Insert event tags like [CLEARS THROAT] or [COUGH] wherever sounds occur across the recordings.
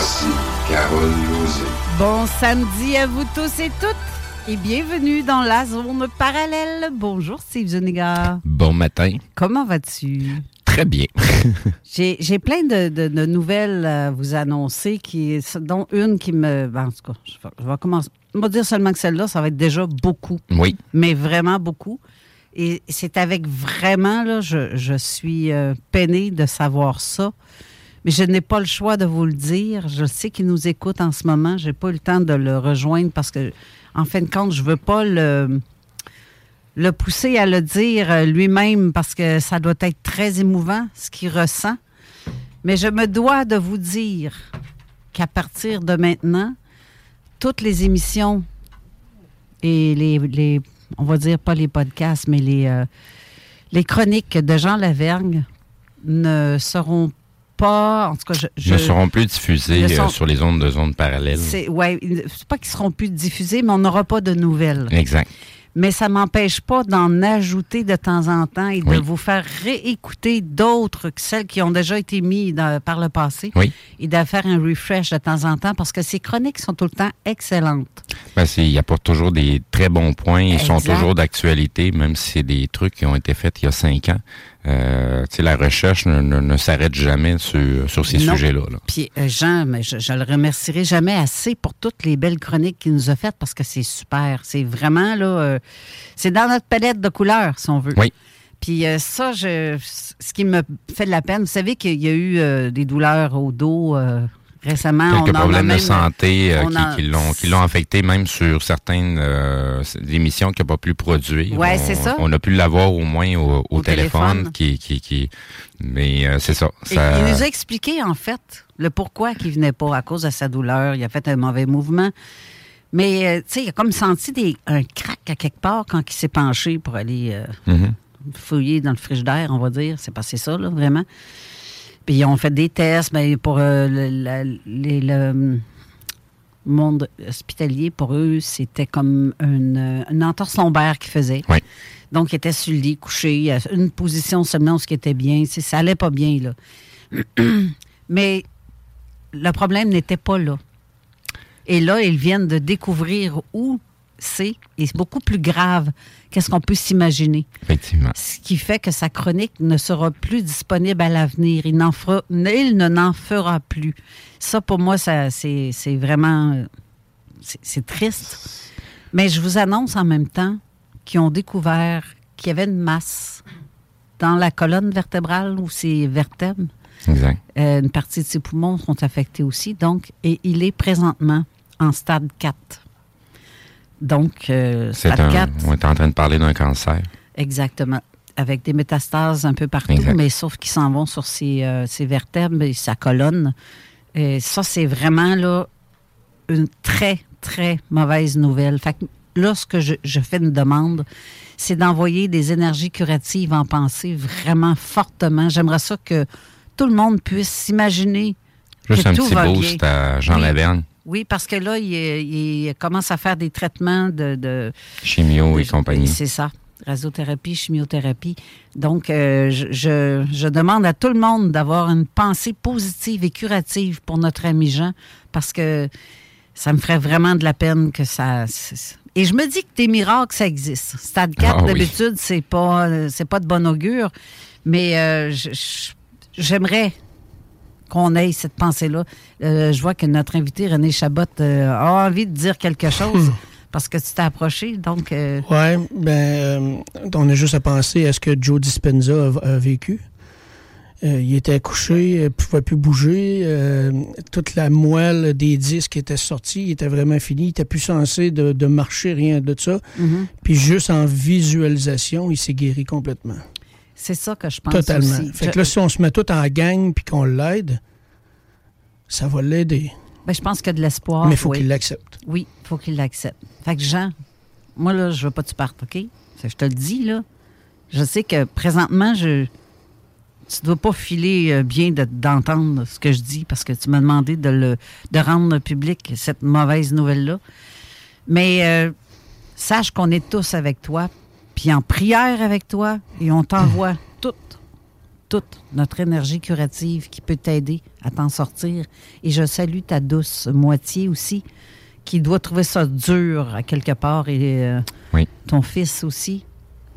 Voici Carole Lozé. Bon samedi à vous tous et toutes et bienvenue dans la zone parallèle. Bonjour Steve Zuniga. Bon matin. Comment vas-tu? Très bien. [LAUGHS] J'ai j'ai plein de, de- de nouvelles à vous annoncer, qui, dont une qui me... ben, en tout cas, je vais, je vais commencer. Je vais dire seulement que celle-là, ça va être déjà beaucoup, Oui. mais vraiment beaucoup. Et c'est avec vraiment, là, je, je suis euh, peinée de savoir ça. Mais je n'ai pas le choix de vous le dire. Je sais qu'il nous écoute en ce moment. Je n'ai pas eu le temps de le rejoindre parce que, en fin de compte, je ne veux pas le, le pousser à le dire euh, lui-même parce que ça doit être très émouvant, ce qu'il ressent. Mais je me dois de vous dire qu'à partir de maintenant, toutes les émissions et les, les- on va dire pas les podcasts, mais les, euh, les chroniques de Jean Lavergne ne seront pas, en tout cas, je, je- ne seront plus diffusés sont- euh, sur les ondes de zones parallèles. c'est ouais, c'est pas qu'ils seront plus diffusés, mais on n'aura pas de nouvelles. Exact. Mais ça m'empêche pas d'en ajouter de temps en temps et de vous faire réécouter d'autres que celles qui ont déjà été mises dans- par le passé Oui. et de faire un refresh de temps en temps parce que ces chroniques sont tout le temps excellentes. Ben, c'est- il apporte toujours des très bons points. Ils sont toujours d'actualité, même si c'est des trucs qui ont été faits il y a cinq ans. Euh, tu sais, la recherche ne, ne- ne s'arrête jamais sur, sur ces sujets-là. là. Puis euh, Jean, mais je, je le remercierai jamais assez pour toutes les belles chroniques qu'il nous a faites parce que c'est super. C'est vraiment là, euh, c'est dans notre palette de couleurs, si on veut. Oui. Puis euh, ça, je, ce qui me fait de la peine, vous savez qu'il y a eu euh, des douleurs au dos euh, récemment. Quelques On en a problèmes même- de santé euh, qui, en- qui l'ont qui l'ont affecté même sur certaines euh, émissions qu'il n'a pas pu produire. On- c'est ça. On a pu l'avoir au moins au, au Au téléphone, téléphone. Qui, qui, qui, mais euh, c'est ça. Il nous a expliqué, en fait, le pourquoi qu'il venait pas à cause de sa douleur. Il a fait un mauvais mouvement. Mais, euh, tu sais, il a comme senti des, un crack à quelque part quand il s'est penché pour aller Mhm. fouiller dans le frigidaire, on va dire. C'est passé ça, là, vraiment. Puis ils ont fait des tests ben, pour euh, le, la- les- le hum, monde hospitalier. Pour eux, c'était comme une, euh, une entorse lombaire qu'ils faisaient. Oui. Donc, il était sur le lit, couché, à une position seulement où ce qui était bien. Ça allait pas bien, là. [CLEARS THROAT] Mais le problème n'était pas là. Et là, ils viennent de découvrir où c'est est beaucoup plus grave qu'est-ce qu'on peut s'imaginer. Effectivement. Ce qui fait que sa chronique ne sera plus disponible à l'avenir. Il, fera, il ne n'en fera plus. Ça, pour moi, ça, c'est, c'est vraiment... C'est, c'est triste. Mais je vous annonce en même temps qu'ils ont découvert qu'il y avait une masse dans la colonne vertébrale ou ses vertèbres. Exact. Euh, une partie de ses poumons sont affectés aussi. Donc, et il est présentement en stade 4. Donc, euh, stade un, 4, on est en train de parler d'un cancer. exactement. Avec des métastases un peu partout, Exact. mais sauf qu'ils s'en vont sur ses, euh, ses vertèbres et sa colonne. Et ça, c'est vraiment là une très, très mauvaise nouvelle. Fait que là, ce que je, je fais une demande, c'est d'envoyer des énergies curatives en pensée vraiment fortement. J'aimerais ça que tout le monde puisse s'imaginer Juste que un tout petit va boost bien. à Jean Oui. Laverne, Oui, parce que là, il, il commence à faire des traitements de... de chimio et compagnie. C'est ça. Radiothérapie, chimiothérapie. Donc, euh, je, je- je demande à tout le monde d'avoir une pensée positive et curative pour notre ami Jean, parce que ça me ferait vraiment de la peine que ça... Et je me dis que des miracles, ça existe. Stade 4, Ah oui. d'habitude, c'est pas, c'est pas de bon augure, mais euh, j'aimerais qu'on ait cette pensée-là. Euh, je vois que notre invité, René Chabot, euh, a envie de dire quelque chose parce que tu t'es approché. Donc, euh, Ouais, ben, on a juste à penser à ce que Joe Dispenza a, a vécu. Il était couché, il ne pouvait plus bouger. toute la moelle des disques était sortie, il était vraiment fini. Il n'était plus censé de, de marcher, rien de ça. mhm. Puis juste en visualisation, il s'est guéri complètement. C'est ça que je pense Totalement. aussi. Fait que là, si on se met tout en gang puis qu'on l'aide, ça va l'aider. ben, je pense qu'il y a de l'espoir. Mais il faut qu'il l'accepte. Oui, il faut qu'il l'accepte. Fait que Jean, moi, là, je veux pas que tu partes, OK? Je te le dis, là. Je sais que présentement, je. Tu dois pas filer euh, bien de- d'entendre ce que je dis parce que tu m'as demandé de, le, de rendre public cette mauvaise nouvelle-là. Mais euh, sache qu'on est tous avec toi, puis en prière avec toi, et on t'envoie [LAUGHS] toute, toute notre énergie curative qui peut t'aider à t'en sortir. Et je salue ta douce moitié aussi, qui doit trouver ça dur à quelque part, et euh, Oui. ton fils aussi.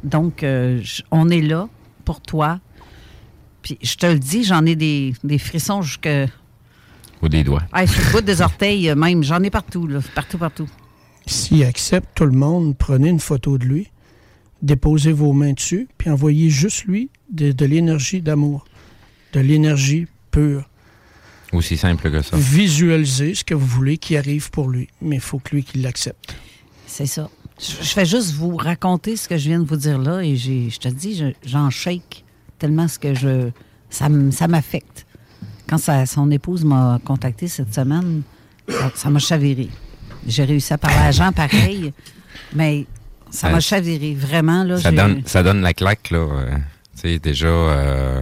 Donc, euh, on est là pour toi. Puis, je te le dis, j'en ai des, des frissons jusque. Ou des doigts. Hey, sur le bout des orteils, même. J'en ai partout, là. Partout, partout. S'il accepte tout le monde, prenez une photo de lui, déposez vos mains dessus, puis envoyez juste lui de, de l'énergie d'amour, de l'énergie pure. Aussi simple que ça. Visualisez ce que vous voulez qui arrive pour lui, mais il faut que lui qu'il l'accepte. C'est ça. Je, je fais juste vous raconter ce que je viens de vous dire là, et j'ai, je te dis, je- j'en shake tellement ce que je. Ça, ça m'affecte. Quand sa- son épouse m'a contacté cette semaine, ça- ça m'a chaviré. J'ai réussi à parler à Jean pareil, mais ça m'a Euh, chaviré. Vraiment, là. Ça donne, ça donne la claque, là. euh, tu sais, déjà, euh,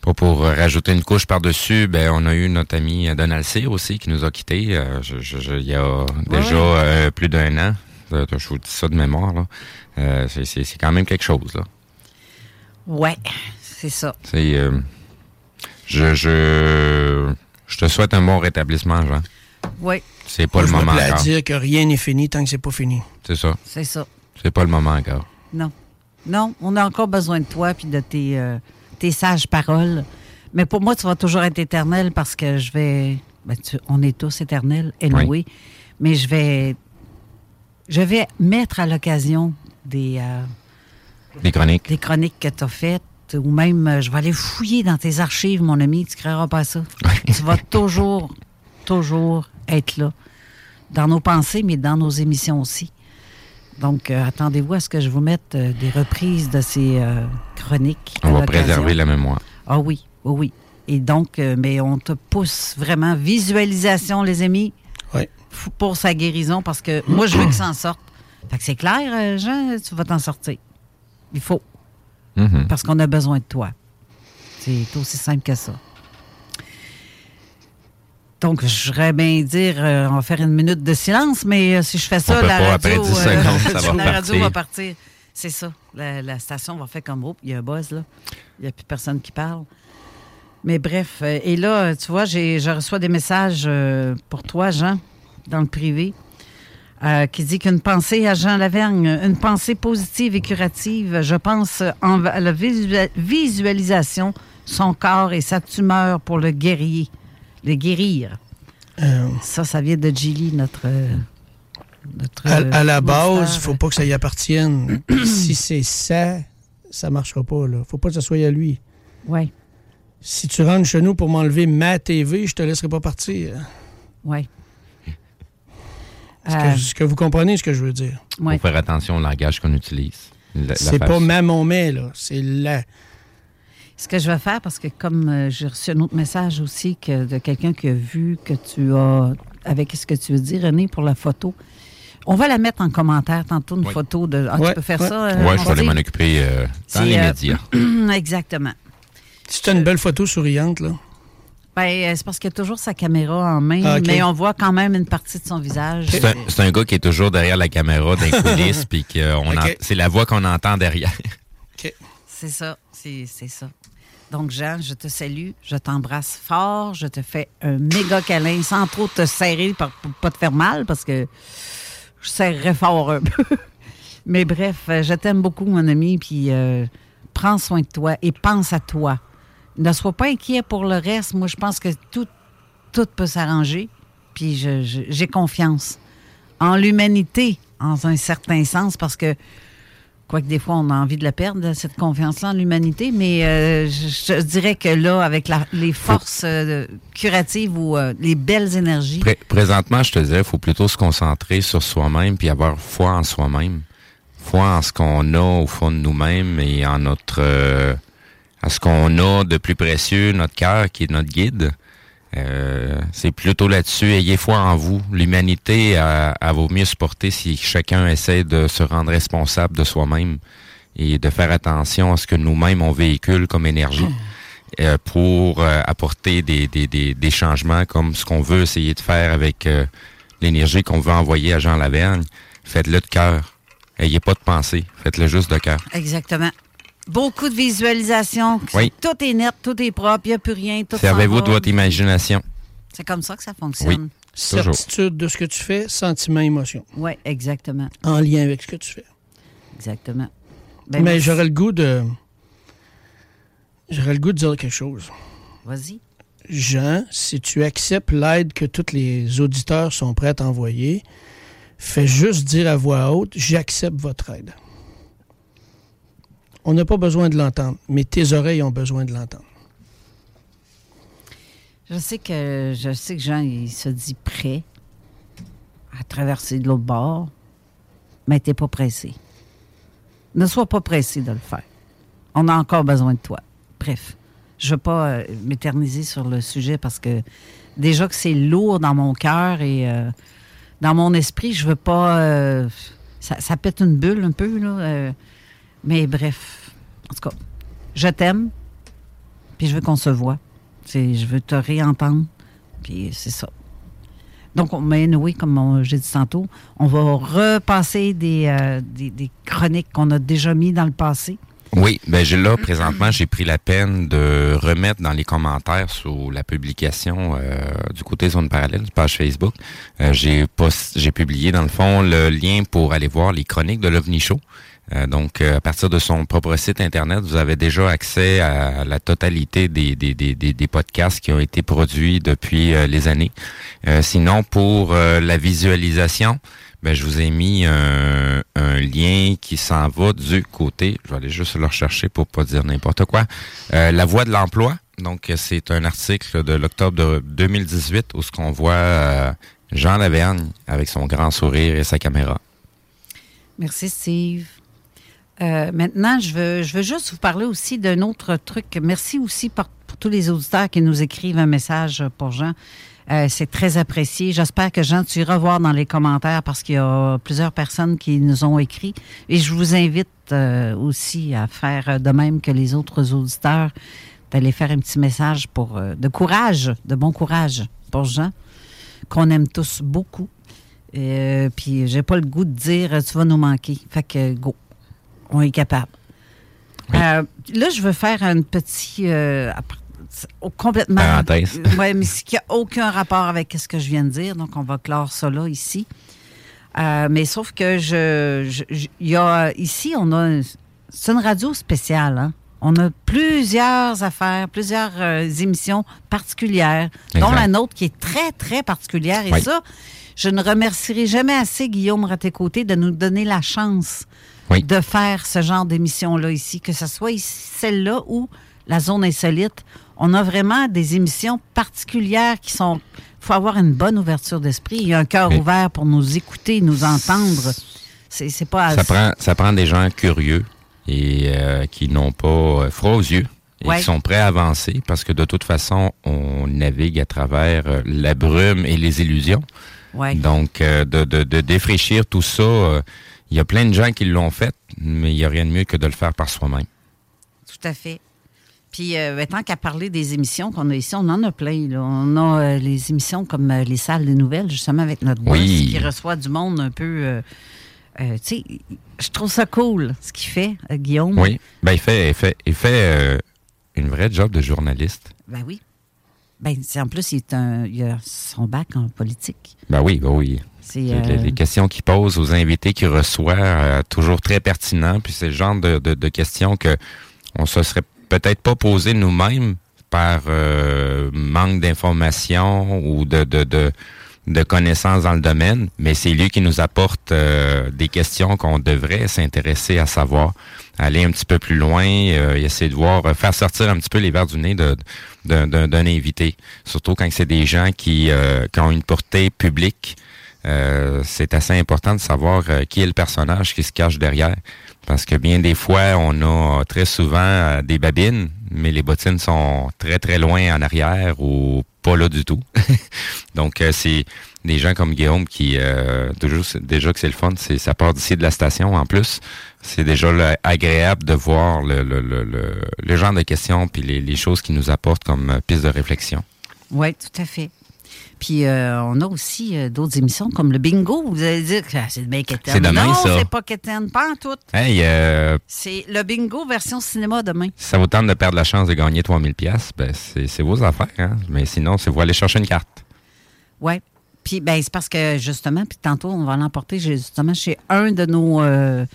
pas pour rajouter une couche par-dessus, ben, on a eu notre ami Donald Cyr aussi qui nous a quittés euh, je- je- je- il y a déjà euh, plus d'un an. Euh, Je vous dis ça de mémoire, là. Euh, c'est- c'est c'est quand même quelque chose, là. Ouais, c'est ça. C'est, euh, je, je, je te souhaite un bon rétablissement, Jean. Oui, C'est pas Moi, le je me moment à dire que rien n'est fini tant que c'est pas fini. C'est ça. c'est ça. C'est pas le moment encore. Non. Non, on a encore besoin de toi puis de tes, euh, tes sages paroles. Mais pour moi, tu vas toujours être éternel parce que je vais. ben, tu- on est tous éternels, anyway. Oui. Mais je vais. Je vais mettre à l'occasion des, euh, Des chroniques. des chroniques que tu as faites ou même euh, je vais aller fouiller dans tes archives, mon ami. Tu ne créeras pas ça. tu vas toujours, toujours être là. Dans nos pensées, mais dans nos émissions aussi. Donc, euh, attendez-vous à ce que je vous mette euh, des reprises de ces euh, chroniques. On va préserver la mémoire. Ah oui, oui, oui. Et donc, euh, mais on te pousse vraiment. Visualisation, les amis, Oui. pour sa guérison, parce que moi, je veux qu'il s'en sorte. Fait que c'est clair, Jean, tu vas t'en sortir. Il faut, Mhm. parce qu'on a besoin de toi. C'est aussi simple que ça. Donc, je voudrais bien dire, euh, on va faire une minute de silence, mais euh, si je fais ça, peut la pas, radio, après 10 secondes, ça va [LAUGHS] la radio partir. va partir. C'est ça. La, la station va faire comme oh, il y a un buzz là. Il n'y a plus personne qui parle. Mais bref, euh, et là, tu vois, j'ai, je reçois des messages euh, pour toi, Jean, dans le privé. Euh, qui dit qu'une pensée à Jean Lavergne, une pensée positive et curative, je pense en à la visu- visualisation, son corps et sa tumeur pour le guerrier, le guérir. Euh, Ça, ça vient de Gilly, notre. notre à, à la base, il faut pas que ça y appartienne. [CLEARS THROAT] si c'est ça, ça marchera pas. Là. faut pas que ça soit à lui. Oui, Si tu rentres chez nous pour m'enlever ma TV, je te laisserai pas partir. oui. Est-ce Euh, que, vous comprenez ce que je veux dire? ouais. Faut faire attention au langage qu'on utilise. C'est pas ma mon mais, là. C'est la. Ce que je vais faire, parce que comme euh, j'ai reçu un autre message aussi que, de quelqu'un qui a vu que tu as, avec ce que tu veux dire, René, pour la photo, on va la mettre en commentaire tantôt, une Oui. photo de. Ah, Ouais, tu peux faire ouais. ça? euh, Ouais, je vais aller m'en occuper euh, dans C'est, les euh, médias. [CLEARS THROAT] Exactement. Si tu as une belle photo souriante, là. Ben, c'est parce qu'il a toujours sa caméra en main, Ah, mais on voit quand même une partie de son visage. C'est un, c'est un gars qui est toujours derrière la caméra, dans les [LAUGHS] coulisses, puis que c'est la voix qu'on entend derrière. C'est ça, c'est c'est ça. Donc, Jean, je te salue, je t'embrasse fort, je te fais un méga câlin sans trop te serrer pour, pas te faire mal parce que je serrerais fort un [LAUGHS] peu. Mais bref, euh, je t'aime beaucoup, mon ami, puis euh, prends soin de toi et pense à toi. Ne sois pas inquiet pour le reste. Moi, je pense que tout, tout peut s'arranger, puis j'ai confiance en l'humanité, en un certain sens, parce que Quoique des fois, on a envie de la perdre, cette confiance-là en l'humanité, mais euh, je, je dirais que là, avec la- les forces euh, curatives ou euh, les belles énergies, Pré- présentement, je te dirais, il faut plutôt se concentrer sur soi-même puis avoir foi en soi-même. Foi en ce qu'on a au fond de nous-mêmes et en notre euh, à ce qu'on a de plus précieux, notre cœur qui est notre guide. Euh, c'est plutôt là-dessus. Ayez foi en vous. L'humanité, elle vaut mieux se porter si chacun essaie de se rendre responsable de soi-même et de faire attention à ce que nous-mêmes on véhicule comme énergie euh, pour euh, apporter des, des, changements comme ce qu'on veut essayer de faire avec l'énergie qu'on veut envoyer à Jean Lavergne. Faites-le de cœur. Ayez pas de pensée. Faites-le juste de cœur. exactement. Beaucoup de visualisation. Oui. Tout est net, tout est propre, il n'y a plus rien. Tout Servez-vous de votre imagination. C'est comme ça que ça fonctionne. Toujours. Certitude de ce que tu fais, sentiment, émotion. Oui, exactement. En lien avec ce que tu fais. Exactement. Ben, Mais j'aurais le goût de. J'aurais le goût de dire quelque chose. Vas-y. Jean, si tu acceptes l'aide que tous les auditeurs sont prêts à t'envoyer, fais juste dire à voix haute J'accepte votre aide. On n'a pas besoin de l'entendre, mais tes oreilles ont besoin de l'entendre. Je sais que je sais que Jean il se dit prêt à traverser de l'autre bord, mais t'es pas pressé. Ne sois pas pressé de le faire. On a encore besoin de toi. Bref, je veux pas euh, m'éterniser sur le sujet parce que déjà que c'est lourd dans mon cœur et euh, dans mon esprit, je veux pas. euh, ça, pète une bulle un peu là. Mais bref, en tout cas, je t'aime, puis je veux qu'on se voit. Je veux te réentendre. Puis c'est ça. Donc, on- mais oui, comme j'ai dit tantôt, on va repasser des, euh, des, des chroniques qu'on a déjà mis dans le passé. Oui, ben j'ai là présentement, j'ai pris la peine de remettre dans les commentaires sous la publication euh, du côté zone parallèle, page Facebook. Euh, j'ai j'ai publié dans le fond le lien pour aller voir les chroniques de l'OVNI Show. Euh, donc, euh, à partir de son propre site internet, vous avez déjà accès à la totalité des, des, des, des, podcasts qui ont été produits depuis euh, les années. Euh, sinon, pour la visualisation, ben, je vous ai mis un, un lien qui s'en va du côté, je vais aller juste le rechercher pour pas dire n'importe quoi, La Voix de l'emploi. Donc, c'est un article de l'octobre de 2018 où ce qu'on voit Jean Lavergne avec son grand sourire et sa caméra. Merci, Steve. Euh, maintenant, je veux, je veux juste vous parler aussi d'un autre truc. Merci aussi pour, tous les auditeurs qui nous écrivent un message pour Jean. Euh, c'est très apprécié. J'espère que Jean, tu iras voir dans les commentaires parce qu'il y a plusieurs personnes qui nous ont écrit. Et je vous invite euh, aussi à faire de même que les autres auditeurs, d'aller faire un petit message pour euh, de courage, de bon courage pour Jean, qu'on aime tous beaucoup. Euh, puis j'ai pas le goût de dire tu vas nous manquer. Fait que go. On est capable. Euh, là, je veux faire un petit. euh, complètement. Parenthèse. [LAUGHS] Oui, mais ce qui n'a aucun rapport avec ce que je viens de dire. Donc, on va clore ça là, ici. Euh, mais sauf que je, je- je- il y a ici, on a c'est une radio spéciale. Hein? On a plusieurs affaires, plusieurs euh, émissions particulières, dont la nôtre qui est très, très particulière. Et Oui. ça, je ne remercierai jamais assez Guillaume Raté-Côté de nous donner la chance Oui. de faire ce genre d'émission-là ici, que ce soit celle-là ou la zone insolite. On a vraiment des émissions particulières qui sont. Il faut avoir une bonne ouverture d'esprit. Il y a un cœur Oui. ouvert pour nous écouter, nous entendre. C'est c'est pas. Ça prend, ça prend des gens curieux et euh, qui n'ont pas euh, froid aux yeux et Ouais. qui sont prêts à avancer parce que de toute façon, on navigue à travers euh, la brume et les illusions. Ouais. Donc, euh, de, de, de défraîchir tout ça, il y a plein de gens qui l'ont fait, mais il n'y a rien de mieux que de le faire par soi-même. Tout à fait. Puis, euh, ben, tant qu'à parler des émissions qu'on a ici, on en a plein. là. On a euh, les émissions comme euh, les salles des nouvelles, justement, avec notre boss Oui. qui reçoit du monde un peu. tu sais, je trouve ça cool, ce qu'il fait, Guillaume. Oui. Ben, il fait, il fait, il fait une vraie job de journaliste. Ben oui. Ben, c'est- en plus, il, est un, il a son bac en politique. Ben oui, ben oui. Les, euh, les questions qu'il pose aux invités qu'il reçoit, euh, toujours très pertinent. Puis c'est le genre de, de- de questions que on se serait peut-être pas posé nous-mêmes par euh, manque d'informations ou de, de, de, de connaissances dans le domaine, mais c'est lui qui nous apporte euh, des questions qu'on devrait s'intéresser à savoir, aller un petit peu plus loin, euh, essayer de voir, euh, faire sortir un petit peu les verres du nez de- d'un invité. Surtout quand c'est des gens qui, euh, qui ont une portée publique. Euh, c'est assez important de savoir euh, qui est le personnage qui se cache derrière. Parce que bien des fois, on a très souvent euh, des babines, mais les bottines sont très très loin en arrière ou pas là du tout. [LAUGHS] Donc c'est des gens comme Guillaume qui toujours déjà que c'est le fun, ça part d'ici de la station en plus. C'est déjà agréable de voir le, genre de questions puis les, choses qu'il nous apportent comme piste de réflexion. Oui, tout à fait. Puis euh, on a aussi euh, d'autres émissions comme le bingo. Vous allez dire que ah, c'est bien. C'est demain, non, ça. c'est pas quétaine, pas en tout. Hey, euh, C'est le bingo version cinéma demain. Si ça vous tente de perdre la chance de gagner 3000 pièces, ben c'est c'est vos affaires. Hein? Mais sinon, c'est vous aller chercher une carte. Oui. Puis ben, c'est parce que justement, puis tantôt, on va l'emporter justement chez un de nos euh,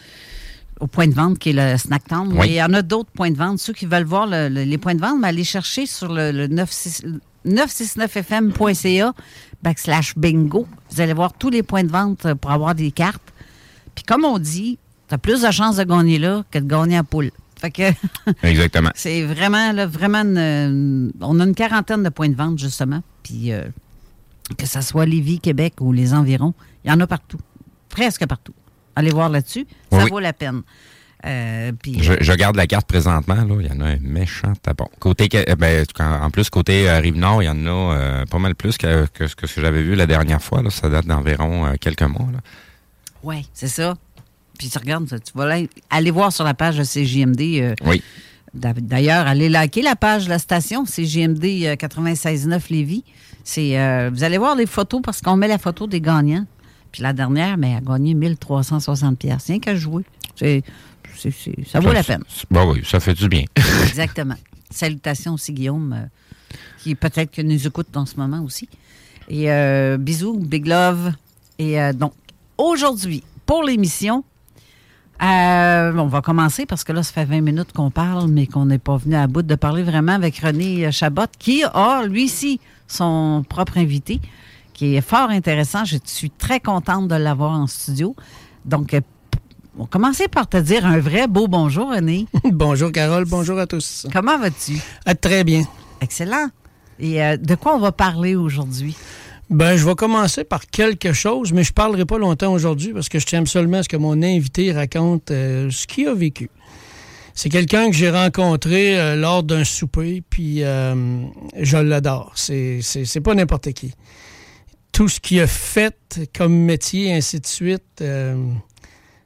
au point de vente qui est le Snack Town. Oui. Mais il y en a d'autres points de vente. Ceux qui veulent voir le- le- les points de vente, mais allez chercher sur le, le 96 969fm.ca backslash bingo. Vous allez voir tous les points de vente euh, pour avoir des cartes. Puis comme on dit, tu as plus de chances de gagner là que de gagner à poule. Fait que [LAUGHS] Exactement. c'est vraiment, là, vraiment, une- on a une quarantaine de points de vente, justement. Puis euh, que ce soit Lévis, Québec ou les environs, il y en a partout. Presque partout. Allez voir là-dessus, ça oui. vaut la peine. Euh, puis, Je, je garde la carte présentement. Là. Il y en a un méchant tapon. Côté, euh, ben, en plus, côté euh, Rive-Nord, il y en a euh, pas mal plus que, que ce que j'avais vu la dernière fois. Là. Ça date d'environ euh, quelques mois. Ouais, c'est ça. Puis tu regardes, tu vas là, aller voir sur la page de CJMD. euh, Oui. d'a- D'ailleurs, allez liker la page de la station, CJMD euh, 96.9 Lévis. C'est, euh, vous allez voir les photos parce qu'on met la photo des gagnants. Puis la dernière, mais elle a gagné 1360 pièces. Rien qu'à jouer. C'est, ça vaut la peine. Bon, oui, ça fait du bien. [LAUGHS] Exactement. Salutations aussi, Guillaume, euh, qui peut-être que nous écoute en ce moment aussi. Et euh, bisous, big love. Et euh, donc, aujourd'hui, pour l'émission, euh, on va commencer parce que là, ça fait 20 minutes qu'on parle, mais qu'on n'est pas venu à bout de parler vraiment avec René Chabot, qui a, lui aussi, son propre invité, qui est fort intéressant. Je suis très contente de l'avoir en studio. Donc, on va commencer par te dire un vrai beau bonjour, René. [LAUGHS] bonjour Carole, bonjour à tous. Comment vas-tu? Ah, très bien. Excellent. Et euh, de quoi on va parler aujourd'hui? Ben, je vais commencer par quelque chose, mais je parlerai pas longtemps aujourd'hui parce que je tiens seulement à ce que mon invité raconte euh, ce qu'il a vécu. C'est quelqu'un que j'ai rencontré euh, lors d'un souper, puis euh, je l'adore. C'est, c'est, c'est pas n'importe qui. Tout ce qu'il a fait comme métier, ainsi de suite,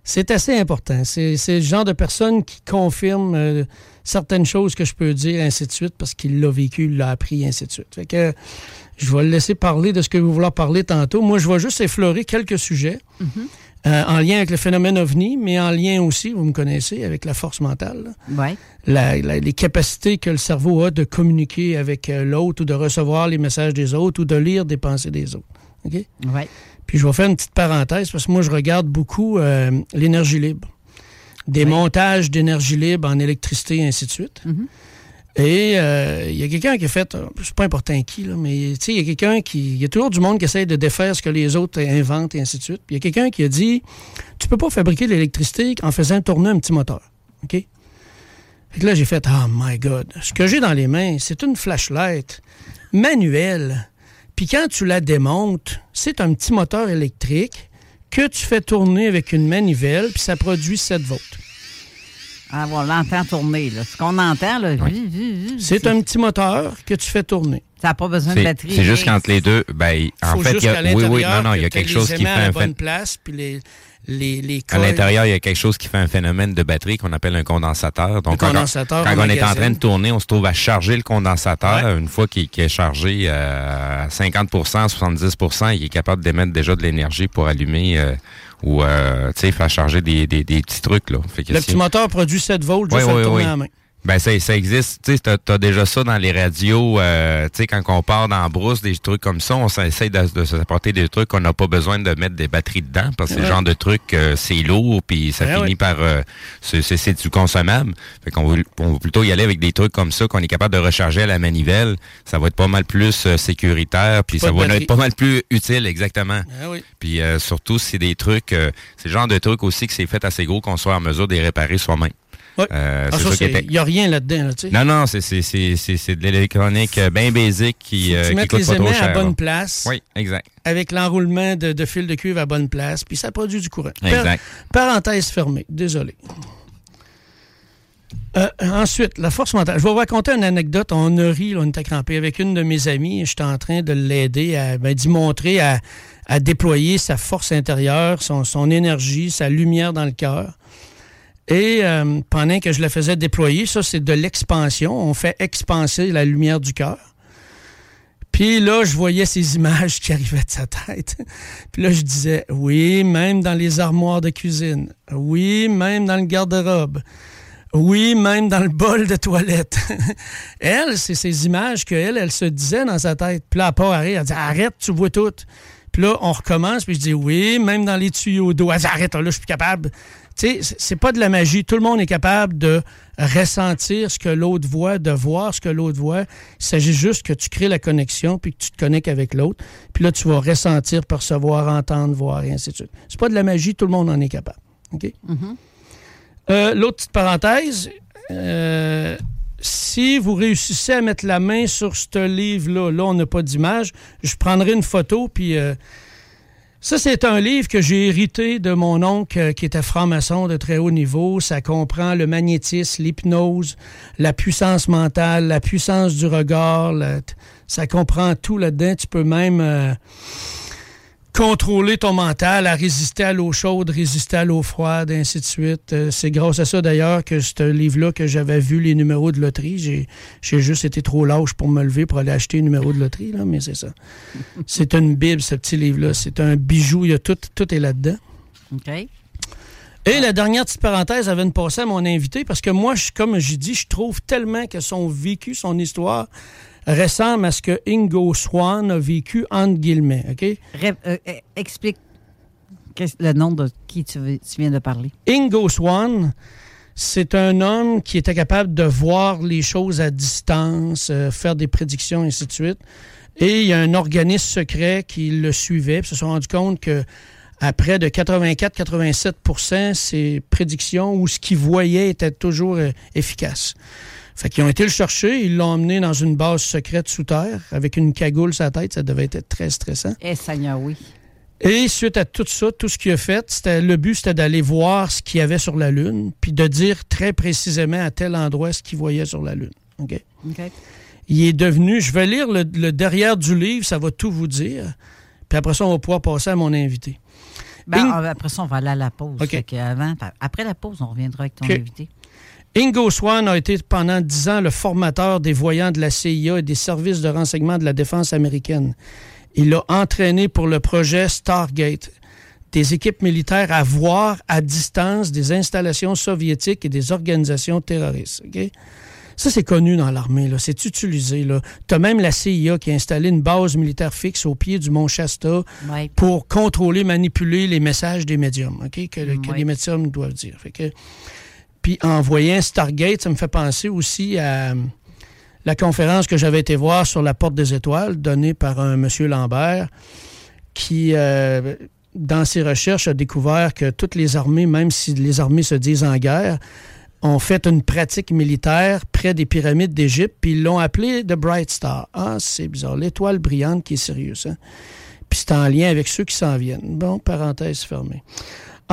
c'est assez important. C'est, le genre de personne qui confirme euh, certaines choses que je peux dire, ainsi de suite, parce qu'il l'a vécu, il l'a appris, ainsi de suite. Fait que je vais le laisser parler de ce que vous voulez parler tantôt. Moi, je vais juste effleurer quelques sujets euh, en lien avec le phénomène OVNI, mais en lien aussi, vous me connaissez, avec la force mentale. La- la- les capacités que le cerveau a de communiquer avec euh, l'autre ou de recevoir les messages des autres ou de lire des pensées des autres. OK? Ouais. Puis je vais faire une petite parenthèse parce que moi, je regarde beaucoup euh, l'énergie libre. Des montages d'énergie libre en électricité et ainsi de suite. Mhm. Et euh, il y a quelqu'un qui a fait, euh, c'est pas important qui, là, mais tu sais, il y a quelqu'un qui. Il y a toujours du monde qui essaie de défaire ce que les autres inventent et ainsi de suite. Puis il y a quelqu'un qui a dit Tu peux pas fabriquer de l'électricité en faisant tourner un petit moteur. OK? Fait que là, j'ai fait Oh my God. Ce que j'ai dans les mains, c'est une flashlight manuelle. Puis quand tu la démontes, c'est un petit moteur électrique que tu fais tourner avec une manivelle, puis ça produit 7 volts. Ah, on l'entend tourner, là. Ce qu'on entend, là. vu, C'est un petit moteur que tu fais tourner. Ça n'a pas besoin de batterie. c'est juste qu'entre les deux, ben, en Faut fait, il y a, oui, oui, non, non, il y a quelque chose qui fait la bonne place, puis les, les, les À l'intérieur, il y a quelque chose qui fait un phénomène de batterie qu'on appelle un condensateur. Donc, quand- condensateur, quand, on on est en train de tourner, on se trouve à charger le condensateur. Une fois qu'il est chargé euh, à 50% 70% il est capable d'émettre déjà de l'énergie pour allumer euh, ou euh, tu sais, faire charger des, des, des petits trucs. Là. Fait que Le si- petit moteur produit 7 volts juste Oui, à le oui, tourner oui. à la main. Ben ça, ça existe, tu sais, t'as, t'as déjà ça dans les radios, euh, tu sais, quand on part dans la brousse, des trucs comme ça, on essaie de, de s'apporter des trucs qu'on n'a pas besoin de mettre des batteries dedans, parce que c'est le Ouais. genre de truc, euh, c'est lourd, puis ça Ben finit par, euh, c'est, du consommable. Fait qu'on veut, on veut plutôt y aller avec des trucs comme ça, qu'on est capable de recharger à la manivelle, ça va être pas mal plus euh, sécuritaire, puis ça va batterie. être pas mal plus utile, exactement. Ah oui. Puis euh, surtout, c'est des trucs, euh, c'est le genre de trucs aussi que c'est fait assez gros qu'on soit en mesure de les réparer soi-même. Euh, Ah, ça, il n'y a rien là-dedans, là, non, non, c'est, de l'électronique euh, bien basique qui, euh, tu qui coûte les pas trop cher. à bonne place, Oui, exact. avec l'enroulement de, de fil de cuivre à bonne place, puis ça produit du courant. Par- Exact. parenthèse fermée, désolé. Euh, ensuite, la force mentale. Je vais vous raconter une anecdote. On a ri, là, on était crampé avec une de mes amies. J'étais en train de l'aider, à, ben, d'y montrer à, à déployer sa force intérieure, son, son énergie, sa lumière dans le cœur. Et euh, pendant que je la faisais déployer, ça c'est de l'expansion. On fait expanser la lumière du cœur. Puis là, je voyais ces images qui arrivaient de sa tête. Puis là, je disais, oui, même dans les armoires de cuisine. Oui, même dans le garde-robe. Oui, même dans le bol de toilette. [LAUGHS] elle, c'est ces images qu'elle, elle se disait dans sa tête. Puis là, elle part elle dit, arrête, tu vois tout. Puis là, on recommence, puis je dis, oui, même dans les tuyaux d'eau. Arrête, là, je suis plus capable. Tu sais, c'est- pas de la magie. Tout le monde est capable de ressentir ce que l'autre voit, de voir ce que l'autre voit. Il s'agit juste que tu crées la connexion, puis que tu te connectes avec l'autre. Puis là, tu vas ressentir, percevoir, entendre, voir, et ainsi de suite. C'est pas de la magie, tout le monde en est capable. OK? Euh, L'autre petite parenthèse, euh, si vous réussissez à mettre la main sur ce livre-là, là, on n'a pas d'image, je prendrai une photo, puis euh, ça, c'est un livre que j'ai hérité de mon oncle euh, qui était franc-maçon de très haut niveau. Ça comprend le magnétisme, l'hypnose, la puissance mentale, la puissance du regard. ça comprend tout là-dedans. Tu peux même euh, contrôler ton mental à résister à l'eau chaude, résister à l'eau froide, et ainsi de suite. Euh, c'est grâce à ça, d'ailleurs, que ce livre-là, que j'avais vu les numéros de loterie. J'ai, j'ai juste été trop lâche pour me lever pour aller acheter un numéro de loterie, là, mais c'est ça. c'est une bible, ce petit livre-là. C'est un bijou. Il y a tout, tout est là-dedans. OK. Et la dernière petite parenthèse avant de passer à mon invité, parce que moi, je, comme j'ai dit, je trouve tellement que son vécu, son histoire, ressemble à ce que Ingo Swan a vécu, entre guillemets. OK? Ré- euh, euh, explique le nom de qui tu, veux- tu viens de parler. Ingo Swan, c'est un homme qui était capable de voir les choses à distance, euh, faire des prédictions, et ainsi de suite. Et il y a un organisme secret qui le suivait, puis ils se sont rendus compte que à près de 84-87% ses prédictions ou ce qu'il voyait était toujours efficace. Fait qu'ils ont été le chercher, ils l'ont emmené dans une base secrète sous terre avec une cagoule sur la tête, ça devait être très stressant. Eh, Seigneur, oui. Et suite à tout ça, tout ce qu'il a fait, c'était le but, c'était d'aller voir ce qu'il y avait sur la Lune, puis de dire très précisément à tel endroit ce qu'il voyait sur la Lune. OK? OK. Il est devenu, je vais lire le, le derrière du livre, ça va tout vous dire. Puis après ça, on va pouvoir passer à mon invité. Ben, euh, après ça, on va aller à la pause. OK. Fait qu'avant- après la pause, on reviendra avec ton invité. Ingo Swan a été pendant dix ans le formateur des voyants de la CIA et des services de renseignement de la défense américaine. Il a entraîné pour le projet Stargate des équipes militaires à voir à distance des installations soviétiques et des organisations terroristes. Ça, c'est connu dans l'armée, là. C'est utilisé, là. T'as même la CIA qui a installé une base militaire fixe au pied du mont Shasta Ouais. pour contrôler, manipuler les messages des médiums, OK? Que, les médiums doivent dire. Fait que, puis en voyant Stargate, ça me fait penser aussi à la conférence que j'avais été voir sur la Porte des Étoiles, donnée par un monsieur Lambert, qui, euh, dans ses recherches, a découvert que toutes les armées, même si les armées se disent en guerre, ont fait une pratique militaire près des pyramides d'Égypte, puis ils l'ont appelé The Bright Star. Ah, c'est bizarre. L'étoile brillante qui est sérieuse. Hein? Puis c'est en lien avec ceux qui s'en viennent. Bon, parenthèse fermée.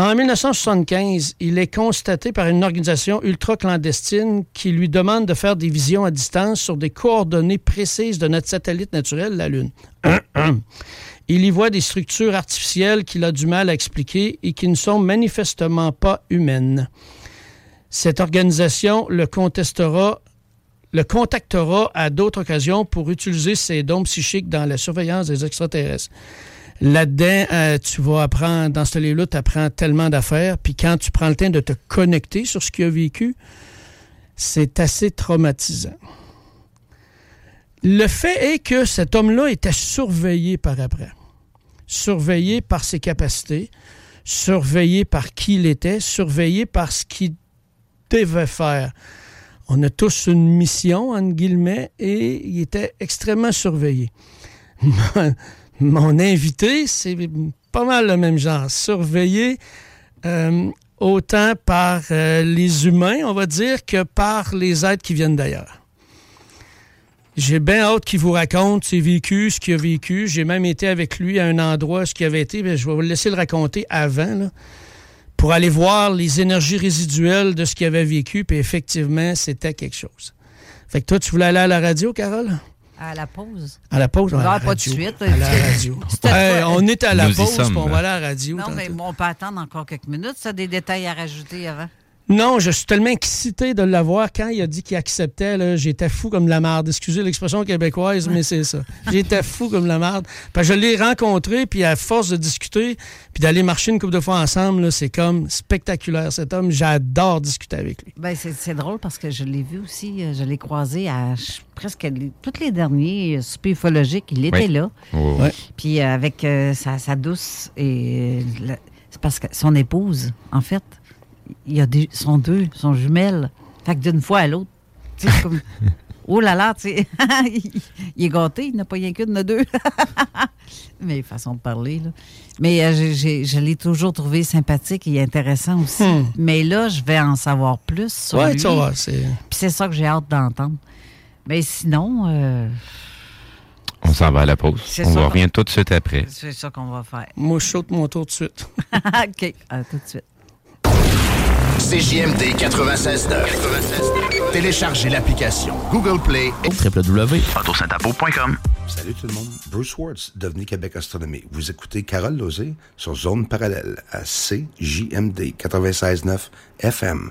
En 1975, il est constaté par une organisation ultra-clandestine qui lui demande de faire des visions à distance sur des coordonnées précises de notre satellite naturel, la Lune. [CLEARS THROAT] Il y voit des structures artificielles qu'il a du mal à expliquer et qui ne sont manifestement pas humaines. Cette organisation le le contactera à d'autres occasions pour utiliser ses dons psychiques dans la surveillance des extraterrestres. Là-dedans, euh, tu vas apprendre, dans ce livre-là, tu apprends tellement d'affaires. Puis quand tu prends le temps de te connecter sur ce qu'il a vécu, c'est assez traumatisant. Le fait est que cet homme-là était surveillé par après. Surveillé par ses capacités, surveillé par qui il était, surveillé par ce qu'il devait faire. On a tous une mission, entre guillemets, et il était extrêmement surveillé. [LAUGHS] Mon invité, c'est pas mal le même genre. Surveillé euh, autant par euh, les humains, on va dire, que par les êtres qui viennent d'ailleurs. J'ai bien hâte qu'il vous raconte ses vécus, ce qu'il a vécu. J'ai même été avec lui à un endroit, ce qu'il avait été. mais je vais vous laisser le raconter avant, là, pour aller voir les énergies résiduelles de ce qu'il avait vécu. Puis effectivement, c'était quelque chose. Fait que toi, tu voulais aller à la radio, Carole? À la pause. À la pause? Non, à la pas de suite. À la radio. [LAUGHS] Hey, on est à la Nous pause, sommes, puis on va aller à la radio. Non, mais tantôt. on peut attendre encore quelques minutes. Ça, des détails à rajouter avant. Non, je suis tellement excité de l'avoir. Quand il a dit qu'il acceptait, là, j'étais fou comme la marde. Excusez l'expression québécoise, mais c'est ça. J'étais fou comme la marde. Parce que je l'ai rencontré, puis à force de discuter, puis d'aller marcher une couple de fois ensemble, là, c'est comme spectaculaire. Cet homme, j'adore discuter avec lui. Ben, c'est c'est drôle parce que je l'ai vu aussi. euh, Je l'ai croisé à presque tous les derniers euh, soupers ufologiques. Il était Oui. là. Oh, Ouais. Puis euh, avec euh, sa, sa douce et euh, c'est parce que son épouse, en fait, il y a des, sont deux, sont jumelles. Fait que d'une fois à l'autre, tu sais, c'est comme [LAUGHS] oh là là, tu sais, il, [LAUGHS] il est gâté, il n'a pas rien qu'une de deux. [LAUGHS] Mais façon de parler là. Mais euh, je l'ai toujours trouvé sympathique et intéressant aussi. Hmm. Mais là, je vais en savoir plus sur Ouais, lui. tu vas voir, c'est... Puis c'est ça que j'ai hâte d'entendre. Mais sinon, euh, On s'en va à la pause. On va revenir tout de suite après. c'est ça qu'on va faire. Moi, je saute mon tour tout de suite. OK, à tout de suite. CJMD 96.9. Téléchargez l'application Google Play et www.autosaintapo.com. Salut tout le monde, Bruce Wards, Devenu Québec Astronomie. Vous écoutez Carole Lozé sur Zone Parallèle à CJMD 96.9 FM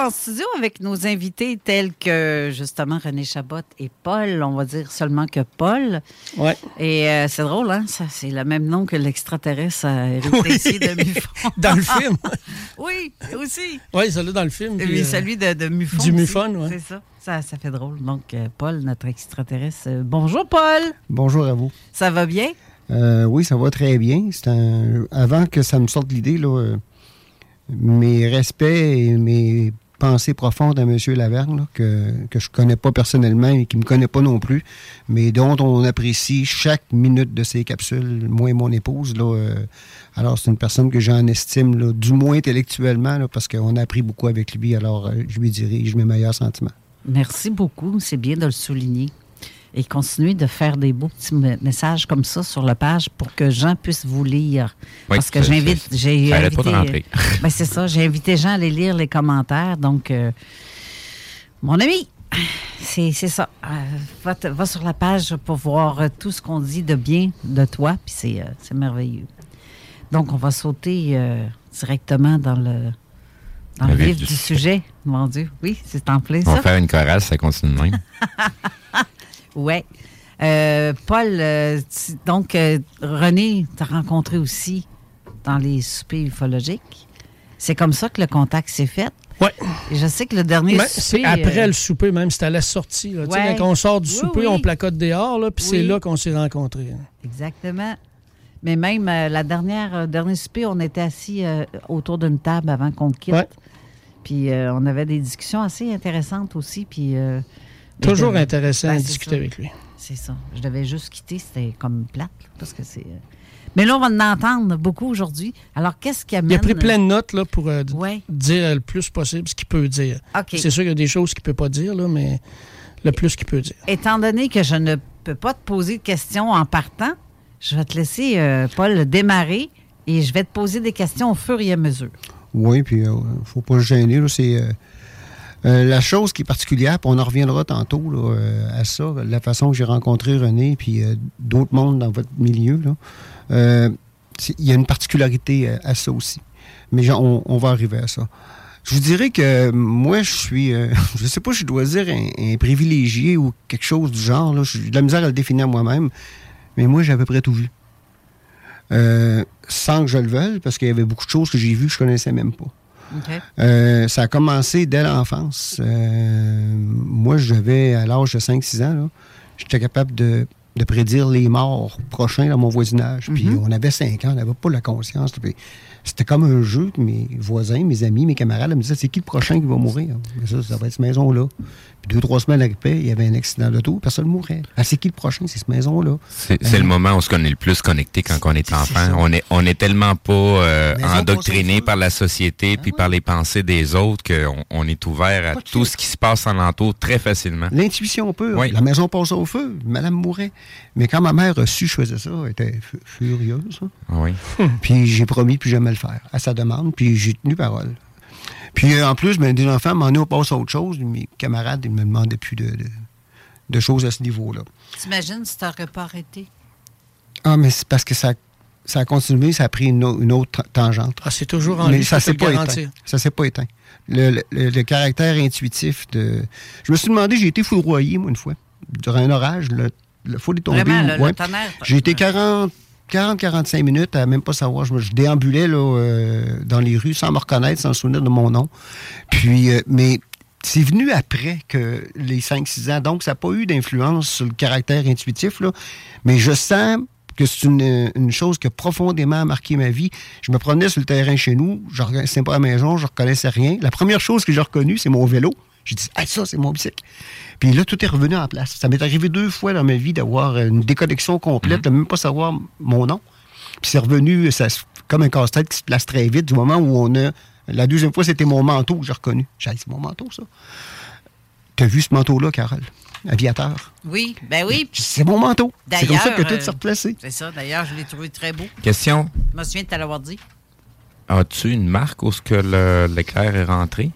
En studio avec nos invités tels que justement René Chabot et Paul, on va dire seulement que Paul. Ouais. Et euh, c'est drôle, hein? Ça, c'est le même nom que l'extraterrestre ici de Mufon. [LAUGHS] [LAUGHS] Dans le film. oui, aussi. Oui, celui dans le film. Et puis, euh, celui de, de Mufon. du. Mufon, ouais. C'est ça. ça. Ça fait drôle. Donc, euh, Paul, notre extraterrestre. bonjour, Paul. Bonjour à vous. Ça va bien? Euh, oui, ça va très bien. C'est un... Avant que ça me sorte l'idée, là, euh, mes respects et mes pensée profonde à M. Laverne, que, je connais pas personnellement et qui me connaît pas non plus, mais dont on apprécie chaque minute de ses capsules, moi et mon épouse. Là, euh, alors, c'est une personne que j'en estime, du moins intellectuellement, parce qu'on a appris beaucoup avec lui. Alors, euh, je lui dirige mes meilleurs sentiments. Merci beaucoup. C'est bien de le souligner et continuer de faire des beaux petits messages comme ça sur la page pour que Jean puisse vous lire. Parce que j'invite, j'ai invité, [LAUGHS] ben c'est ça, j'ai invité Jean à aller lire les commentaires. Donc, euh, mon ami, c'est ça. Euh, va, sur la page pour voir tout ce qu'on dit de bien de toi, puis c'est euh, merveilleux. Donc, on va sauter directement dans le dans le vif du, sujet. Mon Dieu, oui, c'est en plein. On va faire une chorale, ça continue même. [LAUGHS] Oui. Euh, Paul, euh, donc, euh, René, t'as rencontré aussi dans les soupers ufologiques. C'est comme ça que le contact s'est fait. Oui. je sais que le dernier souper... C'est après le souper, même, c'était à la sortie. Quand on sort du souper, on placote dehors, puis c'est là qu'on s'est rencontrés. Exactement. Mais même la dernière dernier souper, on était assis autour d'une table avant qu'on quitte. Puis on avait des discussions assez intéressantes aussi. Puis Toujours intéressant ben, à discuter avec lui. C'est ça. Je devais juste quitter, c'était comme plate, parce que c'est. Euh, mais là, on va en entendre beaucoup aujourd'hui. Alors, qu'est-ce qui amène... Il a pris plein de notes là, pour euh, dire le plus possible ce qu'il peut dire. C'est sûr qu'il y a des choses qu'il ne peut pas dire, là, mais le plus qu'il peut dire. Étant donné que je ne peux pas te poser de questions en partant, je vais te laisser, euh, Paul, démarrer et je vais te poser des questions au fur et à mesure. Oui, puis il ne faut pas se gêner. C'est euh, la chose qui est particulière, puis on en reviendra tantôt euh, à ça, la façon que j'ai rencontré René puis euh, d'autres mondes dans votre milieu, il y a une particularité à, ça aussi. Mais on, va arriver à ça. Je vous dirais que moi, je suis, [LAUGHS] je sais pas je dois dire un, privilégié ou quelque chose du genre. J'ai de la misère à le définir moi-même, mais moi, j'ai à peu près tout vu. sans que je le veuille, parce qu'il y avait beaucoup de choses que j'ai vues que je connaissais même pas. Euh, ça a commencé dès l'enfance. Euh, moi, j'avais, à l'âge de 5-6 ans, j'étais capable de, prédire les morts prochains dans mon voisinage. Puis mm-hmm. on avait 5 ans, on n'avait pas la conscience. C'était comme un jeu que mes voisins, mes amis, mes camarades me disaient c'est qui le prochain qui va mourir? Ça, ça va être cette maison-là. Puis deux, trois semaines après, il y avait un accident d'auto, personne ne mourait. Ah, c'est qui le prochain? C'est cette maison-là. C'est le moment où on se connaît le plus connecté quand on est enfant. on est, on est tellement pas euh, endoctriné par la société ben puis par les pensées des autres qu'on on est ouvert à tout ce qui se passe en entour très facilement. L'intuition pure. La maison passe au feu, madame mourait. Mais quand ma mère a su je faisais ça, elle était furieuse. Ah oui. puis j'ai promis plus jamais le faire, à sa demande, puis j'ai tenu parole. Puis euh, en plus, ben, des enfants, m'en on passe à autre chose. Mes camarades, ils me demandaient plus de, de, choses à ce niveau-là. T'imagines si t'aurais pas arrêté? Ah, mais c'est parce que ça, ça a continué, ça a pris une, autre tangente. Ah, c'est toujours en Mais ça s'est pas éteint. Ça s'est pas éteint. Le, caractère intuitif de... Je me suis demandé, j'ai été foudroyé, moi, une fois, durant un orage. Le, le foule est tombé. J'ai été 40 40-45 minutes à même pas savoir. Je, déambulais là, euh, dans les rues sans me reconnaître, sans me souvenir de mon nom. Puis, euh, mais c'est venu après que les 5-6 ans. Donc, ça n'a pas eu d'influence sur le caractère intuitif. Là. Mais je sens que c'est une, chose qui a profondément marqué ma vie. Je me promenais sur le terrain chez nous, je ne pas à la maison, je ne reconnaissais rien. La première chose que j'ai reconnue, c'est mon vélo. J'ai dit, ah, ça, c'est mon bicycle. Puis là, tout est revenu en place. Ça m'est arrivé deux fois dans ma vie d'avoir une déconnexion complète, de même pas savoir mon nom. Puis c'est revenu ça, comme un casse-tête qui se place très vite du moment où on a. La deuxième fois, c'était mon manteau que j'ai reconnu. J'ai dit, c'est mon manteau, ça. T'as vu ce manteau-là, Carole? Aviateur. Oui, ben oui. C'est mon manteau. C'est comme ça que tout s'est replacé. C'est ça. D'ailleurs, je l'ai trouvé très beau. Question. Je me souviens de t'avoir dit. As-tu une marque où ce que l'éclair est rentré?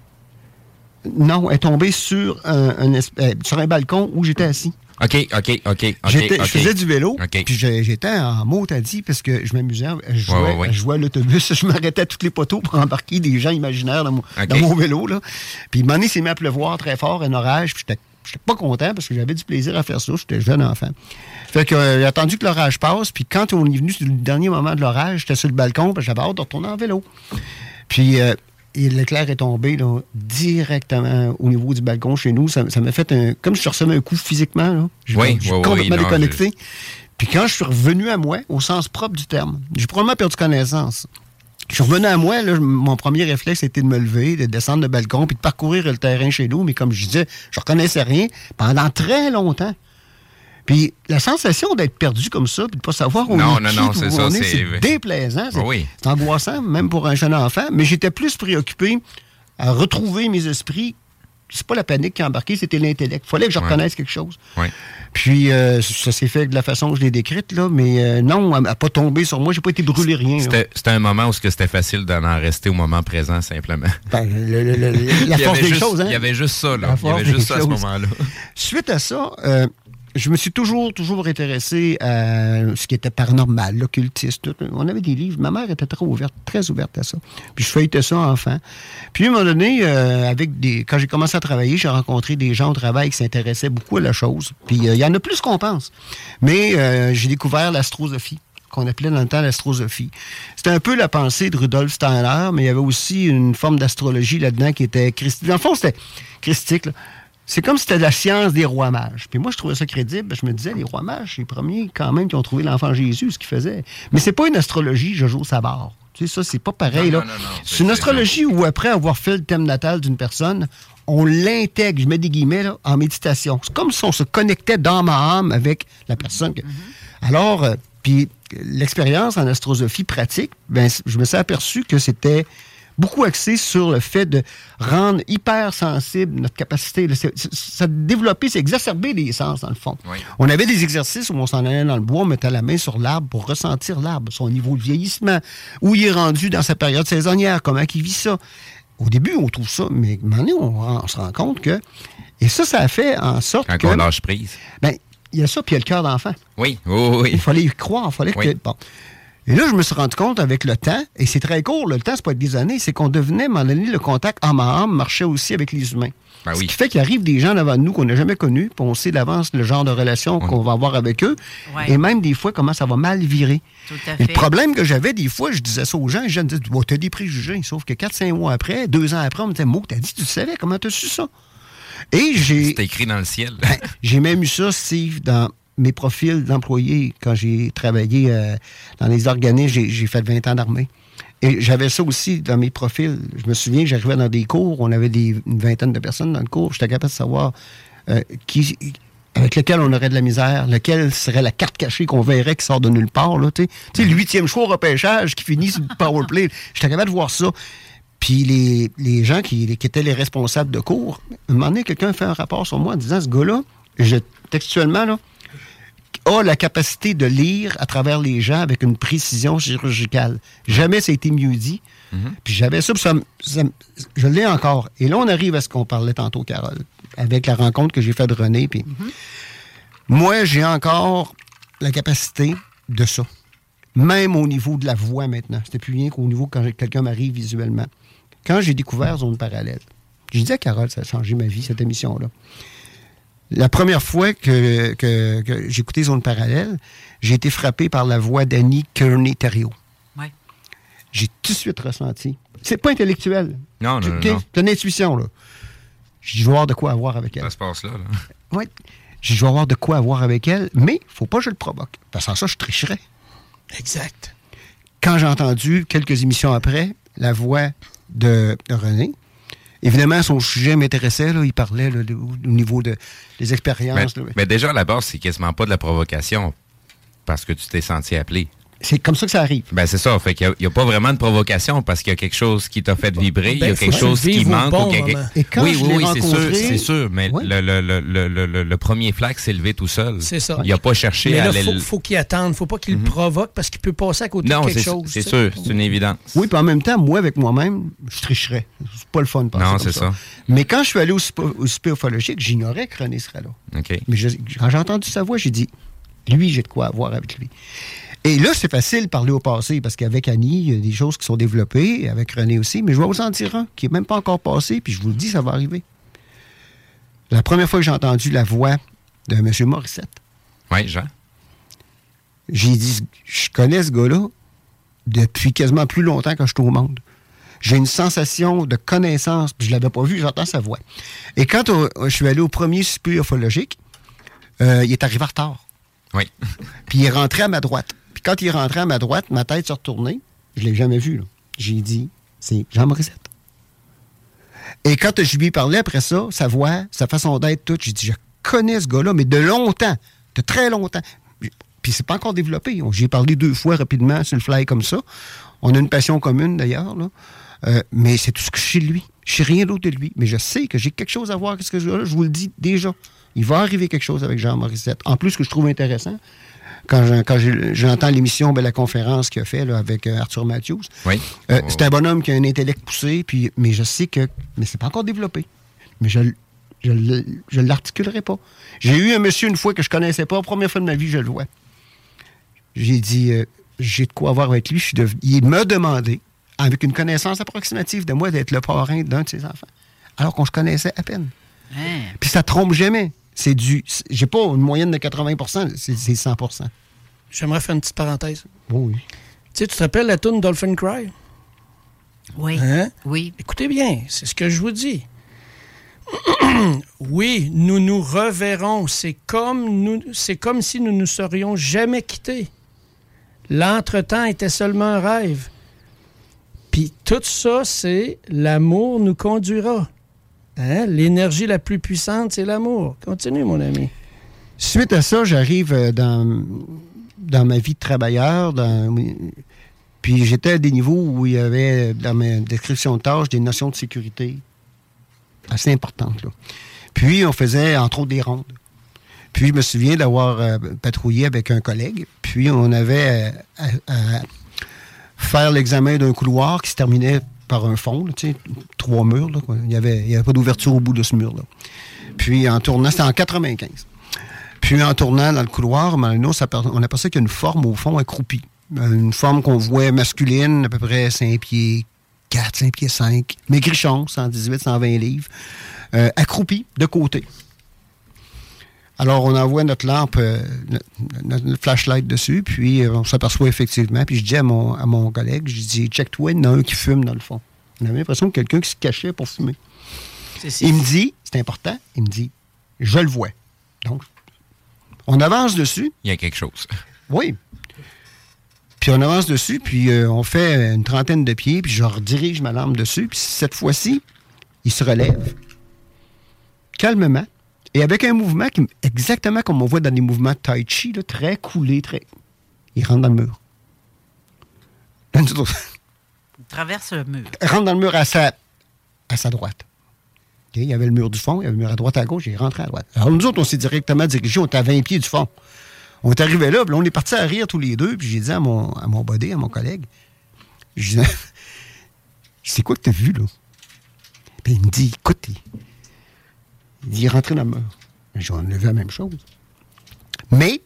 Non, elle est tombée sur un, euh, sur un balcon où j'étais assis. OK, OK, OK. Je faisais du vélo, puis j'étais en mot dit parce que je m'amusais, je jouais, je jouais à l'autobus, [LAUGHS] je m'arrêtais à tous les poteaux pour embarquer des gens imaginaires dans mon, vélo. Là. Puis il m'en est s'est mis à pleuvoir très fort, un orage, puis j'étais J'étais pas content parce que j'avais du plaisir à faire ça. J'étais jeune enfant. Fait que euh, j'ai attendu que l'orage passe. Puis quand on est venu sur le dernier moment de l'orage, j'étais sur le balcon, j'avais hâte de retourner en vélo. Puis euh, et l'éclair est tombé directement au niveau du balcon chez nous. Ça m'a fait un. Comme je recevais un coup physiquement. Là. Je, oui, suis complètement déconnecté. Puis quand je suis revenu à moi, au sens propre du terme, j'ai probablement perdu connaissance. Je revenais à moi, là, mon premier réflexe était de me lever, de descendre le balcon, puis de parcourir le terrain chez nous. Mais comme je disais, je reconnaissais rien pendant très longtemps. Puis la sensation d'être perdu comme ça, puis de ne pas savoir où non, on non, non, c'est ça, c'est déplaisant. C'est oui. angoissant, même pour un jeune enfant. Mais j'étais plus préoccupé à retrouver mes esprits c'est pas la panique qui a embarqué, c'était l'intellect. Il fallait que je reconnaisse quelque chose. Puis euh, ça s'est fait de la façon que je l'ai décrite, là, mais euh, non, elle n'a pas tombé sur moi, j'ai pas été brûlé rien. C'était un moment où c'était facile d'en rester au moment présent, simplement. Ben, [LAUGHS] la force des choses, hein? Il y avait juste ça, là. Il y avait juste ça à ce moment-là. Suite à ça, euh, je me suis toujours, toujours intéressé à ce qui était paranormal, l'occultiste. On avait des livres. Ma mère était très ouverte, très ouverte à ça. Puis je feuilletais ça enfant. Puis à un moment donné, euh, avec des, quand j'ai commencé à travailler, j'ai rencontré des gens au travail qui s'intéressaient beaucoup à la chose. Puis euh, il y en a plus qu'on pense. Mais euh, j'ai découvert l'astrosophie qu'on appelait dans le temps l'astrosophie. C'était un peu la pensée de Rudolf Steiner, mais il y avait aussi une forme d'astrologie là-dedans qui était christique. Dans le fond, c'était christique. Là. C'est comme si c'était la science des rois mages. Puis moi, je trouvais ça crédible. Je me disais, les rois mages, c'est les premiers quand même qui ont trouvé l'enfant Jésus, ce qu'ils faisaient. Mais c'est pas une astrologie Jojo Savard. Tu sais, ça, c'est pas pareil. là. c'est une astrologie où, après avoir fait le thème natal d'une personne, on l'intègre, je mets des guillemets, là, en méditation. C'est comme si on se connectait d'âme à âme avec la personne. Mm-hmm. Alors, euh, puis l'expérience en astrosophie pratique, ben, je me suis aperçu que c'était beaucoup axé sur le fait de rendre hyper sensible notre capacité. ça développer, c'est exacerber les sens, dans le fond. On avait des exercices où on s'en allait dans le bois, on mettait la main sur l'arbre pour ressentir l'arbre, son niveau de vieillissement, où il est rendu dans sa période saisonnière, comment il vit ça. Au début, on trouve ça, mais maintenant, on, on se rend compte que. Et ça, ça a fait en sorte Quand que. on lâche prise. Ben, il y a ça, puis il y a le cœur d'enfant. Oui, oui, oui. Il fallait y croire, il fallait que. Bon. Et là, je me suis rendu compte avec le temps, et c'est très court, le temps, c'est pas des années, c'est qu'on devenait, à un moment donné, le contact âme à âme marchait aussi avec les humains. Ben Ce qui fait qu'il arrive des gens devant nous qu'on n'a jamais connus, puis on sait d'avance le genre de relation qu'on va avoir avec eux, et même des fois comment ça va mal virer. Tout à fait. le problème que j'avais des fois, je disais ça aux gens, les gens me disaient, tu as des préjugés, sauf que 4-5 mois après, deux ans après, on me disait, Mo, t'as dit, tu savais, comment t'as su ça? Et j'ai. C'était écrit dans le ciel. Ben, j'ai même eu ça, Steve, dans mes profils d'employés, quand j'ai travaillé euh, dans les organismes, j'ai fait 20 ans d'armée. Et j'avais ça aussi dans mes profils. Je me souviens, j'arrivais dans des cours, on avait des, une vingtaine de personnes dans le cours. J'étais capable de savoir euh, qui, avec lequel on aurait de la misère, lequel serait la carte cachée qu'on verrait qui sort de nulle part. Là, tu sais, le huitième choix au repêchage qui finit sur le powerplay. J'étais capable de voir ça. Puis les, les gens qui, qui, étaient les responsables de cours, un moment donné, quelqu'un fait un rapport sur moi en disant, ce gars-là, textuellement, là, a la capacité de lire à travers les gens avec une précision chirurgicale. Jamais ça a été mieux dit. Mhm. Puis j'avais ça, ça, je l'ai encore. Et là, on arrive à ce qu'on parlait tantôt, Carole, avec la rencontre que j'ai faite de René. Puis mhm. moi, j'ai encore la capacité de ça. Même au niveau de la voix maintenant. C'était plus rien qu'au niveau quand quelqu'un m'arrive visuellement. Quand j'ai découvert Zone Parallèle, j'ai dit à Carole, ça a changé ma vie, cette émission-là. La première fois que, que, j'ai écouté Zone Parallèle, j'ai été frappé par la voix d'Annie Kearney-Thériault. Ouais. J'ai tout de suite ressenti. C'est pas intellectuel. Non, non, non. C'est une intuition, là. Je vais avoir de quoi avoir avec elle. Ça se passe là, là. [LAUGHS] Oui. Je vais avoir de quoi avoir avec elle, mais faut pas que je le provoque. Parce que ça, je tricherais. Exact. Quand j'ai entendu, quelques émissions après, la voix de René, Évidemment, son sujet m'intéressait. Il parlait au niveau de, des expériences. Mais, déjà, à la base, c'est quasiment pas de la provocation parce que tu t'es senti appelé. C'est comme ça que ça arrive. Ben c'est ça. Fait qu'il n'y a, pas vraiment de provocation parce qu'il y a quelque chose qui t'a fait vibrer, il y a ben, quelque chose qui manque. Et quand oui, oui, oui, c'est sûr, c'est sûr. Mais le, le, le, le, premier flag s'est levé tout seul. C'est ça. Il n'a pas cherché mais là, à faut, faut qu'il attende. faut pas qu'il le mhm. provoque parce qu'il peut passer à côté de quelque chose. c'est sûr. C'est une évidence. Oui, puis en même temps, moi, avec moi-même, je tricherais. C'est pas le fun de passer Non, c'est ça. Mais quand je suis allé au, au j'ignorais que René serait là. OK. Mais quand j'ai entendu sa voix, j'ai dit, lui, j'ai de quoi avoir avec lui. Et là, c'est facile de parler au passé parce qu'avec Annie, il y a des choses qui sont développées, avec René aussi, mais je vais vous en dire un qui n'est même pas encore passé, puis je vous le dis, ça va arriver. La première fois que j'ai entendu la voix de M. Morissette. Oui, Jean. J'ai dit, je connais ce gars-là depuis quasiment plus longtemps que je suis au monde. J'ai une sensation de connaissance, puis je ne l'avais pas vu, j'entends sa voix. Et quand je suis allé au premier super ufologique, euh, il est arrivé en retard. Oui. puis il est rentré à ma droite quand il rentré à ma droite, ma tête s'est retournée. Je ne l'ai jamais vu. J'ai dit, c'est Jean Morissette. Et quand je lui ai parlé après ça, sa voix, sa façon d'être, tout, j'ai dit, je connais ce gars-là, mais de longtemps, de très longtemps. Puis c'est pas encore développé. J'ai parlé deux fois rapidement sur le fly comme ça. On a une passion commune d'ailleurs, euh, mais c'est tout ce que je sais de lui. Je sais rien d'autre de lui. Mais je sais que j'ai quelque chose à voir avec ce que je là Je vous le dis déjà. Il va arriver quelque chose avec Jean Morissette. En plus, ce que je trouve intéressant, quand, j'entends l'émission, ben, la conférence qu'il a fait avec euh, Arthur Matthews, oui. Euh, c'est un bonhomme qui a un intellect poussé, puis, mais je sais que. Mais c'est pas encore développé. Mais je je ne l'articulerai pas. J'ai eu un monsieur une fois que je connaissais pas, la première fois de ma vie, je le vois. J'ai dit, euh, j'ai de quoi avoir avec lui. Il m'a demandé, avec une connaissance approximative de moi, d'être le parrain d'un de ses enfants, alors qu'on se connaissait à peine. Hein? Puis ça trompe jamais. C'est du. J'ai pas une moyenne de 80% c'est 100% J'aimerais faire une petite parenthèse. oui. Tu sais, tu te rappelles la tune Dolphin Cry? Oui. Hein? Oui. Écoutez bien, c'est ce que je vous dis. [CLEARS THROAT] oui, nous nous reverrons. C'est comme, nous, c'est comme si nous nous serions jamais quittés. L'entretemps était seulement un rêve. Puis tout ça, c'est l'amour nous conduira. Hein? L'énergie la plus puissante, c'est l'amour. Continue, mon ami. Suite à ça, j'arrive euh, dans, ma vie de travailleur. Puis j'étais à des niveaux où il y avait, dans ma description de tâches, des notions de sécurité assez importantes. Puis on faisait, entre autres, des rondes. Puis je me souviens d'avoir euh, patrouillé avec un collègue. Puis on avait euh, à, faire l'examen d'un couloir qui se terminait par un fond, trois murs. Il n'y avait, avait, pas d'ouverture au bout de ce mur-là. Puis en tournant, c'était en 95. Puis en tournant dans le couloir, on aperçoit qu'il y a une forme au fond accroupie. Une forme qu'on voit masculine, à peu près 5 pieds 4, 5 pieds 5, maigrichon, 118, 120 livres, euh, accroupie de côté. Alors, on envoie notre lampe, euh, notre, flashlight dessus, puis euh, on s'aperçoit effectivement. Puis je dis à mon, à mon collègue, je dis, check-toi, il y en a un qui fume dans le fond. On avait l'impression que quelqu'un qui se cachait pour fumer. Il me dit, c'est important, il me dit, je le vois. Donc, on avance dessus. Il y a quelque chose. Oui. Puis on avance dessus, puis euh, on fait une trentaine de pieds, puis je redirige ma lampe dessus, puis cette fois-ci, il se relève calmement et avec un mouvement qui, exactement comme on voit dans les mouvements de Tai Chi, très coulé, très. Il rentre dans le mur. Il traverse le mur. Il rentre dans le mur à sa, à sa droite. Il y avait le mur du fond, il y avait le mur à droite, à gauche, il rentré à droite. Alors nous autres, on s'est directement dirigés, on était à 20 pieds du fond. On est arrivé là, puis on est partis à rire tous les deux, puis j'ai dit à mon, à mon body, à mon collègue, je dis, c'est quoi que tu as vu, là? Puis il me dit, écoute, est rentré dans le mur. J'en ai vu la même chose. Mais,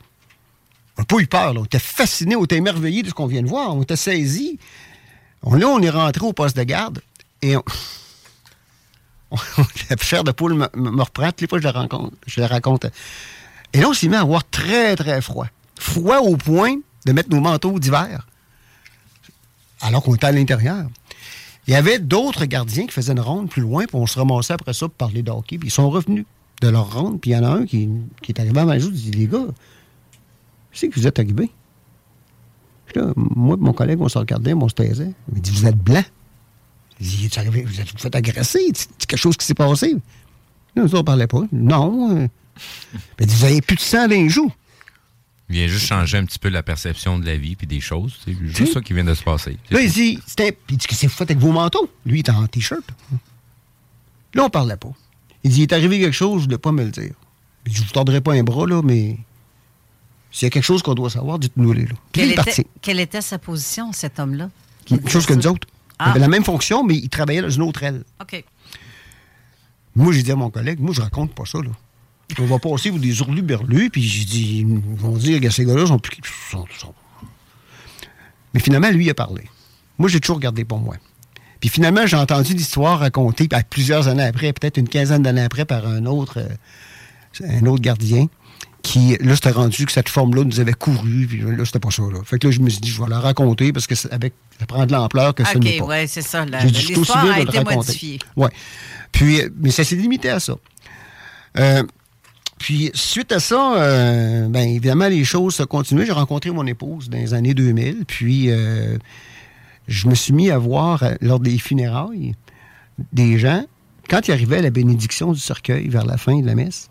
on n'a pas eu peur. On était fascinés, on était émerveillés de ce qu'on vient de voir. On était saisis. là, on est rentré au poste de garde et on, [LAUGHS] la de poule me, me, reprend. Les fois je la, rencontre, je la raconte. Et là, on s'est mis à avoir très, très froid. Froid au point de mettre nos manteaux d'hiver. Alors qu'on était à l'intérieur. Il y avait d'autres gardiens qui faisaient une ronde plus loin, puis on se ramassait après ça pour parler de hockey. Puis ils sont revenus de leur ronde, puis il y en a un qui, est arrivé à ma joue, il dit Les gars, sais que vous êtes arrivés. Là, moi et mon collègue, on se regardait, on se taisait. Il dit Vous êtes blanc. Il dit Vous êtes fait agresser C'est quelque chose qui s'est passé. Nous, on ne parlait pas. Non. Euh. il dit Vous n'avez plus de sang dans les joues. Il vient juste changer un petit peu la perception de la vie puis des choses. C'est juste ça qui vient de se passer. Là, il dit, il dit que c'est fait avec vos manteaux? Lui, il est en T-shirt. Là, on parlait pas. Il dit, il est arrivé quelque chose, je ne voulais pas me le dire. Je ne vous tordrai pas un bras, là, mais s'il y a quelque chose qu'on doit savoir, dites-nous le Là. Quelle, était, quelle était sa position, cet homme-là? Quelque chose que nous autres. Il avait ah. la même fonction, mais il travaillait dans une autre aile. OK. Moi, j'ai dit à mon collègue, moi, je raconte pas ça, là. On va passer vous des hurlus-berlus, puis j'ai dit, ils vont dire que ces gars-là sont plus. Mais finalement, lui, il a parlé. Moi, j'ai toujours gardé pour moi. Puis finalement, j'ai entendu l'histoire racontée plusieurs années après, peut-être une quinzaine d'années après, par un autre, euh, un autre gardien, qui, là, s'était rendu que cette forme-là nous avait couru, puis là, c'était pas ça, là. Fait que là, je me suis dit, je vais la raconter, parce que avec, ça prend de l'ampleur que ça n'est pas. OK, ouais, c'est ça. L'histoire a été modifiée. Ouais. Puis, mais ça s'est limité à ça. Euh, puis, suite à ça, euh, bien évidemment, les choses se continuaient. J'ai rencontré mon épouse dans les années 2000. Puis, euh, je me suis mis à voir, euh, lors des funérailles, des gens, quand il arrivait à la bénédiction du cercueil vers la fin de la messe,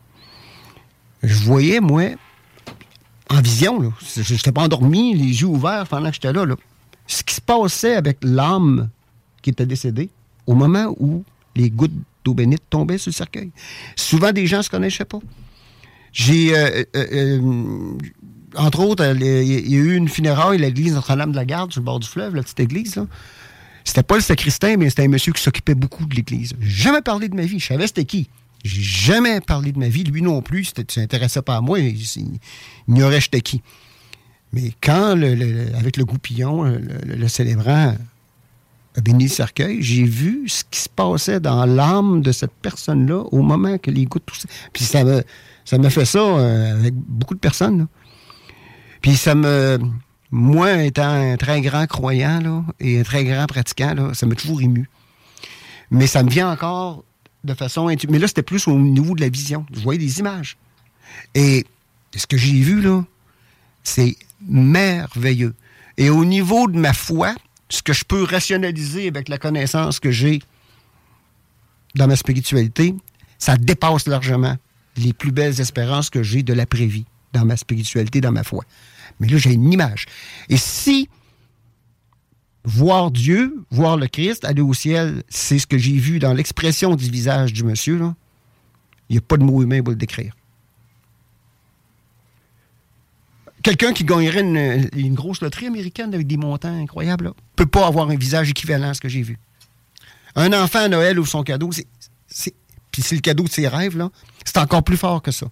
je voyais, moi, en vision, je n'étais pas endormi, les yeux ouverts pendant que j'étais là, là, ce qui se passait avec l'âme qui était décédée au moment où les gouttes d'eau bénite tombaient sur le cercueil. Souvent, des gens ne se connaissaient pas. J'ai, euh, euh, euh, entre autres, il y a eu une funéraille à l'église Notre-Dame de la Garde, sur le bord du fleuve, la petite église. C'était pas le sacristain, mais c'était un monsieur qui s'occupait beaucoup de l'église. Jamais parlé de ma vie. Je savais c'était qui. J'ai jamais parlé de ma vie. Lui non plus. Il s'intéressait pas à moi. Il, il ignorait j'étais qui. Mais quand, avec le goupillon, le, célébrant a béni le cercueil, j'ai vu ce qui se passait dans l'âme de cette personne-là au moment que les gouttes toussaient. Puis ça me, ça me fait ça euh, avec beaucoup de personnes. Puis ça me. Moi, étant un très grand croyant là, et un très grand pratiquant, là, ça m'a toujours ému. Mais ça me vient encore de façon Mais là, c'était plus au niveau de la vision. Je voyais des images. Et ce que j'ai vu, là, c'est merveilleux. Et au niveau de ma foi, ce que je peux rationaliser avec la connaissance que j'ai dans ma spiritualité, ça dépasse largement les plus belles espérances que j'ai de l'après-vie dans ma spiritualité, dans ma foi. Mais là, j'ai une image. Et si voir Dieu, voir le Christ, aller au ciel, c'est ce que j'ai vu dans l'expression du visage du monsieur, il n'y a pas de mot humain pour le décrire. quelqu'un qui gagnerait une, grosse loterie américaine avec des montants incroyables ne peut pas avoir un visage équivalent à ce que j'ai vu. Un enfant à Noël ouvre son cadeau, c'est, puis c'est le cadeau de ses rêves, là, c'est encore plus fort que ça.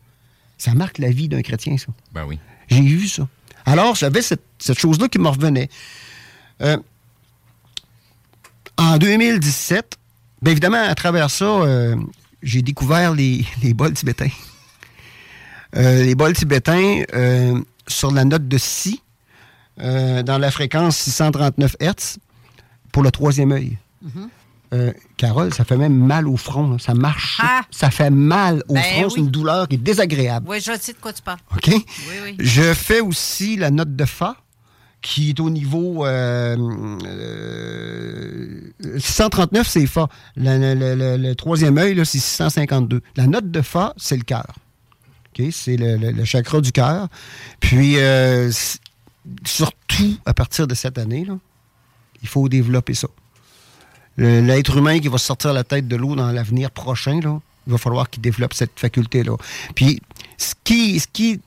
Ça marque la vie d'un chrétien, ça. Ben oui. J'ai vu ça. Alors, j'avais cette, chose-là qui me revenait. Euh, en 2017, bien évidemment, à travers ça, euh, j'ai découvert les, bols tibétains. Euh, les bols tibétains, sur la note de si, euh, dans la fréquence 639 Hz, pour le troisième œil. Mhm. Euh, Carole, ça fait même mal au front. Ça marche. Ah! Ça fait mal au ben front. C'est une douleur qui est désagréable. Oui, je sais de quoi tu parles. OK? Oui, oui. Je fais aussi la note de Fa, qui est au niveau 639, euh, c'est Fa. Le, troisième œil, c'est 652. La note de Fa, c'est le cœur c'est le, chakra du cœur. Puis, euh, surtout à partir de cette année, il faut développer ça. L'être humain qui va sortir la tête de l'eau dans l'avenir prochain, là, il va falloir qu'il développe cette faculté-là. Puis, ce qui, ce qui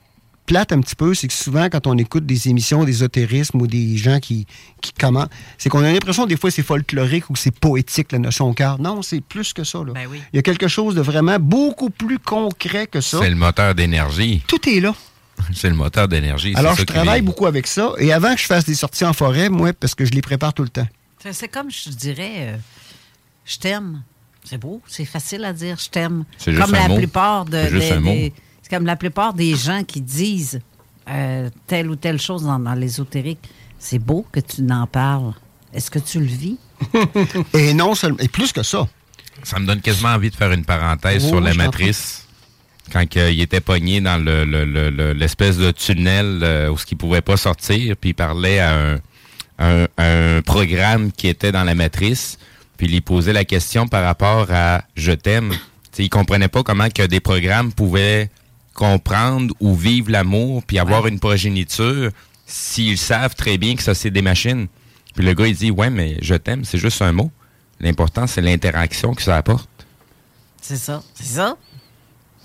plate un petit peu, c'est que souvent, quand on écoute des émissions d'ésotérisme ou des gens qui, qui commentent, c'est qu'on a l'impression des fois c'est folklorique ou c'est poétique, la notion cœur. Non, c'est plus que ça. Là. Ben oui. Il y a quelque chose de vraiment beaucoup plus concret que ça. C'est le moteur d'énergie. Tout est là. [LAUGHS] C'est le moteur d'énergie. Alors, je travaille beaucoup avec ça. Et avant que je fasse des sorties en forêt, moi, parce que je les prépare tout le temps. C'est comme je dirais, euh, je t'aime. C'est beau, c'est facile à dire, je t'aime. Comme la plupart de, des, comme la plupart des gens qui disent euh, telle ou telle chose dans, l'ésotérique. C'est beau que tu n'en parles. Est-ce que tu le vis? [LAUGHS] et non seulement, et plus que ça. Ça me donne quasiment envie de faire une parenthèse sur la matrice. Quand il était pogné dans l'espèce de tunnel euh, où ce qu'il pouvait pas sortir, puis il parlait à un, programme qui était dans la matrice, puis il lui posait la question par rapport à Je t'aime. il comprenait pas comment que des programmes pouvaient comprendre ou vivre l'amour puis avoir une progéniture s'ils savent très bien que ça, c'est des machines. Puis le gars, il dit, ouais, mais je t'aime, c'est juste un mot. L'important, c'est l'interaction que ça apporte. C'est ça. C'est ça.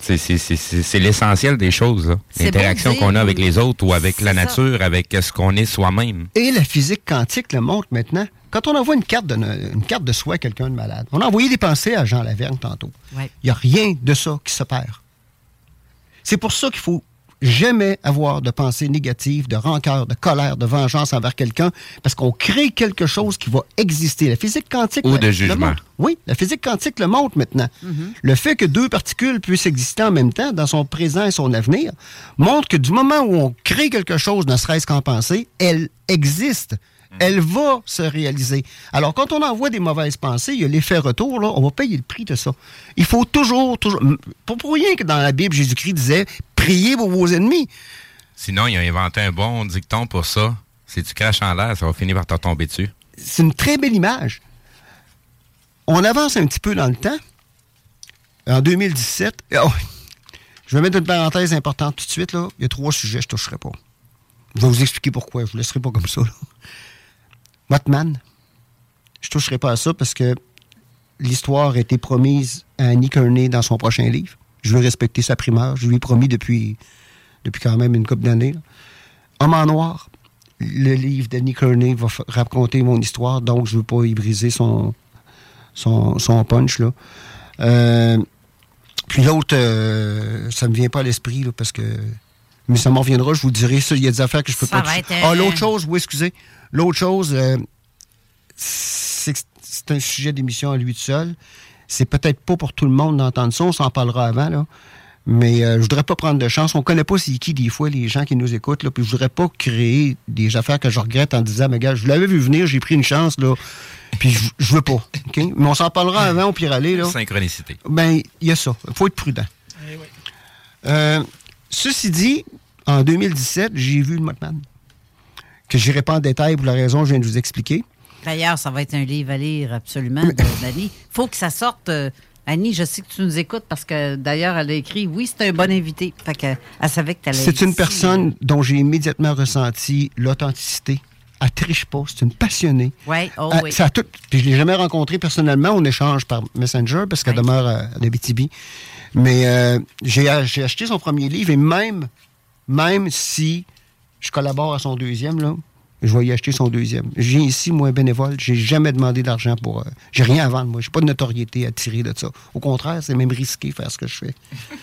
C'est l'essentiel des choses. L'interaction qu'on a avec les autres ou avec la nature, avec ce qu'on est soi-même. Et la physique quantique le montre maintenant. Quand on envoie une carte de, une carte de soi à quelqu'un de malade, on a envoyé des pensées à Jean Laverne tantôt. Il n'y a rien de ça qui se perd. C'est pour ça qu'il faut jamais avoir de pensée négative, de rancœur, de colère, de vengeance envers quelqu'un, parce qu'on crée quelque chose qui va exister. La physique quantique... Ou de jugement. Oui, la physique quantique le montre maintenant. Mm-hmm. Le fait que deux particules puissent exister en même temps, dans son présent et son avenir, montre que du moment où on crée quelque chose, ne serait-ce qu'en pensée, elle existe. Mm. elle va se réaliser. Alors, quand on envoie des mauvaises pensées, il y a l'effet retour, là, on va payer le prix de ça. Il faut toujours, toujours. Pour rien que dans la Bible, Jésus-Christ disait priez pour vos ennemis. Sinon, il a inventé un bon dicton pour ça. Si tu craches en l'air, ça va finir par te tomber dessus. c'est une très belle image. On avance un petit peu dans le temps. En 2017, je vais mettre une parenthèse importante tout de suite. Là. Il y a trois sujets que je ne toucherai pas. Je vais vous expliquer pourquoi. Je ne vous laisserai pas comme ça. Watman, je ne toucherai pas à ça parce que l'histoire a été promise à Annie Kearney dans son prochain livre. Je veux respecter sa primeur. Je lui ai promis depuis, depuis quand même une couple d'années. Homme en noir, le livre d'Annie Kearney va raconter mon histoire, donc je ne veux pas y briser son, son, punch. Là. Euh, puis l'autre, euh, ça ne me vient pas à l'esprit parce que. Mais ça m'en reviendra, je vous dirai ça. Il y a des affaires que je peux pas. Ah, l'autre chose, oui, excusez. L'autre chose, euh, c'est c'est un sujet d'émission à lui tout seul. C'est peut-être pas pour tout le monde d'entendre ça, on s'en parlera avant, là. Mais euh, je voudrais pas prendre de chance. On connaît pas c'est qui des fois les gens qui nous écoutent. Là, puis je voudrais pas créer des affaires que je regrette en disant, mais gars, je l'avais vu venir, j'ai pris une chance là. Puis je, veux pas. Mais on s'en parlera avant au pire aller. Là. Synchronicité. Ben, il y a ça. Il faut être prudent. Eh euh, ceci dit, en 2017, j'ai vu le Motman. Que je n'irai pas en détail pour la raison que je viens de vous expliquer. D'ailleurs, ça va être un livre à lire absolument [COUGHS] d'Annie. Il faut que ça sorte. Euh, Annie, je sais que tu nous écoutes parce que d'ailleurs, elle a écrit Oui, c'est un bon invité. Fait que, elle savait que tu allais C'est une personne dont j'ai immédiatement ressenti l'authenticité. Elle triche pas, c'est une passionnée. Ouais, oh, oui. Ça tout, puis je l'ai jamais rencontrée personnellement, on échange par Messenger parce qu'elle demeure à, à Mais euh, j'ai acheté son premier livre et même, même si je collabore à son deuxième, là, je vais y acheter son deuxième. Je viens ici, moi, bénévole. J'ai jamais demandé d'argent pour. Euh, j'ai rien à vendre, moi. J'ai pas de notoriété à tirer de ça. Au contraire, c'est même risqué faire ce que je fais. [LAUGHS]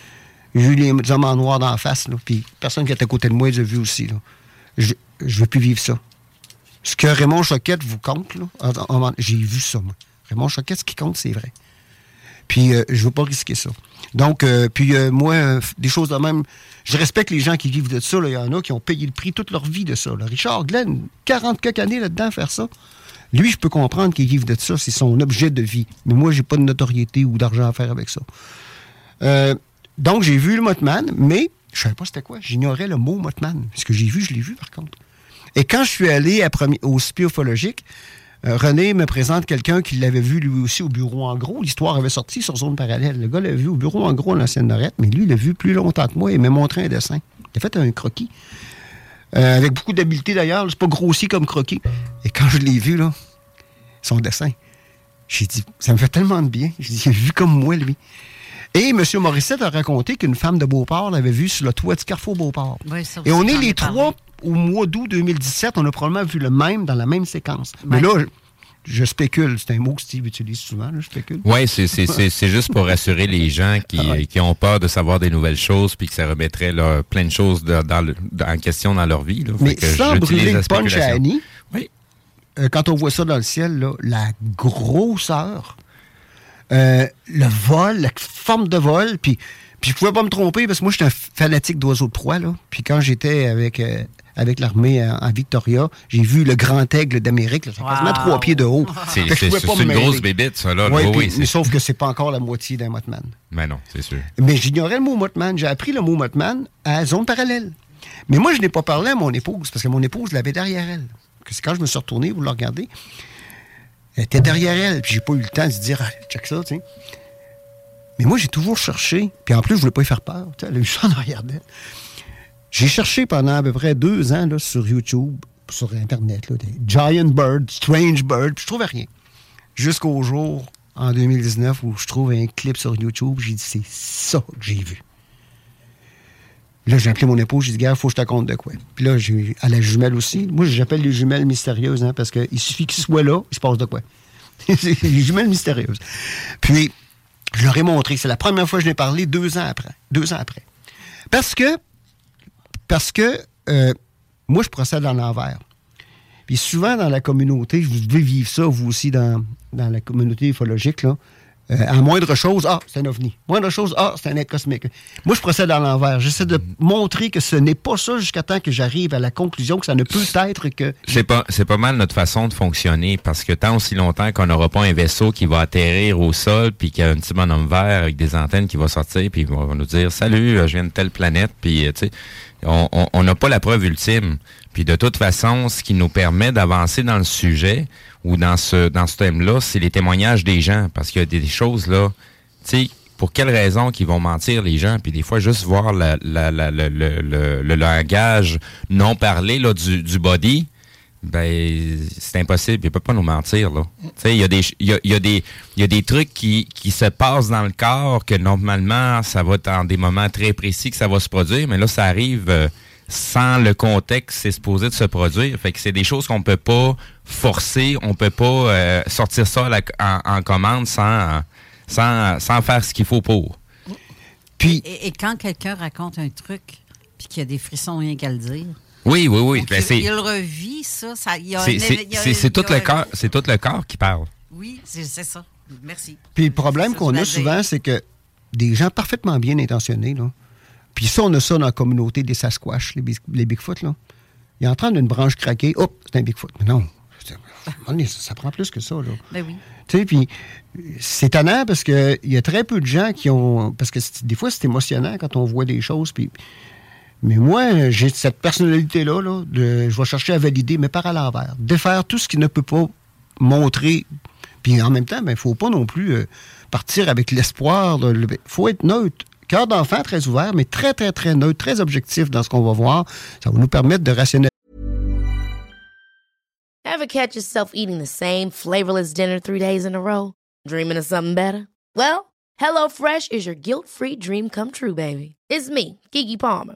J'ai vu les hommes en noir dans la face, là, puis personne qui est à côté de moi les a vus aussi. Là. Je ne veux plus vivre ça. Ce que Raymond Choquette vous compte, là, j'ai vu ça, moi. Raymond Choquette, ce qui compte, c'est vrai. Puis euh, je veux pas risquer ça. Donc, euh, puis moi, des choses de même, je respecte les gens qui vivent de ça. Il y en a qui ont payé le prix toute leur vie de ça. Richard Glenn, 40 quelques années là-dedans faire ça. Lui, je peux comprendre qu'il vive de ça. C'est son objet de vie. Mais moi, j'ai pas de notoriété ou d'argent à faire avec ça. Euh, donc, j'ai vu le Motman, mais je savais pas c'était quoi. J'ignorais le mot Motman. Ce que j'ai vu, je l'ai vu, par contre. Et quand je suis allé au spiofologique, euh, René me présente quelqu'un qui l'avait vu lui aussi au bureau en gros. L'histoire avait sorti sur zone parallèle. Le gars l'avait vu au bureau en gros en ancienne Norette, mais lui, il l'a vu plus longtemps que moi et m'a montré un dessin. Il a fait un croquis. Euh, avec beaucoup d'habileté d'ailleurs. C'est pas grossi comme croquis. Et quand je l'ai vu, là, son dessin, j'ai dit, ça me fait tellement de bien. J'ai dit, il a vu comme moi, lui. Et M. Morissette a raconté qu'une femme de Beauport l'avait vu sur le toit du Carrefour Beauport. et on est les trois au mois d'août 2017, on a probablement vu le même dans la même séquence. Mais là, je spécule, c'est un mot que Steve utilise souvent, je spécule. Oui, c'est juste pour rassurer les [LAUGHS] gens ah qui, ont peur de savoir des nouvelles choses puis que ça remettrait plein de choses en question dans leur vie. Mais sans brûler le punch à Annie, euh, quand on voit ça dans le ciel, la grosseur, euh, le vol, la forme de vol, puis puis je pouvais pas me tromper parce que moi, j'étais un fanatique d'oiseaux de proie. Là. Puis quand j'étais avec, euh, avec l'armée en, Victoria, j'ai vu le grand aigle d'Amérique. Fait quasiment trois pieds de haut. C'est une grosse bébite, ça. Là. oui, mais sauf que c'est pas encore la moitié d'un Motman. Mais non, c'est sûr. Mais j'ignorais le mot Motman. J'ai appris le mot Motman à zone parallèle. Mais moi, je n'ai pas parlé à mon épouse parce que mon épouse l'avait derrière elle. C'est quand je me suis retourné, vous le regardez, elle était derrière elle. Puis j'ai pas eu le temps de se dire, ah, check ça, tu sais. Mais moi, j'ai toujours cherché, puis en plus, je voulais pas y faire peur. Elle a eu ça en arrière d'elle. J'ai cherché pendant à peu près deux ans là, sur YouTube, sur Internet, là, des Giant Bird, Strange Bird, je trouvais rien. Jusqu'au jour, en 2019, où je trouve un clip sur YouTube, j'ai dit, c'est ça que j'ai vu. Là, j'ai appelé mon épouse, j'ai dit, gars, faut que je te raconte de quoi. Puis là, j'ai à la jumelle aussi. Moi, j'appelle les jumelles mystérieuses, hein, parce qu'il suffit qu'ils soient là, il se passe de quoi. [LAUGHS] les jumelles mystérieuses. Puis, je leur ai montré. C'est la première fois que je l'ai parlé deux ans après. Deux ans après. Parce que, parce que euh, moi, je procède en l'envers. Puis souvent dans la communauté, vous devez vivre ça, vous aussi, dans, dans la communauté ufologique, là, euh, à moindre chose, ah, c'est un ovni. Moindre chose, ah, c'est un être cosmique. Moi, je procède à l'envers. J'essaie de montrer que ce n'est pas ça jusqu'à temps que j'arrive à la conclusion que ça ne peut être que. C'est pas, c'est pas mal notre façon de fonctionner parce que tant aussi longtemps qu'on n'aura pas un vaisseau qui va atterrir au sol puis qu'il y a un petit bonhomme vert avec des antennes qui va sortir puis il va nous dire salut, je viens de telle planète puis tu sais On n'a pas la preuve ultime. Puis de toute façon, ce qui nous permet d'avancer dans le sujet ou dans ce dans ce thème-là, c'est les témoignages des gens. Parce qu'il y a des choses là, tu sais, pour quelles raisons qu'ils vont mentir les gens, puis des fois juste voir la, la, le, le, le, langage non parlé là, du, du body, ben c'est impossible, il peut pas nous mentir là. il y a des il y a, des il y a des trucs qui, qui se passent dans le corps que normalement ça va être en des moments très précis que ça va se produire, mais là ça arrive euh, sans le contexte c'est supposé de se produire. Fait que c'est des choses qu'on peut pas forcer, on peut pas euh, sortir ça en, commande sans, sans, sans faire ce qu'il faut pour. Puis et, quand quelqu'un raconte un truc puis qu'il y a des frissons rien qu'à le dire. Oui, oui, oui. Ben, il, le revit, ça. ça c'est tout, le corps, tout le corps qui parle. Oui, c'est ça. Merci. Puis le problème qu'on a souvent, c'est que des gens parfaitement bien intentionnés, là, puis ça, on a ça dans la communauté des Sasquatch, les, les Bigfoot. Là. Il est en train d'une branche craquer. Hop, c'est un Bigfoot. Mais non, ça, prend plus que ça. Là. Ben oui. Tu sais, puis c'est étonnant parce qu'il y a très peu de gens qui ont. Parce que des fois, c'est émotionnant quand on voit des choses. Puis. Mais moi, j'ai cette personnalité-là, là, je vais chercher à valider, mais par à l'envers. Défaire tout ce qui ne peut pas montrer. Puis en même temps, il ben, ne faut pas non plus euh, partir avec l'espoir. Il faut être neutre. Cœur d'enfant très ouvert, mais très, très, très neutre, très objectif dans ce qu'on va voir. Ça va nous permettre de rationaliser. Ever catch yourself eating the same flavorless dinner three days in a row? Dreaming of something better? Well, HelloFresh is your guilt-free dream come true, baby. It's me, Kiki Palmer.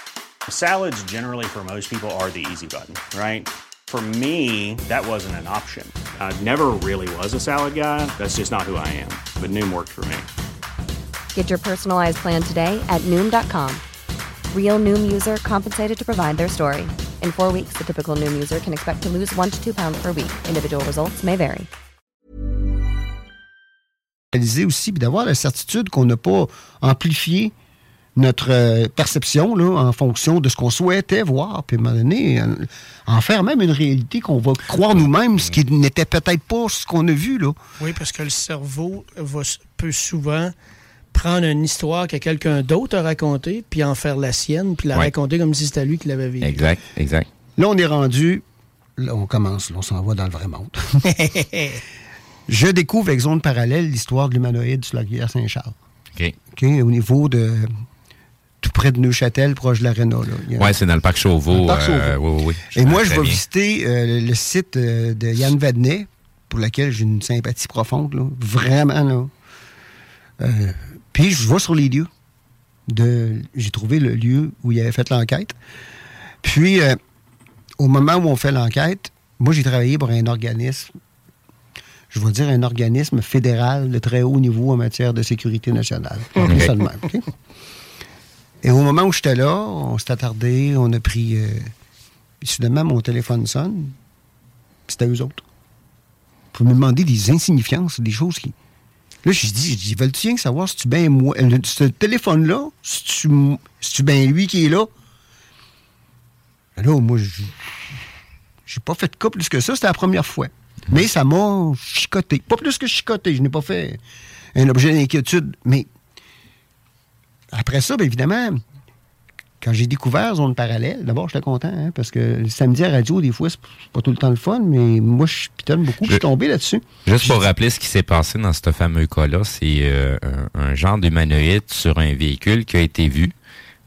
Salads, generally, for most people, are the easy button, right? For me, that wasn't an option. I never really was a salad guy. That's just not who I am. But Noom worked for me. Get your personalized plan today at noom.com. Real noom user compensated to provide their story. In four weeks, the typical noom user can expect to lose one to two pounds per week. Individual results may vary. aussi, d'avoir la certitude qu'on n'a pas amplifié notre euh, perception là, en fonction de ce qu'on souhaitait voir, puis à un moment donné, en faire même une réalité qu'on va croire nous-mêmes, ce qui n'était peut-être pas ce qu'on a vu. Là. Oui, parce que le cerveau va, peut souvent prendre une histoire que quelqu'un d'autre a racontée, puis en faire la sienne, puis la raconter comme si c'était lui qui l'avait vécu. Exact, exact. Là, on est rendu, là, on commence, là, on s'en va dans le vrai monde. [LAUGHS] Je découvre avec Zone Parallèle l'histoire de l'humanoïde sur la rivière Saint-Charles. OK. OK, au niveau de tout près de Neuchâtel, proche de l'Arena. Oui, c'est dans le parc Chauveau. Euh, oui, oui, Et moi, je vais visiter euh, le site euh, de Yann Vadnet, pour lequel j'ai une sympathie profonde. Là. Vraiment, là. Puis je vais sur les lieux. De, j'ai trouvé le lieu où il avait fait l'enquête. Puis, au moment où on fait l'enquête, moi, j'ai travaillé pour un organisme, je vais dire un organisme fédéral de très haut niveau en matière de sécurité nationale. Et au moment où j'étais là, on s'est attardé, on a pris. Euh, soudainement, mon téléphone sonne. C'était eux autres. Pour me demander des insignifiances, des choses qui. Là, je dis, je dis, veulent-tu savoir? Si tu bien moi? Ce téléphone-là, si tu, tu bien lui qui est là? Là, moi, j'ai pas fait de cas plus que ça. C'était la première fois. Mais ça m'a chicoté. Pas plus que chicoté. Je n'ai pas fait un objet d'inquiétude. Mais après ça, bien évidemment, quand j'ai découvert Zone Parallèle, d'abord, j'étais content, hein, parce que le samedi à radio, des fois, c'est pas tout le temps le fun, mais moi, je pitonne beaucoup, je suis tombé là-dessus. Juste pour rappeler ce qui s'est passé dans ce fameux cas-là, c'est euh, un, genre d'humanoïde sur un véhicule qui a été vu.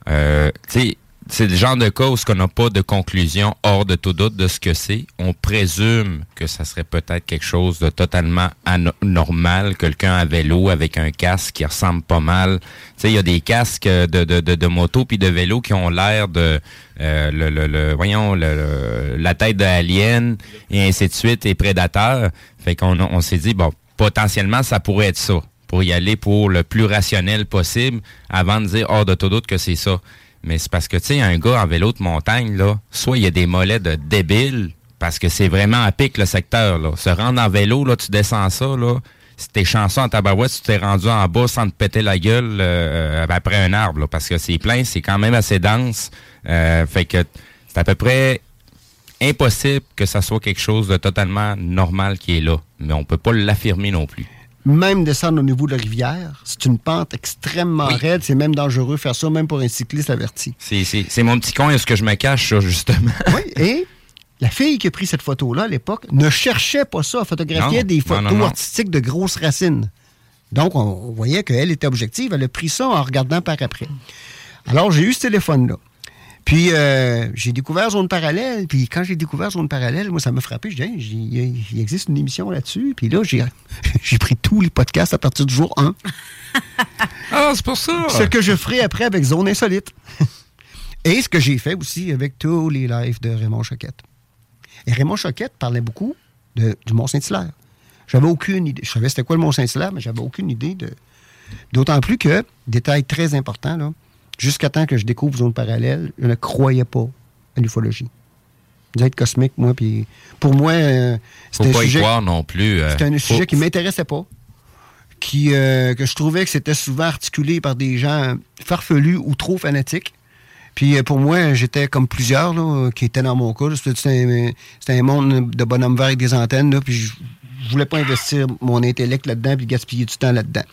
Euh, tu sais, c'est le genre de cas où qu'on n'a pas de conclusion hors de tout doute de ce que c'est. On présume que ça serait peut-être quelque chose de totalement anormal, quelqu'un à vélo avec un casque qui ressemble pas mal. Tu sais, il y a des casques de, de, de, de moto puis de vélo qui ont l'air de euh, le, le, voyons le, la tête d'alien et ainsi de suite et prédateur. Fait qu'on on, s'est dit bon potentiellement ça pourrait être ça pour y aller pour le plus rationnel possible avant de dire hors de tout doute que c'est ça. Mais c'est parce que, tu sais, un gars en vélo de montagne, là, soit il y a des mollets de débiles, parce que c'est vraiment à pic le secteur, là. Se rendre en vélo, là, tu descends ça, là. Si t'es chanceux en tabarouette, tu t'es rendu en bas sans te péter la gueule euh, après un arbre, là, parce que c'est plein, c'est quand même assez dense. Euh, fait que c'est à peu près impossible que ça soit quelque chose de totalement normal qui est là. Mais on peut pas l'affirmer non plus même descendre au niveau de la rivière, c'est une pente extrêmement raide. C'est même dangereux faire ça, même pour un cycliste averti. C'est mon petit coin, est-ce que je me cache, ça, justement? oui, et la fille qui a pris cette photo-là à l'époque ne cherchait pas ça. Elle photographiait des photos artistiques de grosses racines. Donc, on voyait qu'elle était objective. Elle a pris ça en regardant par après. Alors, j'ai eu ce téléphone-là. Puis euh, j'ai découvert Zone Parallèle. Puis quand j'ai découvert Zone Parallèle, moi, ça m'a frappé. Je dis, il existe une émission là-dessus. Puis là, [LAUGHS] j'ai pris tous les podcasts à partir du jour 1. [LAUGHS] ah, c'est pour ça! Ce que je ferai après avec Zone Insolite. [LAUGHS] Et ce que j'ai fait aussi avec tous les lives de Raymond Choquette. Et Raymond Choquette parlait beaucoup de, du Mont-Saint-Hilaire. J'avais aucune idée. Je savais c'était quoi le Mont-Saint-Hilaire, mais j'avais aucune idée de. D'autant plus que, détail très important, là, jusqu'à temps que je découvre Zone Parallèle, je ne croyais pas à l'ufologie. Être cosmique, moi, puis pour moi, euh, c'était un sujet. non plus. Euh, c'était un sujet qui m'intéressait pas, qui euh, que je trouvais que c'était souvent articulé par des gens farfelus ou trop fanatiques. Puis pour moi, j'étais comme plusieurs là, qui étaient dans mon cas. C'était un, monde de bonhomme vert avec des antennes, puis je, je voulais pas investir mon intellect là-dedans puis gaspiller du temps là-dedans.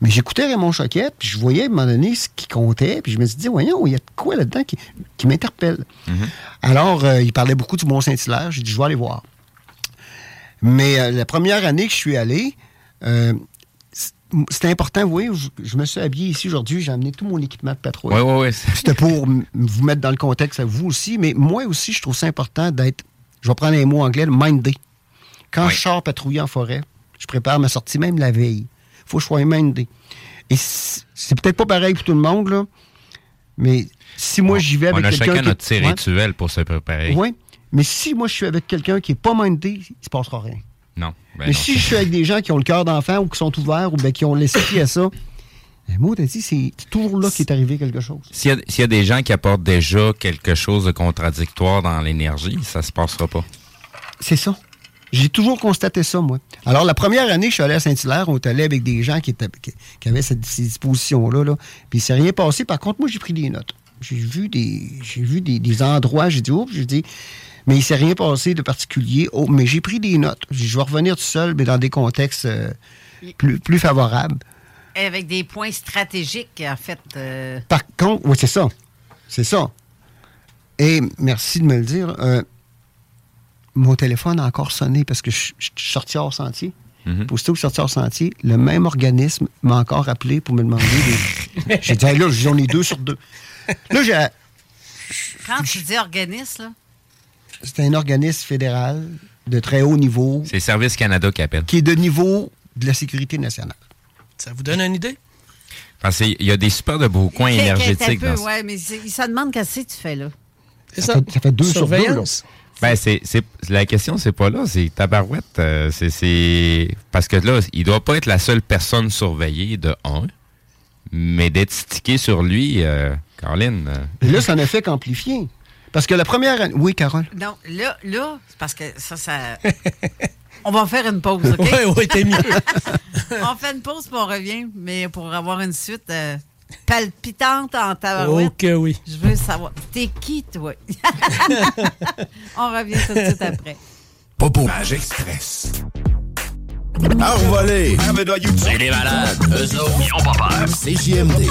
Mais j'écoutais Raymond Choquette, puis je voyais à un moment donné ce qui comptait, puis je me suis dit, voyons, il y a de quoi là-dedans qui, m'interpelle. Mhm. Alors, euh, il parlait beaucoup du Mont-Saint-Hilaire. J'ai dit, je vais aller voir. Mais euh, la première année que je suis allé, euh, c'était important, vous voyez, je, me suis habillé ici aujourd'hui, j'ai amené tout mon équipement de patrouille. Oui, oui, oui. C'était pour vous mettre dans le contexte à vous aussi, mais moi aussi, je trouve ça important d'être, je vais prendre les mots anglais, mindé. Quand je sors patrouiller en forêt, je prépare ma sortie même la veille faut que je sois mindé. Et c'est peut-être pas pareil pour tout le monde, là, mais si moi j'y vais avec quelqu'un. On a chacun notre rituel pour se préparer. Oui, mais si moi je suis avec quelqu'un qui est pas mindé, il se passera rien. Non. Ben mais si je suis avec des gens qui ont le cœur d'enfant ou qui sont ouverts ou ben, qui ont laissé pied à ça, ben, moi, t'as dit, c'est toujours là qu'il est arrivé quelque chose. S'il y, y, a des gens qui apportent déjà quelque chose de contradictoire dans l'énergie, ça se passera pas. C'est ça. J'ai toujours constaté ça, moi. Alors, la première année que je suis allé à Saint-Hilaire, on était allé avec des gens qui, étaient, qui, avaient cette, ces dispositions-là. Là. Puis, il s'est rien passé. Par contre, moi, j'ai pris des notes. J'ai vu des, j'ai vu des, endroits, j'ai dit, oups, j'ai dit, mais il s'est rien passé de particulier. Oh, mais j'ai pris des notes. Je vais revenir tout seul, mais dans des contextes euh, plus, plus favorables. Avec des points stratégiques, en fait. Euh. Par contre, oui, c'est ça. C'est ça. Et merci de me le dire. Euh, mon téléphone a encore sonné parce que je, suis sorti hors sentier. Mm que je suis sorti hors sentier, le même organisme m'a encore appelé pour me demander des... [LAUGHS] j'ai dit, là, j'en ai deux sur deux. Là, j'ai. Quand tu dis organisme, là? C'est un organisme fédéral de très haut niveau. C'est Service Canada qui appelle. Qui est de niveau de la sécurité nationale. Ça vous donne une idée? Parce qu'il y a des super de beaux coins [LAUGHS] énergétiques. Oui, mais ça demande qu'est-ce que tu fais là. Ça, ça, fait, deux sur deux. Là. Ben, c'est, la question, c'est pas là, c'est Tabarouette. Euh, c'est, parce que là, il doit pas être la seule personne surveillée de un, mais d'être stické sur lui, euh, Caroline. Euh. Et là, ça n'a fait qu'amplifier. Parce que la première année. Oui, Carole? Non, là, là, parce que ça, ça. [LAUGHS] on va faire une pause, OK? oui, oui, t'es mieux. [LAUGHS] on fait une pause, puis on revient, mais pour avoir une suite palpitante en tabarouette. Ok, oui. Je veux savoir. T'es qui, toi? [LAUGHS] On revient tout de suite après. Popo. Page Express. Envolé. C'est les malades. Eux autres, ils ont pas peur. C'est JMD.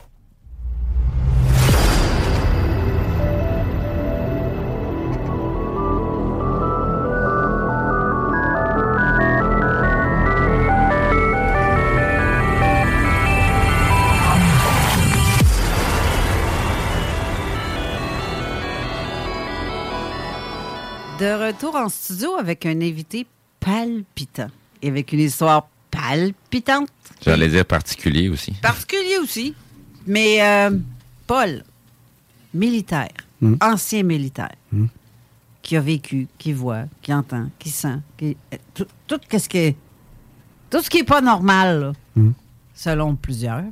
Retour en studio avec un invité palpitant et avec une histoire palpitante. J'allais dire particulier aussi. Particulier aussi. Mais euh, Paul, militaire, Hmm. ancien militaire, Hmm. qui a vécu, qui voit, qui entend, qui sent, qui, euh, tout, tout ce qui est, tout ce qui est pas normal, là, Hmm. selon plusieurs.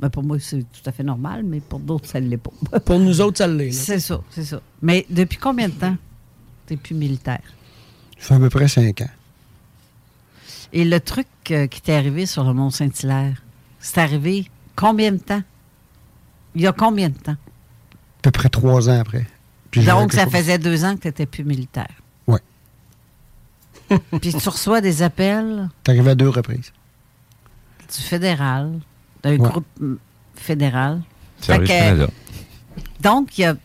Ben pour moi, c'est tout à fait normal, mais pour d'autres, ça ne l'est pas. Pour nous autres, ça l'est. C'est ça, c'est ça. Mais depuis combien de temps? T'es plus militaire? Ça fait à peu près cinq ans. Et le truc euh, qui t'est arrivé sur le Mont Saint-Hilaire, c'est arrivé combien de temps? Il y a combien de temps? À peu près trois ans après. Puis Donc, ça chose- faisait deux ans que tu n'étais plus militaire. Ouais. [LAUGHS] Puis tu reçois des appels? C'est arrivé à deux reprises. du fédéral, d'un Ouais. groupe mm, fédéral. Service que- Canada. Donc, il y a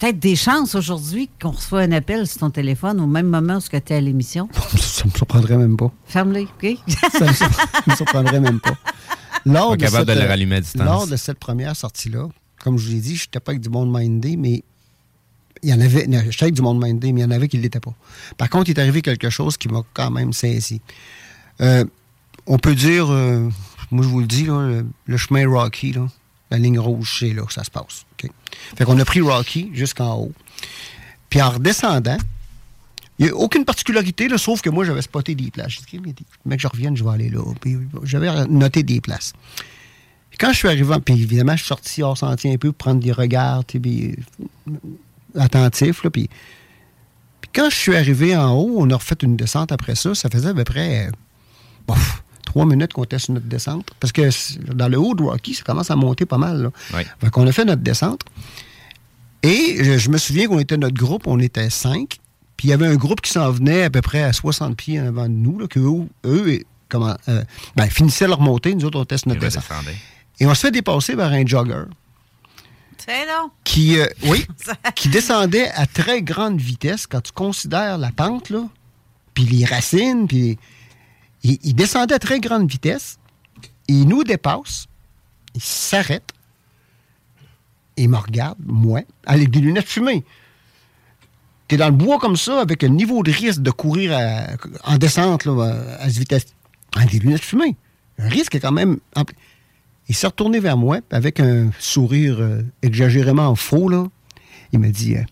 peut-être des chances aujourd'hui qu'on reçoit un appel sur ton téléphone au même moment où tu es à l'émission. [LAUGHS] Ça me surprendrait même pas. Ferme-les, OK? [LAUGHS] Ça me, sur- me surprendrait même pas. [LAUGHS] Lors Pas de, capable cette, de le rallumer à distance. lors de cette première sortie-là, comme je vous l'ai dit, je n'étais pas avec du monde mindé, mais il y en avait. J'étais avec du monde mindé, mais il y en avait qui ne l'étaient pas. Par contre, il est arrivé quelque chose qui m'a quand même saisi. Euh, on peut dire, euh, moi je vous le dis, là, le, le chemin Rocky, là, la ligne rouge, c'est là que ça se passe. Fait qu'on a pris Rocky jusqu'en haut. Puis en redescendant, il n'y a aucune particularité, sauf que moi, j'avais spoté des places. OK, mais mec, je revienne, je vais aller là. J'avais noté des places. Puis quand je suis arrivé, puis évidemment, je suis sorti hors sentier un peu pour prendre des regards, puis, euh, attentifs, là, puis, quand je suis arrivé en haut, on a refait une descente après ça. Ça faisait à peu près euh, trois minutes qu'on était sur notre descente. Parce que dans le haut de Rocky, ça commence à monter pas mal. Là. Ouais. Fait qu'on a fait notre descente. Et je, je me souviens qu'on était notre groupe, on était cinq. Puis il y avait un groupe qui s'en venait à peu près à 60 pieds en avant de nous, là, que eux, eux, comment, euh, ben, finissaient leur montée. Nous autres, on sur notre descente. Et on se fait dépasser par un jogger C'est non. qui, euh, oui, [LAUGHS] qui descendait à très grande vitesse quand tu considères la pente, là, puis les racines, puis il, descendait à très grande vitesse. Il nous dépasse, il s'arrête, il me regarde, moi, avec des lunettes fumées. T'es dans le bois comme ça, avec un niveau de risque de courir en descente là, à cette vitesse. Avec des lunettes fumées. Un risque est quand même. Il s'est retourné vers moi avec un sourire euh, exagérément faux. Là. Il m'a dit euh,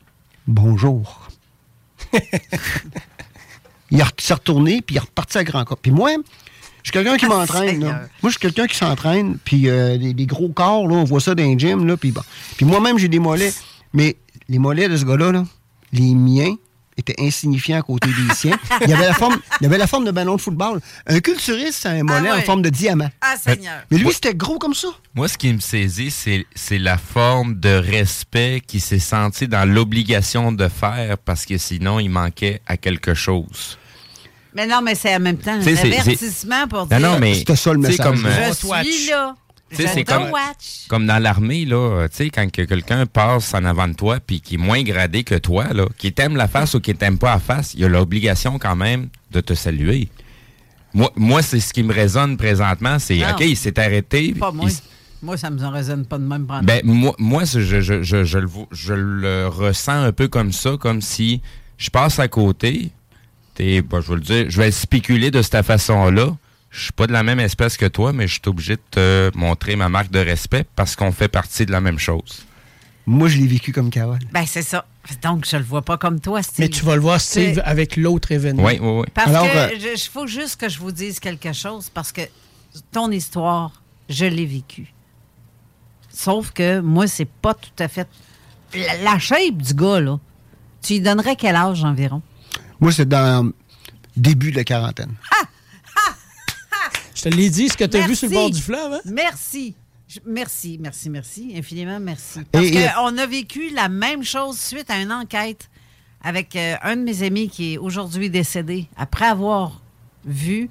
Bonjour. [LAUGHS] il a- s'est retourné, puis il est reparti à grand corps. Puis moi, je suis quelqu'un qui Ah, m'entraîne. Moi, je suis quelqu'un qui s'entraîne, puis euh, des, des gros corps, là, on voit ça dans les gym, là, puis bon. Puis moi-même, j'ai des mollets. Mais les mollets de ce gars-là, là, les miens, étaient insignifiants à côté des siens. Il y avait la forme, il y avait la forme de ballon de football. Un culturiste, c'est un mollet Ah ouais. en forme de diamant. Ah, Seigneur. Mais lui, c'était gros comme ça. Moi, ce qui me saisit, c'est, c'est la forme de respect qu'il s'est senti dans l'obligation de faire parce que sinon, il manquait à quelque chose. Mais non, mais c'est en même temps un avertissement pour dire Non, non, mais. C'était ça le message. Comme, euh, Je suis là. C'est comme- watch. Comme dans l'armée, là, tu sais, quand que quelqu'un passe en avant de toi puis qui est moins gradé que toi, là, qui t'aime la face ou qui t'aime pas la face, il a l'obligation quand même de te saluer. Moi, moi c'est ce qui me résonne présentement, c'est Non. OK, il s'est arrêté. Pas moi. il- Moi, ça me résonne pas de même. ben, moi, moi je, je, je, je, le, je le ressens un peu comme ça, comme si je passe à côté. Ben, je vais le dire, je vais spéculer de cette façon-là. Je suis pas de la même espèce que toi, mais je suis obligé de te montrer ma marque de respect parce qu'on fait partie de la même chose. Moi, je l'ai vécu comme Carole. Ben, c'est ça. Donc, je le vois pas comme toi, Steve. Mais tu vas le voir, Steve, avec l'autre événement. Oui, oui, oui. Parce Alors, que euh, il faut juste que je vous dise quelque chose parce que ton histoire, je l'ai vécue. Sauf que moi, c'est pas tout à fait. La, la shape du gars, là, tu lui donnerais quel âge environ? Moi, c'est dans le début de la quarantaine. Je te l'ai dit, ce que tu as vu sur le Merci. bord du fleuve. Hein? Merci. Merci, merci, merci. Infiniment merci. Parce Et- et- qu'on a vécu la même chose suite à une enquête avec euh, un de mes amis qui est aujourd'hui décédé. Après avoir vu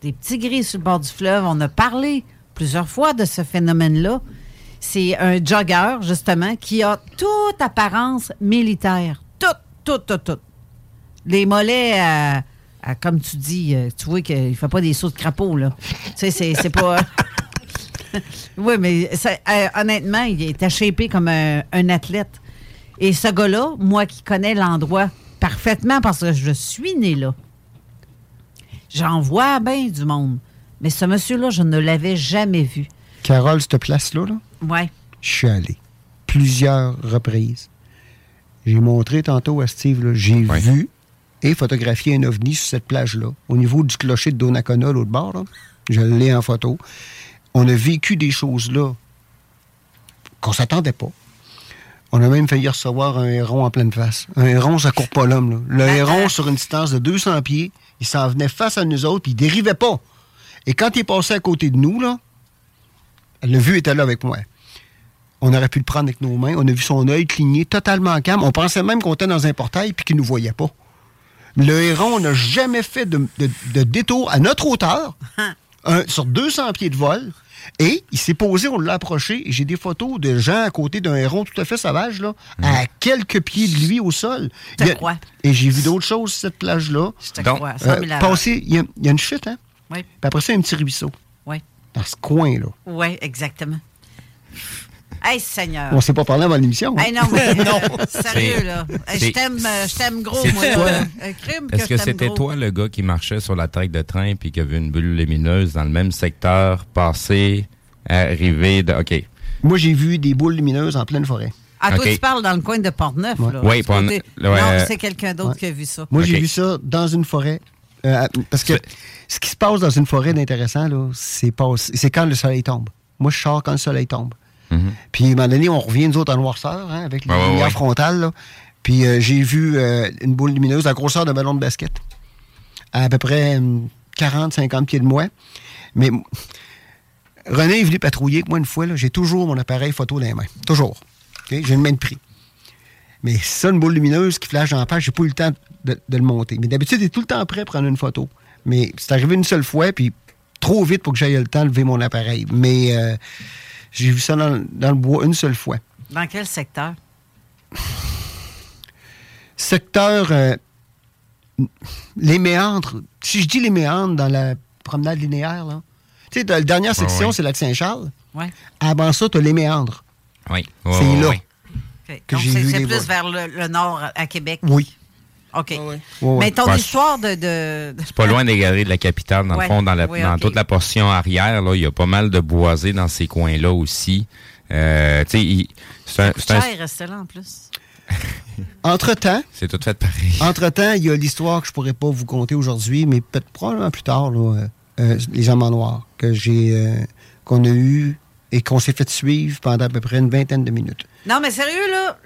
des petits gris sur le bord du fleuve, on a parlé plusieurs fois de ce phénomène-là. C'est un jogger, justement, qui a toute apparence militaire. Tout, tout, tout, tout. Les mollets, à- à, comme tu dis, euh, tu vois qu'il ne fait pas des sauts de crapaud, là. tu sais, c'est c'est pas... [LAUGHS] oui, mais ça- euh, honnêtement, il était shapé comme un, un athlète. Et ce gars-là, moi qui connais l'endroit parfaitement parce que je suis né là. J'en vois bien du monde. Mais ce monsieur-là, je ne l'avais jamais vu. Carole, cette place-là, là, Ouais. je suis allé plusieurs reprises. J'ai montré tantôt à Steve, là, j'ai vu et photographié un ovni sur cette plage-là, au niveau du clocher de Donnacona, l'autre bord. là. Je l'ai en photo. On a vécu des choses là qu'on s'attendait pas. On a même failli recevoir un héron en pleine face. Un héron, ça court pas l'homme. là. Le héron, sur une distance de 200 pieds, il s'en venait face à nous autres, puis il dérivait pas. Et quand il est passé à côté de nous, là, le vu était là avec moi. On aurait pu le prendre avec nos mains. On a vu son œil cligner totalement calme. On pensait même qu'on était dans un portail puis qu'il ne nous voyait pas. Le héron n'a jamais fait de, de- de détour à notre hauteur, un- sur 200 pieds de vol. Et il s'est posé, on l'a approché. et J'ai des photos de gens à côté d'un héron tout à fait sauvage, là, à quelques pieds de lui au sol. Je te Il y a- crois. Et j'ai vu d'autres choses sur cette plage-là. Je te crois. 100 000 à l'heure. passer, il y, a- il y a une chute, hein? Oui. Puis après ça, un petit ruisseau. Oui. Dans ce coin-là. Oui, exactement. Hey, Seigneur. On s'est pas parlé avant l'émission. hein? Hey, non, mais, [LAUGHS] Non. euh, sérieux, là. Je t'aime, euh, je t'aime gros, C'est moi. toi. là. Un crime que Est-ce que c'était toi le gars qui marchait sur la traque de train puis qui a vu une bulle lumineuse dans le même secteur passer, arriver de. OK. Moi, j'ai vu des boules lumineuses en pleine forêt. Ah, toi, tu parles dans le coin de Portneuf, là. Oui, Port- ouais, Non, c'est quelqu'un d'autre Ouais. qui a vu ça. Moi, j'ai vu ça dans une forêt. Euh, parce que ce qui se passe dans une forêt d'intéressant, là, c'est pas- c'est quand le soleil tombe. Moi, je sors quand le soleil tombe. Puis, à un moment donné, on revient, nous autres, en noirceur, hein, avec les ouais, lumières ouais. frontales. là. Puis, euh, j'ai vu euh, une boule lumineuse à la grosseur d'un ballon de basket. À, peu près 40-50 pieds de moi. Mais René est venu patrouiller avec moi une fois. J'ai toujours mon appareil photo dans les mains. Toujours. J'ai une main de prix. Mais ça, une boule lumineuse qui flash en page, j'ai pas eu le temps de, de le monter. Mais d'habitude, il est tout le temps prêt à prendre une photo. Mais c'est arrivé une seule fois, puis trop vite pour que j'aille le temps de lever mon appareil. Mais euh, j'ai vu ça dans, dans le bois une seule fois. Dans quel secteur? Secteur. euh, les méandres. Si je dis les méandres dans la promenade linéaire, là. Tu sais, la dernière Ouais, section, ouais. c'est lac Saint-Charles. Ouais. Avant ça, tu as les méandres. Oui. c'est Ouais, là. ouais. OK. Que Donc, j'ai c'est vu c'est plus vers le, le nord, à Québec? Oui. OK. Mais ton Ouais. histoire de... de... C'est pas loin des galeries de la capitale, dans Ouais. le fond, dans, la- Oui, dans ok. toute la portion arrière, là, il y a pas mal de boisés dans ces coins-là aussi. Euh, tu sais, il- c'est un- c'est là en plus. [LAUGHS] Entre-temps, c'est tout fait pareil. Entre-temps, il y a l'histoire que je pourrais pas vous conter aujourd'hui, mais peut-être probablement plus tard, là, euh, euh, les hommes en noir, que j'ai, euh, qu'on a eu et qu'on s'est fait suivre pendant à peu près une vingtaine de minutes. Non, mais sérieux, là,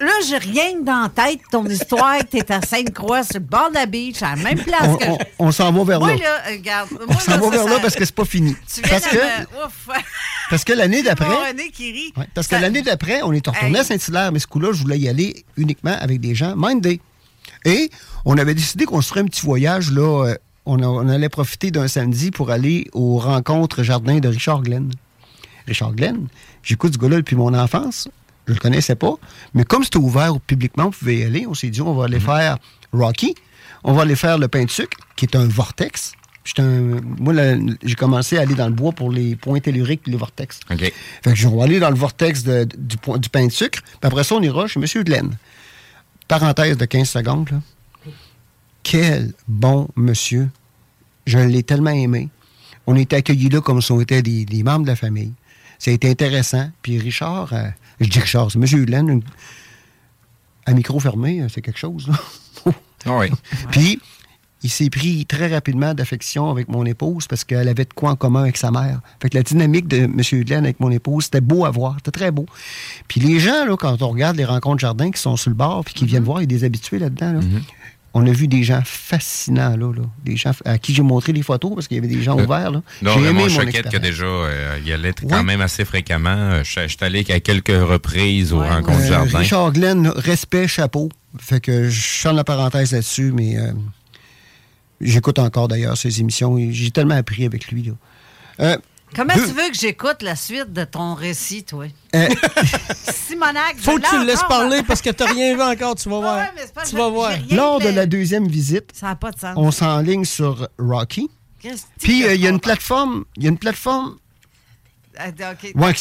là, j'ai rien dans la tête, ton histoire, que t'es à Sainte-Croix, sur le bord de la beach, à la même place On, que... on- on s'en va vers Moi, là. là, euh. On s'en va vers là parce que c'est pas fini. Tu Parce que, me- parce que l'année d'après. Ouais, parce que l'année d'après, on est retourné Hey. à Saint-Hilaire, mais ce coup-là, je voulais y aller uniquement avec des gens mindés. Et on avait décidé qu'on se ferait un petit voyage, là. euh, on, a- on allait profiter d'un samedi pour aller aux rencontres jardin de Richard Glenn. Richard Glenn, j'écoute ce gars-là depuis mon enfance. Je le connaissais pas. Mais comme c'était ouvert publiquement, on pouvait y aller. On s'est dit, on va aller faire Rocky. On va aller faire le pain de sucre, qui est un vortex. Un- moi, j'ai commencé à aller dans le bois pour les points telluriques et les vortex. OK. Fait que je vais aller dans le vortex de- du, pain de sucre. Puis après ça, on ira chez M. Glenn. Parenthèse de 15 secondes. Là. Quel bon monsieur. Je l'ai tellement aimé. On était accueillis là comme si on était des, des membres de la famille. Ça a été intéressant. Puis Richard, euh, je dis Richard, c'est M. Glenn, une- à micro fermé, euh, c'est quelque chose. là. [LAUGHS] Ah oui. Puis, il s'est pris très rapidement d'affection avec mon épouse parce qu'elle avait de quoi en commun avec sa mère. Fait que la dynamique de M. Glenn avec mon épouse, c'était beau à voir. C'était très beau. Puis les gens, là, quand on regarde les rencontres jardin qui sont sur le bord puis qui viennent voir, il y a des habitués là-dedans. là. On a vu des gens fascinants, là. là. Des gens à qui j'ai montré les photos parce qu'il y avait des gens ouverts. Là. Non, J'ai aimé mon mon choquette que expérience. déjà, euh, il allait quand Ouais. même assez fréquemment. Euh, Je suis allé à quelques reprises aux rencontres Euh, jardin. Richard Glenn, respect, chapeau. Fait que je ferme la parenthèse là-dessus, mais euh, j'écoute encore d'ailleurs ses émissions. et J'ai tellement appris avec lui. Là. Euh, Comment tu veux que j'écoute la suite de ton récit, toi? euh, [LAUGHS] Simonac, Faut que tu le laisses parler parce que t'as rien vu encore, tu vas voir. ouais, mais c'est pas- tu vas voir. lors de la deuxième visite, Ça n'a pas de sens. on s'enligne sur Rocky. Qu'est-ce que Puis euh, il y a une plateforme, il y a une plateforme. Ah, OK. Ouais,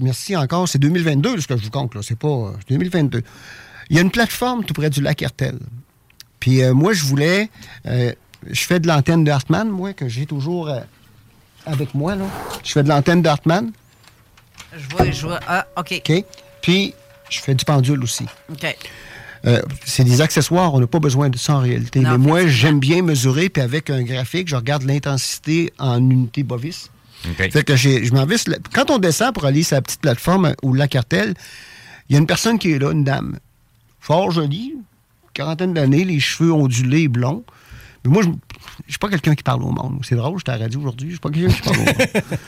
merci encore, c'est 2022 là, ce que je vous compte là, c'est pas euh, 2022. Il y a une plateforme tout près du lac Hertel. Puis euh, moi, je voulais. Euh, je fais de l'antenne d'Hartmann, moi, que j'ai toujours euh, avec moi, là. Je fais de l'antenne d'Hartmann. Je vois, je vois. Ah, OK. OK. Puis, je fais du pendule aussi. OK. c'est des accessoires, on n'a pas besoin de ça en réalité. Mais moi, j'aime bien mesurer, puis avec un graphique, je regarde l'intensité en unité bovis. Fait que je m'en vais. Quand on descend pour aller sur la petite plateforme ou la cartelle, il y a une personne qui est là, une dame. Fort jolie, quarantaine d'années, les cheveux ondulés, blonds. Mais moi, je ne suis pas quelqu'un qui parle au monde. C'est drôle, j'étais à la radio aujourd'hui, je suis pas quelqu'un qui parle au monde. [LAUGHS]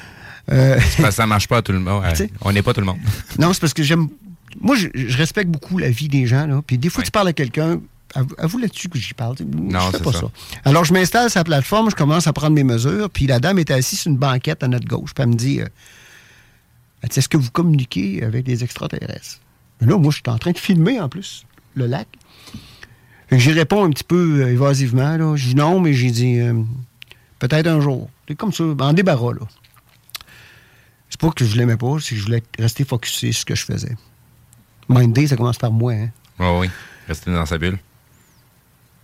Euh... ça marche pas à tout le monde. On n'est pas tout le monde. [LAUGHS] non, c'est parce que j'aime. Moi, je, respecte beaucoup la vie des gens. Là. Puis des fois, tu parles à quelqu'un. Avoue là-dessus que j'y parle. Non, c'est pas ça. Alors, je m'installe sur la plateforme, je commence à prendre mes mesures, puis la dame est assise sur une banquette à notre gauche, puis elle me dit euh, Est-ce que vous communiquez avec des extraterrestres? Mais là, moi, je suis en train de filmer en plus le lac. J'y réponds un petit peu euh, évasivement. Là. Je dis non, mais j'ai dit euh, peut-être un jour. C'est comme ça, en débarras. Là. C'est pas que je l'aimais pas, c'est que je voulais rester focusé sur ce que je faisais. Mindé, ça commence par moi. Hein? oui, rester dans sa bulle.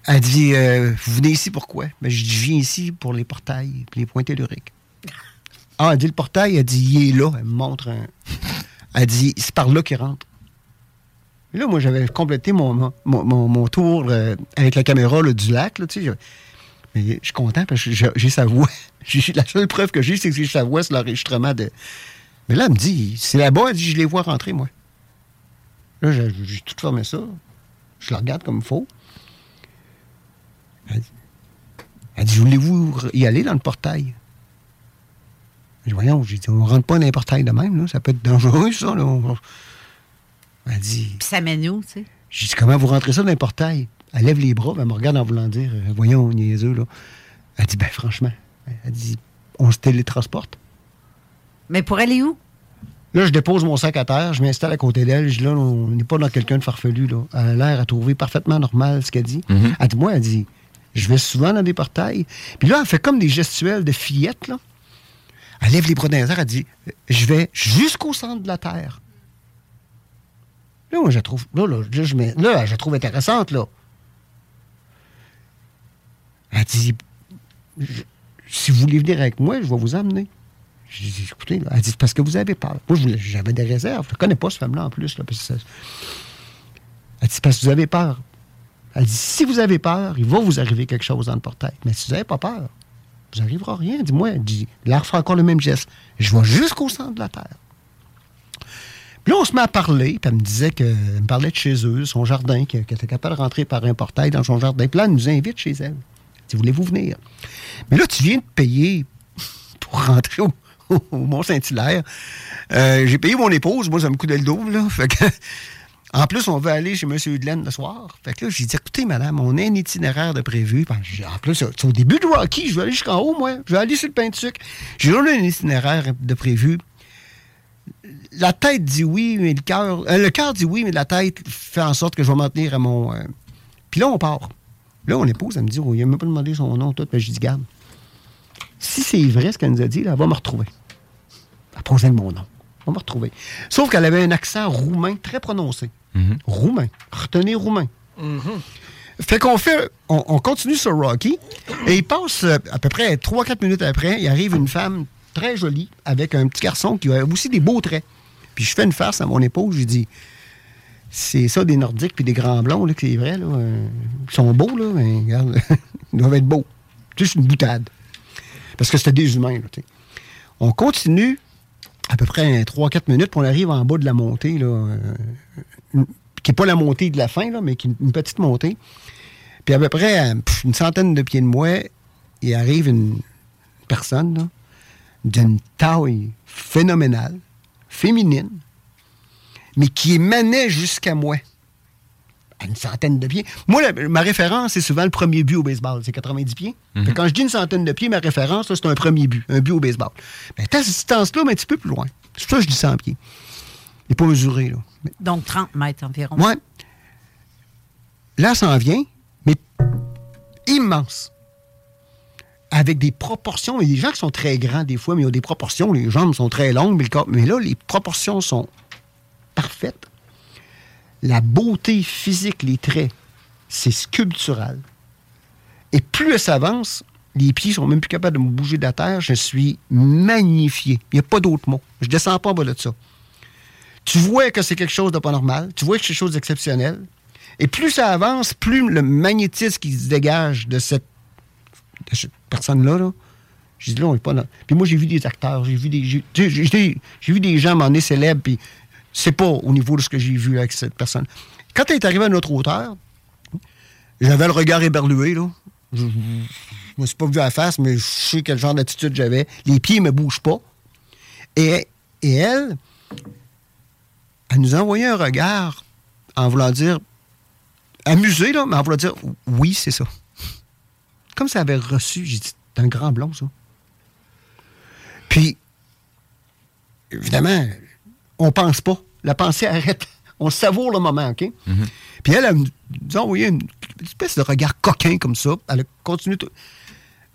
Elle dit euh, Vous venez ici pourquoi ben, Je dis Je viens ici pour les portails et les points telluriques. Ah, elle dit Le portail, elle dit Il est là. Elle me montre un. Elle dit C'est par là qu'il rentre. Là, moi, j'avais complété mon, mon, tour euh, avec la caméra du lac. Là, je, mais je suis content parce que j'ai sa voix. [LAUGHS] la seule preuve que j'ai, c'est que j'ai sa voix sur l'enregistrement de. Mais là, elle me dit C'est là-bas, elle dit Je les vois rentrer, moi. Là, j'ai tout fermé ça. Je la regarde comme il faut. Elle dit, voulez-vous y aller dans le portail? Je dis, voyons, j'ai dit, on rentre pas dans un portail de même, là. ça peut être dangereux, ça. Elle dit. Puis ça mène où, tu sais? J'ai dit, comment vous rentrez ça dans un portail? Elle lève les bras, elle me regarde en voulant dire, euh, voyons, niaiseux, là. Elle dit, ben franchement, elle dit, on se télétransporte. Mais pour aller où? Là, je dépose mon sac à terre, je m'installe à côté d'elle. Je dis, là, on n'est pas dans quelqu'un de farfelu, là. Elle a l'air à trouver parfaitement normal ce qu'elle dit. Mm-hmm. Elle dit, moi, elle dit, je vais souvent dans des portails. Puis là, elle fait comme des gestuels de fillette, là. Elle lève les bras dans elle dit Je vais jusqu'au centre de la Terre. Là, je trouve. Là, là, là, trouve intéressante, là. Elle dit Si vous voulez venir avec moi, je vais vous emmener. Je dis Écoutez, elle dit Parce que vous avez peur. Moi, j'avais des réserves. Je ne connais pas ce femme-là en plus. Là, elle dit Parce que vous avez peur. Elle dit si vous avez peur, il va vous arriver quelque chose dans le portail. Mais si vous n'avez pas peur, vous n'arrivera rien. Dis-moi, dit, l'art fera encore le même geste. Je vais jusqu'au centre de la Terre. Puis là, on se met à parler, puis elle me disait qu'elle me parlait de chez eux, son jardin, qu'elle était capable de rentrer par un portail dans son jardin. Puis là, elle nous invite chez elle. Dit, voulez-vous venir? Mais là, tu viens de payer pour rentrer au, Mont-Saint-Hilaire. Euh, j'ai payé mon épouse, moi, ça me coûtait le double, là. En plus, on veut aller chez M. Hudlen le soir. Fait que là, j'ai dit, écoutez, madame, on a un itinéraire de prévu. En plus, c'est au début de Rocky, je vais aller jusqu'en haut, moi. Je vais aller sur le pain de sucre. J'ai un itinéraire de prévu. La tête dit oui, mais le cœur. Euh, le cœur dit oui, mais la tête fait en sorte que je vais m'en tenir à mon. Euh, puis là, on part. Là, mon épouse, elle me dit, oh, il n'a même pas demandé son nom, tout. Puis je dis, garde, si c'est vrai ce qu'elle nous a dit, elle va me retrouver. Elle posait mon nom. On va retrouver. Sauf qu'elle avait un accent roumain très prononcé. Mhm. Roumain. Retenez roumain. Mhm. Fait qu'on fait, on, continue sur Rocky, et il passe euh, à peu près 3-4 minutes après, il arrive une femme très jolie avec un petit garçon qui a aussi des beaux traits. Puis je fais une face à mon épouse, je lui dis c'est ça des Nordiques puis des grands blonds, là, c'est vrai, là. Euh, ils sont beaux, là, mais regarde, [LAUGHS] ils doivent être beaux. Juste une boutade. Parce que c'était des humains, On continue à peu près 3-4 minutes, puis on arrive en bas de la montée, là, euh, qui n'est pas la montée de la fin, là, mais qui est une petite montée. Puis à peu près une centaine de pieds de moi, il arrive une personne d'une taille phénoménale, féminine, mais qui émanait jusqu'à moi à une centaine de pieds. Moi, ma référence, c'est souvent le premier but au baseball. C'est 90 pieds. Mhm. Quand je dis une centaine de pieds, ma référence, c'est un premier but, un but au baseball. Mais à cette distance-là, mais un petit peu plus loin. C'est pour ça que je dis 100 pieds. Il n'est pas mesuré. Là. Donc 30 mètres environ. Oui. Là, ça en vient, mais immense. Avec des proportions. Il y a des gens qui sont très grands des fois, mais ils ont des proportions. Les jambes sont très longues, mais, là, les proportions sont parfaites la beauté physique, les traits, c'est sculptural. Et plus elle s'avance, les pieds sont même plus capables de me bouger de la terre. Je suis magnifié. Il n'y a pas d'autre mot. Je descends pas en bas de ça. Tu vois que c'est quelque chose de pas normal. Tu vois que c'est quelque chose d'exceptionnel. Et plus ça avance, plus le magnétisme qui se dégage de cette, personne-là, là, je dis là, on n'est pas là. Puis moi, j'ai vu des acteurs, j'ai vu des. J'ai vu des gens m'en célèbres, puis c'est pas au niveau de ce que j'ai vu avec cette personne. Quand elle est arrivée à notre hauteur, j'avais le regard éberlué, là. Je ne me suis pas vu à la face, mais je sais quel genre d'attitude j'avais. Les pieds ne me bougent pas. Et, et elle, elle nous a envoyé un regard en voulant dire, amusé, là, mais en voulant dire, oui, c'est ça. Comme ça avait reçu, j'ai dit, c'est un grand blond, ça. Puis, évidemment, on pense pas. La pensée arrête. [LAUGHS] On savoure le moment, OK? Mm-hmm. Puis elle, elle nous a envoyé une, espèce de regard coquin comme ça. Elle a continué,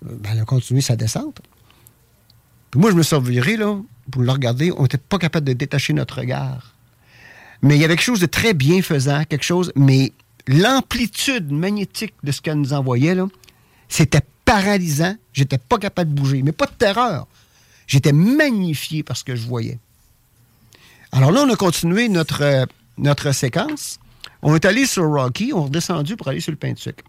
ben, elle a continué sa descente. Puis moi, je me suis reviré, là, pour le regarder. On n'était pas capable de détacher notre regard. Mais il y avait quelque chose de très bienfaisant, quelque chose, mais l'amplitude magnétique de ce qu'elle nous envoyait, là, c'était paralysant. J'étais pas capable de bouger, mais pas de terreur. J'étais magnifié par ce que je voyais. Alors là, on a continué notre, euh, notre séquence. On est allé sur Rocky, on est redescendu pour aller sur le pain de sucre.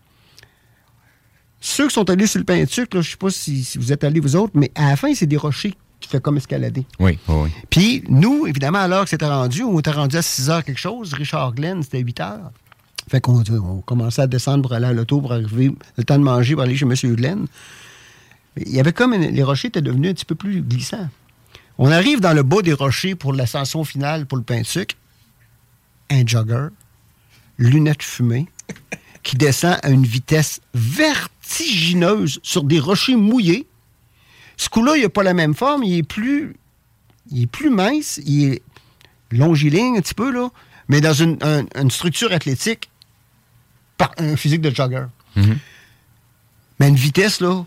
Ceux qui sont allés sur le pain de sucre, je ne sais pas si, vous êtes allés vous autres, mais à la fin, c'est des rochers qui font comme escalader. Oui, oui. Puis nous, évidemment, alors que c'était rendu, on était rendu à 6 heures quelque chose. Richard Glenn, c'était 8 heures. Fait qu'on on commençait à descendre pour aller à l'auto, pour arriver, le temps de manger, pour aller chez M. Glenn. Il y avait comme, les rochers étaient devenus un petit peu plus glissants. On arrive dans le bas des rochers pour l'ascension finale pour le pain de sucre. Un jogger, lunettes fumées, qui descend à une vitesse vertigineuse sur des rochers mouillés. Ce coup-là, il n'a pas la même forme, il est plus, il est plus mince, il est longiligne un petit peu, là, mais dans une, structure athlétique, un physique de jogger. Mm-hmm. Mais une vitesse, là,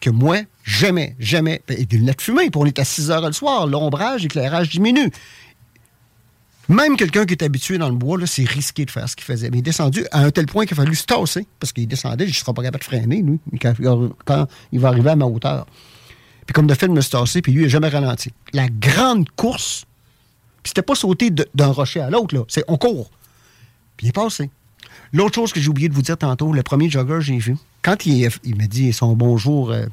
que moi, jamais, jamais. Et des lunettes fumées, puis on est à 6 heures le soir, l'ombrage, l'éclairage diminue. Même quelqu'un qui est habitué dans le bois, c'est risqué de faire ce qu'il faisait. Mais il est descendu à un tel point qu'il a fallu se tasser, parce qu'il descendait, je ne serai pas capable de freiner, lui, quand, il va arriver à ma hauteur. Puis comme de fait, il me se tasser, puis lui, il n'a jamais ralenti. La grande course, puis c'était pas sauter d'un rocher à l'autre, là. C'est on court. Puis il est passé. L'autre chose que j'ai oublié de vous dire tantôt, le premier jogger que j'ai vu, quand il, il m'a dit son bonjour euh,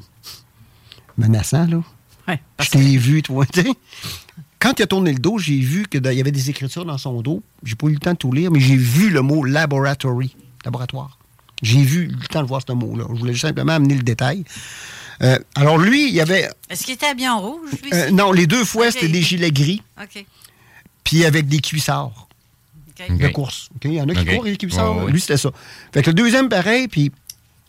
menaçant, là, ouais, je t'ai vu, toi, tu Quand il a tourné le dos, j'ai vu qu'il y avait des écritures dans son dos. J'ai pas eu le temps de tout lire, mais j'ai vu le mot laboratory, laboratoire. J'ai vu le temps de voir ce mot-là. Je voulais simplement amener le détail. Euh, alors lui, il y avait. Est-ce qu'il était bien en rouge? Euh, non, les deux fois, c'était des gilets gris. OK. Puis avec des cuissards. De course. Il y en a qui courent et qui cuissards. Lui, c'était ça. Fait que le deuxième, pareil, puis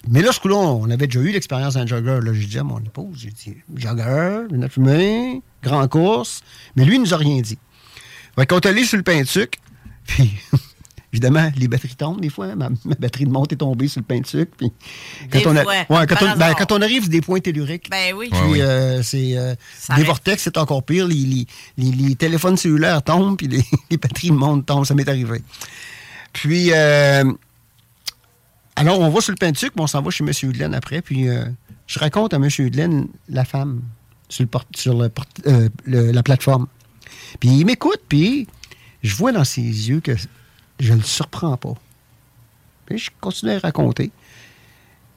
mais là, ce coup-là, on avait déjà eu l'expérience d'un jogger. J'ai dit à mon épouse, j'ai dit, jogger, une fumée, grand course. Mais lui, il nous a rien dit. Fait qu'on est allé sur le pain de sucre, puis [LAUGHS] évidemment, les batteries tombent des fois. Ma, batterie de monte est tombée sur le pain de sucre. Puis quand, on, a, ouais, ben, quand, on, arrive, c'est des points telluriques. Ben oui. Puis euh, c'est euh, des vortex, c'est encore pire. Les, les, téléphones cellulaires tombent, puis les, [LAUGHS] batteries de monte tombent. Ça m'est arrivé. Puis... Euh, alors, on va sur le pain de sucre, mais on s'en va chez M. Hudlen après, puis euh, je raconte à M. Hudlen la femme sur, euh, la plateforme. Puis il m'écoute, puis je vois dans ses yeux que je ne le surprends pas. Je continue à raconter.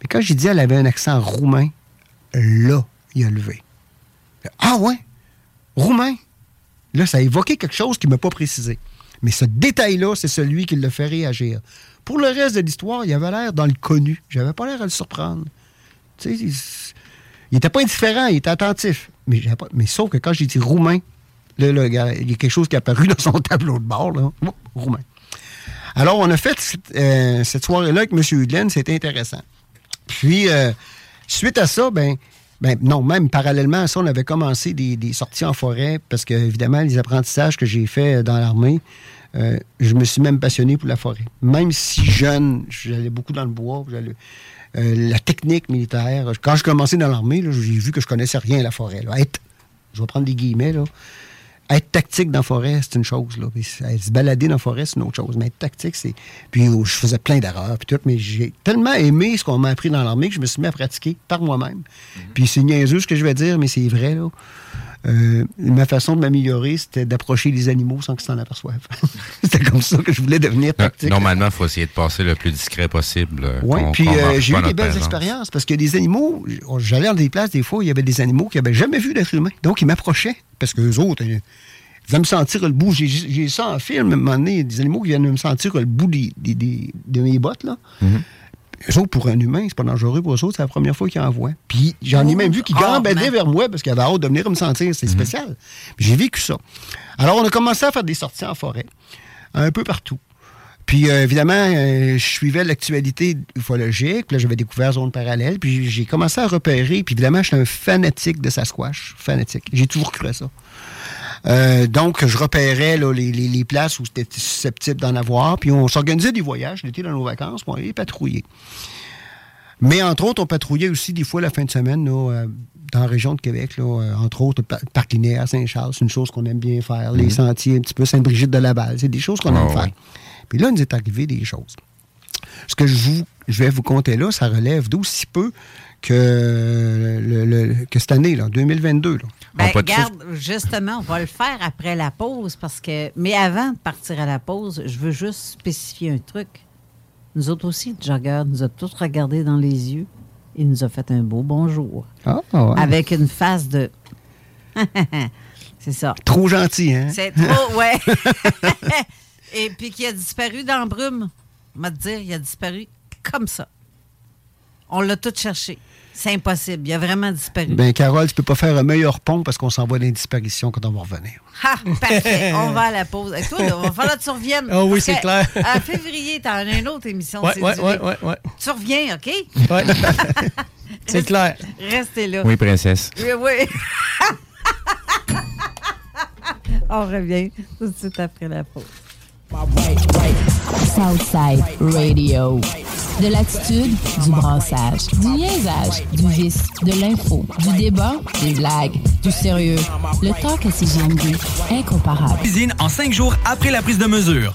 Mais quand j'ai dit qu'elle avait un accent roumain, là, il a levé. Ah ouais? Roumain? Là, ça a évoqué quelque chose qui ne m'a pas précisé. Mais ce détail-là, c'est celui qui le fait réagir. Pour le reste de l'histoire, il avait l'air dans le connu. J'avais pas l'air à le surprendre. Tu sais, il, était pas indifférent, il était attentif. Mais, mais sauf que quand j'ai dit roumain, là, il y a quelque chose qui est apparu [LAUGHS] dans son tableau de bord. Roumain. Alors, on a fait euh, cette soirée-là avec M. Hudlen, c'était intéressant. Puis, euh, suite à ça, ben, ben, non, même parallèlement à ça, on avait commencé des, sorties en forêt parce que, évidemment, les apprentissages que j'ai faits dans l'armée, euh, je me suis même passionné pour la forêt. Même si jeune, j'allais beaucoup dans le bois, euh, la technique militaire. Quand je commençais dans l'armée, j'ai vu que je connaissais rien à la forêt. je vais prendre des guillemets. Être tactique dans la forêt, c'est une chose. Là. se balader dans la forêt, c'est une autre chose. Mais être tactique, c'est. Puis je faisais plein d'erreurs, puis tout. Mais j'ai tellement aimé ce qu'on m'a appris dans l'armée que je me suis mis à pratiquer par moi-même. Mm-hmm. Puis c'est niaiseux ce que je vais dire, mais c'est vrai. Là. Euh, ma façon de m'améliorer, c'était d'approcher les animaux sans qu'ils s'en aperçoivent. [LAUGHS] c'était comme ça que je voulais devenir tactique. Normalement, il faut essayer de passer le plus discret possible. Euh, oui, puis euh, j'ai eu des belles expériences parce que des animaux, j'allais dans des places, des fois, il y avait des animaux qui n'avaient jamais vu d'être humain. Donc, ils m'approchaient parce qu'eux autres, ils viennent me sentir le bout. J'ai ça en film, à un moment donné, des animaux qui viennent me sentir le bout des, de mes bottes. Là. Mm-hmm. Eux autres, pour un humain, c'est pas dangereux pour eux autres, c'est la première fois qu'ils en voient. Puis j'en ai même vu qui oh, vers moi parce qu'ils avaient hâte de venir me sentir. C'est mhm. spécial. J'ai vécu ça. Alors, on a commencé à faire des sorties en forêt, un peu partout. Puis, euh, évidemment, euh, je suivais l'actualité ufologique. Puis là, j'avais découvert Zone Parallèle. Puis, j'ai commencé à repérer. Puis, évidemment, je suis un fanatique de Sasquatch. Fanatique. J'ai toujours cru à ça. Euh, donc, je repérais les, places où c'était susceptible d'en avoir. Puis on s'organisait des voyages l'été dans nos vacances pour aller patrouiller. Mais entre autres, on patrouillait aussi des fois la fin de semaine dans la région de Québec. Entre autres, le parc linéaire Saint-Charles, c'est une chose qu'on aime bien faire. Les mhm. sentiers un petit peu Sainte-Brigitte de Laval, c'est des choses qu'on aime ah faire. Puis là, il nous est arrivé des choses. Ce que je, vous, je vais vous conter là, ça relève d'aussi peu que, le, que cette année, là, 2022. Là. Ben, regarde, justement, on va le faire après la pause parce que. Mais avant de partir à la pause, je veux juste spécifier un truc. Nous autres aussi, le jogger nous a tous regardés dans les yeux. Il nous a fait un beau bonjour. Ah, Avec une face de. [LAUGHS] C'est ça. Trop gentil, hein? C'est trop, ouais. [LAUGHS] [LAUGHS] Et puis qui a disparu dans la brume. On va te dire, il a disparu comme ça. On l'a tout cherché. C'est impossible. Il a vraiment disparu. Ben Carole, tu peux pas faire un meilleur pont parce qu'on s'en va dans disparition quand on va revenir. Ah, parfait. [LAUGHS] on va à la pause. Et toi, il va falloir que tu reviennes. Oh oui, c'est clair. En février, tu as une autre émission. Oui, oui, oui, ouais, Tu reviens, OK? Oui. [LAUGHS] c'est clair. Restez là. Oui, princesse. Oui, oui. [LAUGHS] on revient tout de suite après la pause. Southside Radio. De l'attitude, du brassage, du niaisage, du vice, de l'info, du débat, des blagues, du sérieux. Le talk à CGMD, incomparable. Cuisine en cinq jours après la prise de mesure.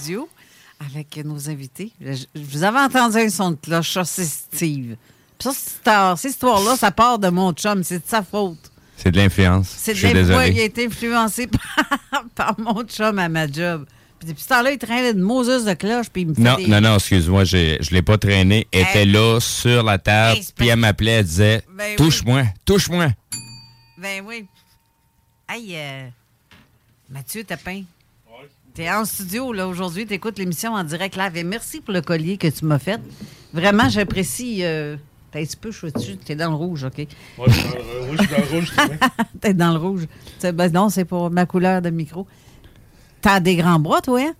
Studio avec nos invités. Je, vous avais entendu un son de cloche, ça, c'est Steve. Puis ça, cette histoire-là, ça part de mon chum, c'est de sa faute. C'est de l'influence. C'est de l'influence. Il a été influencé [LAUGHS] par, mon chum à ma job. Puis depuis ce temps-là, il traînait une Moses de cloche, puis il me fait Non, non, non, excuse-moi, je ne l'ai pas traîné. Elle était là, sur la table, puis elle m'appelait, elle disait ben Touche-moi, touche-moi. Ben oui. Aïe, euh, Mathieu Tapin, tu es en studio là aujourd'hui, tu écoutes l'émission en direct live. Et merci pour le collier que tu m'as fait. Vraiment, j'apprécie. Euh, T'es un petit peu chouette T'es dans le rouge, OK? Oui, je suis dans le rouge. [LAUGHS] T'es dans le rouge. Ben non, c'est pour ma couleur de micro. T'as des grands bras, toi, hein?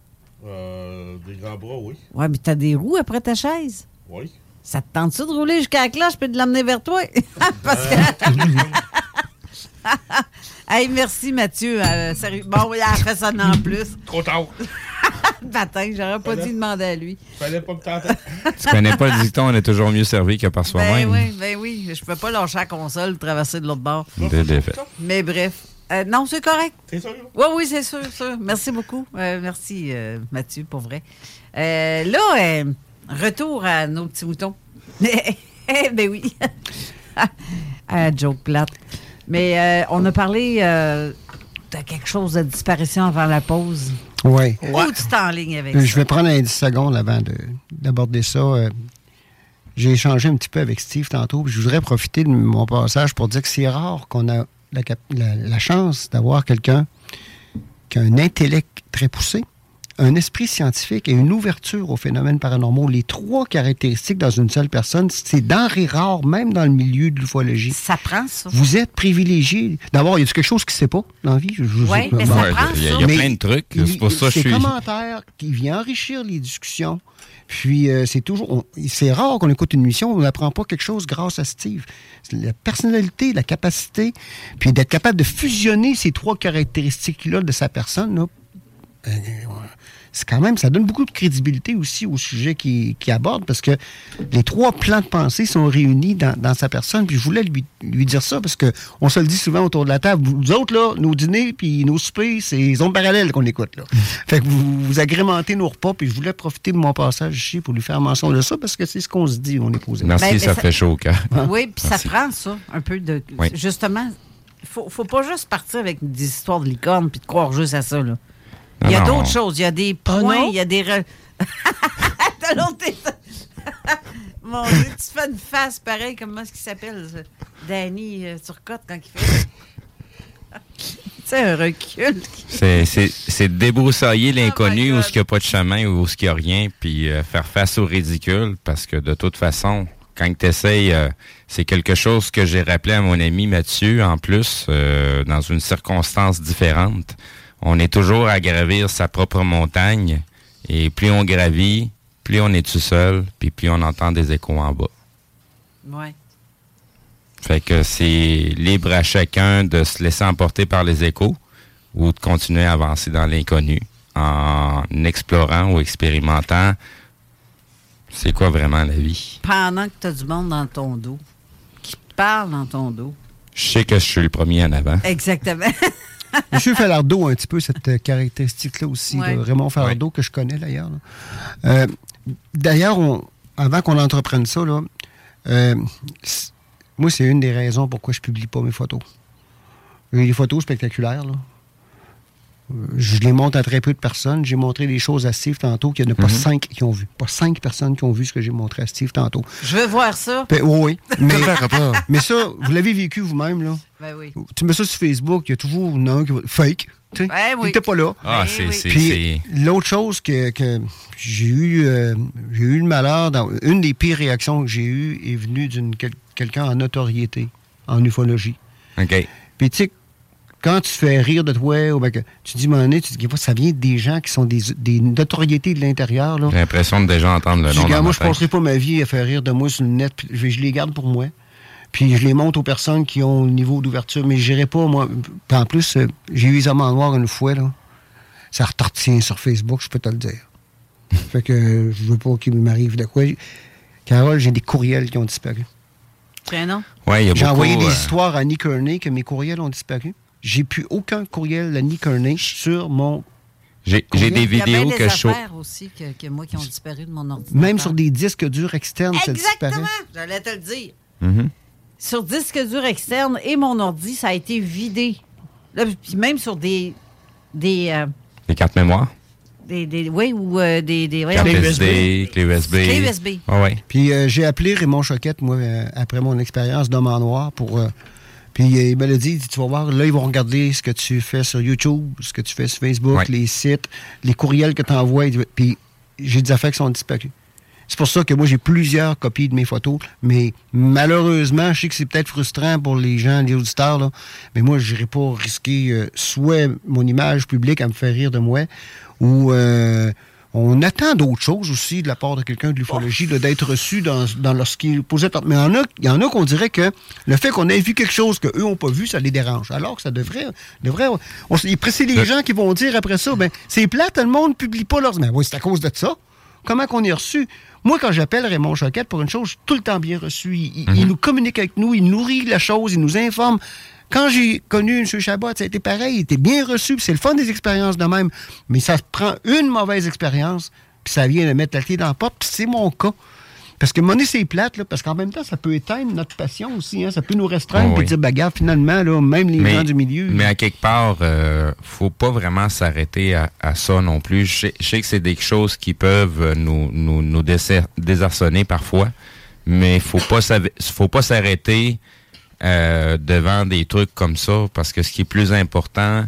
Euh, des grands bras, oui. Ouais, mais t'as des roues après ta chaise? Oui. Ça te tente-tu de rouler jusqu'à la cloche puis de l'amener vers toi? [LAUGHS] Parce que... [LAUGHS] [LAUGHS] hey, merci Mathieu. Euh, sérieux. Bon, il a fait ça en plus. [LAUGHS] Trop tard. [LAUGHS] Matin, j'aurais pas dû demander à lui. Fallait pas me tenter. tu connais pas le dicton, on est toujours mieux servi que par soi-même. Ben oui, ben oui. Je peux pas lâcher la console, traverser de l'autre bord. Des Mais bref. Euh, non, c'est correct. C'est sûr? Oui, oui, c'est sûr, sûr. Merci beaucoup. Euh, merci, Mathieu, pour vrai. là, retour à nos petits moutons. Eh ben oui. à joke plate. Mais euh, on a parlé euh, de quelque chose de disparition avant la pause. Oui. Où tu es en ligne avec ça? Je vais prendre un 10 secondes avant d'aborder ça. Euh, j'ai échangé un petit peu avec Steve tantôt, puis je voudrais profiter de mon passage pour dire que c'est rare qu'on a la, la- la chance d'avoir quelqu'un qui a un intellect très poussé, un esprit scientifique et une ouverture aux phénomènes paranormaux. Les trois caractéristiques dans une seule personne, c'est denrée rare, même dans le milieu de l'ufologie. Ça prend ça. Vous êtes privilégié. D'abord, il y a quelque chose qui ne sait pas dans la vie? Je- je- Ouais, je- mais ça prend Il y a, ça. il y a Mais plein de trucs. C'est pour ça que je ces suis. commentaires qui viennent enrichir les discussions. Puis euh, c'est toujours, c'est rare qu'on écoute une émission, on n'apprend pas quelque chose grâce à Steve. C'est La personnalité, la capacité, puis d'être capable de fusionner ces trois caractéristiques-là de sa personne, là, euh, c'est quand même, ça donne beaucoup de crédibilité aussi au sujet qu'il aborde parce que les trois plans de pensée sont réunis dans, dans sa personne. Puis je voulais lui, lui dire ça parce que on se le dit souvent autour de la table. Vous autres, là, nos dîners puis nos soupers, c'est les ondes parallèles qu'on écoute. Là. [LAUGHS] fait que vous, vous agrémentez nos repas. Puis je voulais profiter de mon passage ici pour lui faire mention de ça parce que c'est ce qu'on se dit, on est posé. Merci, Ben, ça, ça- fait chaud au cœur. [LAUGHS] Oui, puis ça prend ça, un peu de. Oui. Justement, il faut, faut pas juste partir avec des histoires de licorne puis de croire juste à ça. Là. Il y a d'autres choses. Il y a des points, il y a des. re- [LAUGHS] De l'autre. [LAUGHS] Mon Dieu, tu fais une face pareille, comment est-ce qu'il s'appelle? Danny euh, Turcotte quand il fait. [LAUGHS] C'est un recul. C'est- débroussailler Oh l'inconnu où il n'y a pas de chemin ou où il n'y a rien, puis euh, faire face au ridicule, parce que de toute façon, quand tu essayes, c'est quelque chose que j'ai rappelé à mon ami Mathieu, en plus, euh, dans une circonstance différente. On est toujours à gravir sa propre montagne, et plus on gravit, plus on est tout seul, puis plus on entend des échos en bas. Ouais. Fait que c'est libre à chacun de se laisser emporter par les échos ou de continuer à avancer dans l'inconnu en explorant ou expérimentant c'est quoi vraiment la vie. Pendant que tu as du monde dans ton dos, qui te parle dans ton dos. Je sais que je suis le premier en avant. Exactement. [LAUGHS] Monsieur Falardeau a un petit peu cette euh, caractéristique-là aussi. Ouais. là. Raymond Falardeau, que je connais d'ailleurs. Euh, d'ailleurs, avant qu'on entreprenne ça, là, euh, moi, c'est une des raisons pourquoi je publie pas mes photos. J'ai des photos spectaculaires. Là. Je les montre à très peu de personnes. J'ai montré des choses à Steve tantôt qu'il n'y en a pas Mhm. cinq qui ont vu. Pas cinq personnes qui ont vu ce que j'ai montré à Steve tantôt. Je veux voir ça. Ben, oui, oui. [LAUGHS] Mais, mais ça, vous l'avez vécu vous-même, là. Ben oui. Tu mets ça sur Facebook, il y a toujours un qui va. Fake. Tu. Ben oui. Pas là. Ah, c'est c'est- Puis c'est- l'autre chose que, que j'ai eu, euh, j'ai eu le malheur, dans, une des pires réactions que j'ai eues est venue d'une quel- quelqu'un en notoriété, en ufologie. OK. Puis tu sais, quand tu fais rire de toi, ou ben que tu dis, mon nez, tu dis, ça vient des gens qui sont des, des notoriétés de l'intérieur. là. J'ai l'impression de déjà entendre le dis, nom dans moi, je tête. passerai pas ma vie à faire rire de moi sur le net. puis Je, je les garde pour moi. Puis je les montre aux personnes qui ont le niveau d'ouverture. Mais je n'irai pas, moi. Puis en plus, euh, j'ai eu les hommes en noir une fois, là. Ça retortient sur Facebook, je peux te le dire. [LAUGHS] fait que je veux pas qu'il m'arrive de quoi. Carole, j'ai des courriels qui ont disparu. Non? Ouais, il y a J'ai beaucoup, envoyé des euh, histoires à Nick Kearney que mes courriels ont disparu. J'ai plus aucun courriel de Nick Kearney sur mon. J'ai j'ai des Il y a bien vidéos des que je show- affaires aussi que, que moi qui ont disparu de mon ordinateur. Même sur des disques durs externes, ça disparaît. Exactement. J'allais te le dire. Mhm. Sur disque dur externe et mon ordi, ça a été vidé. Là, puis même sur des. Des. euh, Des cartes mémoire? des, des- oui, ou euh, des. des voyons. Carte SD, clé USB. Clé USB. Ah ouais. Puis euh, j'ai appelé Raymond Choquette, moi, euh, après mon expérience d'homme en noir, pour. Puis il me l'a dit, tu vas voir, là, ils vont regarder ce que tu fais sur YouTube, ce que tu fais sur Facebook, Ouais. les sites, les courriels que tu envoies. Puis j'ai des affaires qui sont disparues. C'est pour ça que moi, j'ai plusieurs copies de mes photos, mais malheureusement, je sais que c'est peut-être frustrant pour les gens, les auditeurs, là, mais moi, je n'irai pas risquer euh, soit mon image publique à me faire rire de moi, ou euh, on attend d'autres choses aussi de la part de quelqu'un de l'ufologie, d'être reçu dans, dans lorsqu'il posait... Mais il y en a, il y en a qu'on dirait que le fait qu'on ait vu quelque chose qu'eux n'ont pas vu, ça les dérange. Alors que ça devrait... devrait on, c'est les gens qui vont dire après ça, ben c'est plate, le monde ne publie pas leurs... Mais oui, c'est à cause de ça. Comment qu'on est reçu? Moi, quand j'appelle Raymond Choquette pour une chose, je suis tout le temps bien reçu. Il, il nous communique avec nous, il nourrit la chose, il nous informe. Quand j'ai connu M. Chabot, ça a été pareil, il était bien reçu, c'est le fun des expériences de même. Mais ça prend une mauvaise expérience, puis ça vient de mettre la clé dans la porte, puis c'est mon cas. Parce que monnaie, c'est plate, là, parce qu'en même temps, ça peut éteindre notre passion aussi. Hein, ça peut nous restreindre, Oh puis oui. dire, bagarre, finalement, là, même les mais, gens du milieu. Mais à quelque part, euh, faut pas vraiment s'arrêter à, à ça non plus. Je sais, je sais que c'est des choses qui peuvent nous, nous, nous désar- désarçonner parfois, Mais faut pas faut pas s'arrêter euh, devant des trucs comme ça parce que ce qui est plus important,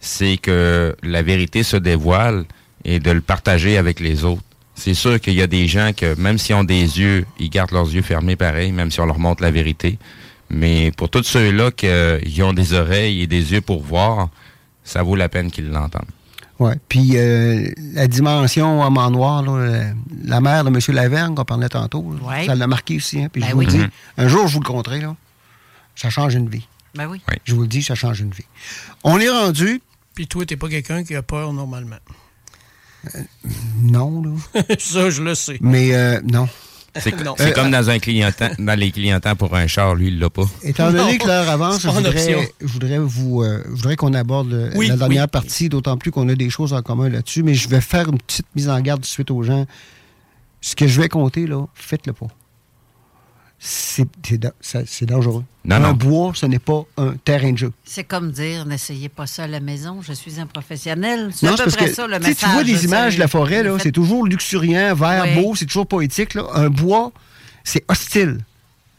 c'est que la vérité se dévoile et de le partager avec les autres. C'est sûr qu'il y a des gens que, même s'ils ont des yeux, ils gardent leurs yeux fermés pareil, même si on leur montre la vérité. Mais pour tous ceux-là qui ont des oreilles et des yeux pour voir, ça vaut la peine qu'ils l'entendent. Oui. Puis euh, la dimension homme noir, là, la mère de M. Laverne qu'on parlait tantôt, ça l'a marqué aussi. Hein. Puis ben je vous le dis, mhm. un jour, je vous le compterai, là, ça change une vie. Ben oui. Je vous le dis, ça change une vie. On est rendu. Puis toi, t'es pas quelqu'un qui a peur normalement. Euh, non, là. [LAUGHS] ça, je le sais. Mais euh, non. C'est comme dans un clientant, dans les clientants pour un char, lui, il l'a pas. Étant donné que l'heure avance, je voudrais, vous, euh, voudrais qu'on aborde la dernière partie, d'autant plus qu'on a des choses en commun là-dessus, mais je vais faire une petite mise en garde suite aux gens. Ce que je vais compter, là, faites-le pas c'est dangereux. un bois, ce n'est pas un terrain de jeu. C'est comme dire, n'essayez pas ça à la maison, je suis un professionnel. C'est à peu près ça le message. Tu vois des images de la forêt, c'est toujours luxuriant, vert, beau, c'est toujours poétique. Un bois, c'est hostile.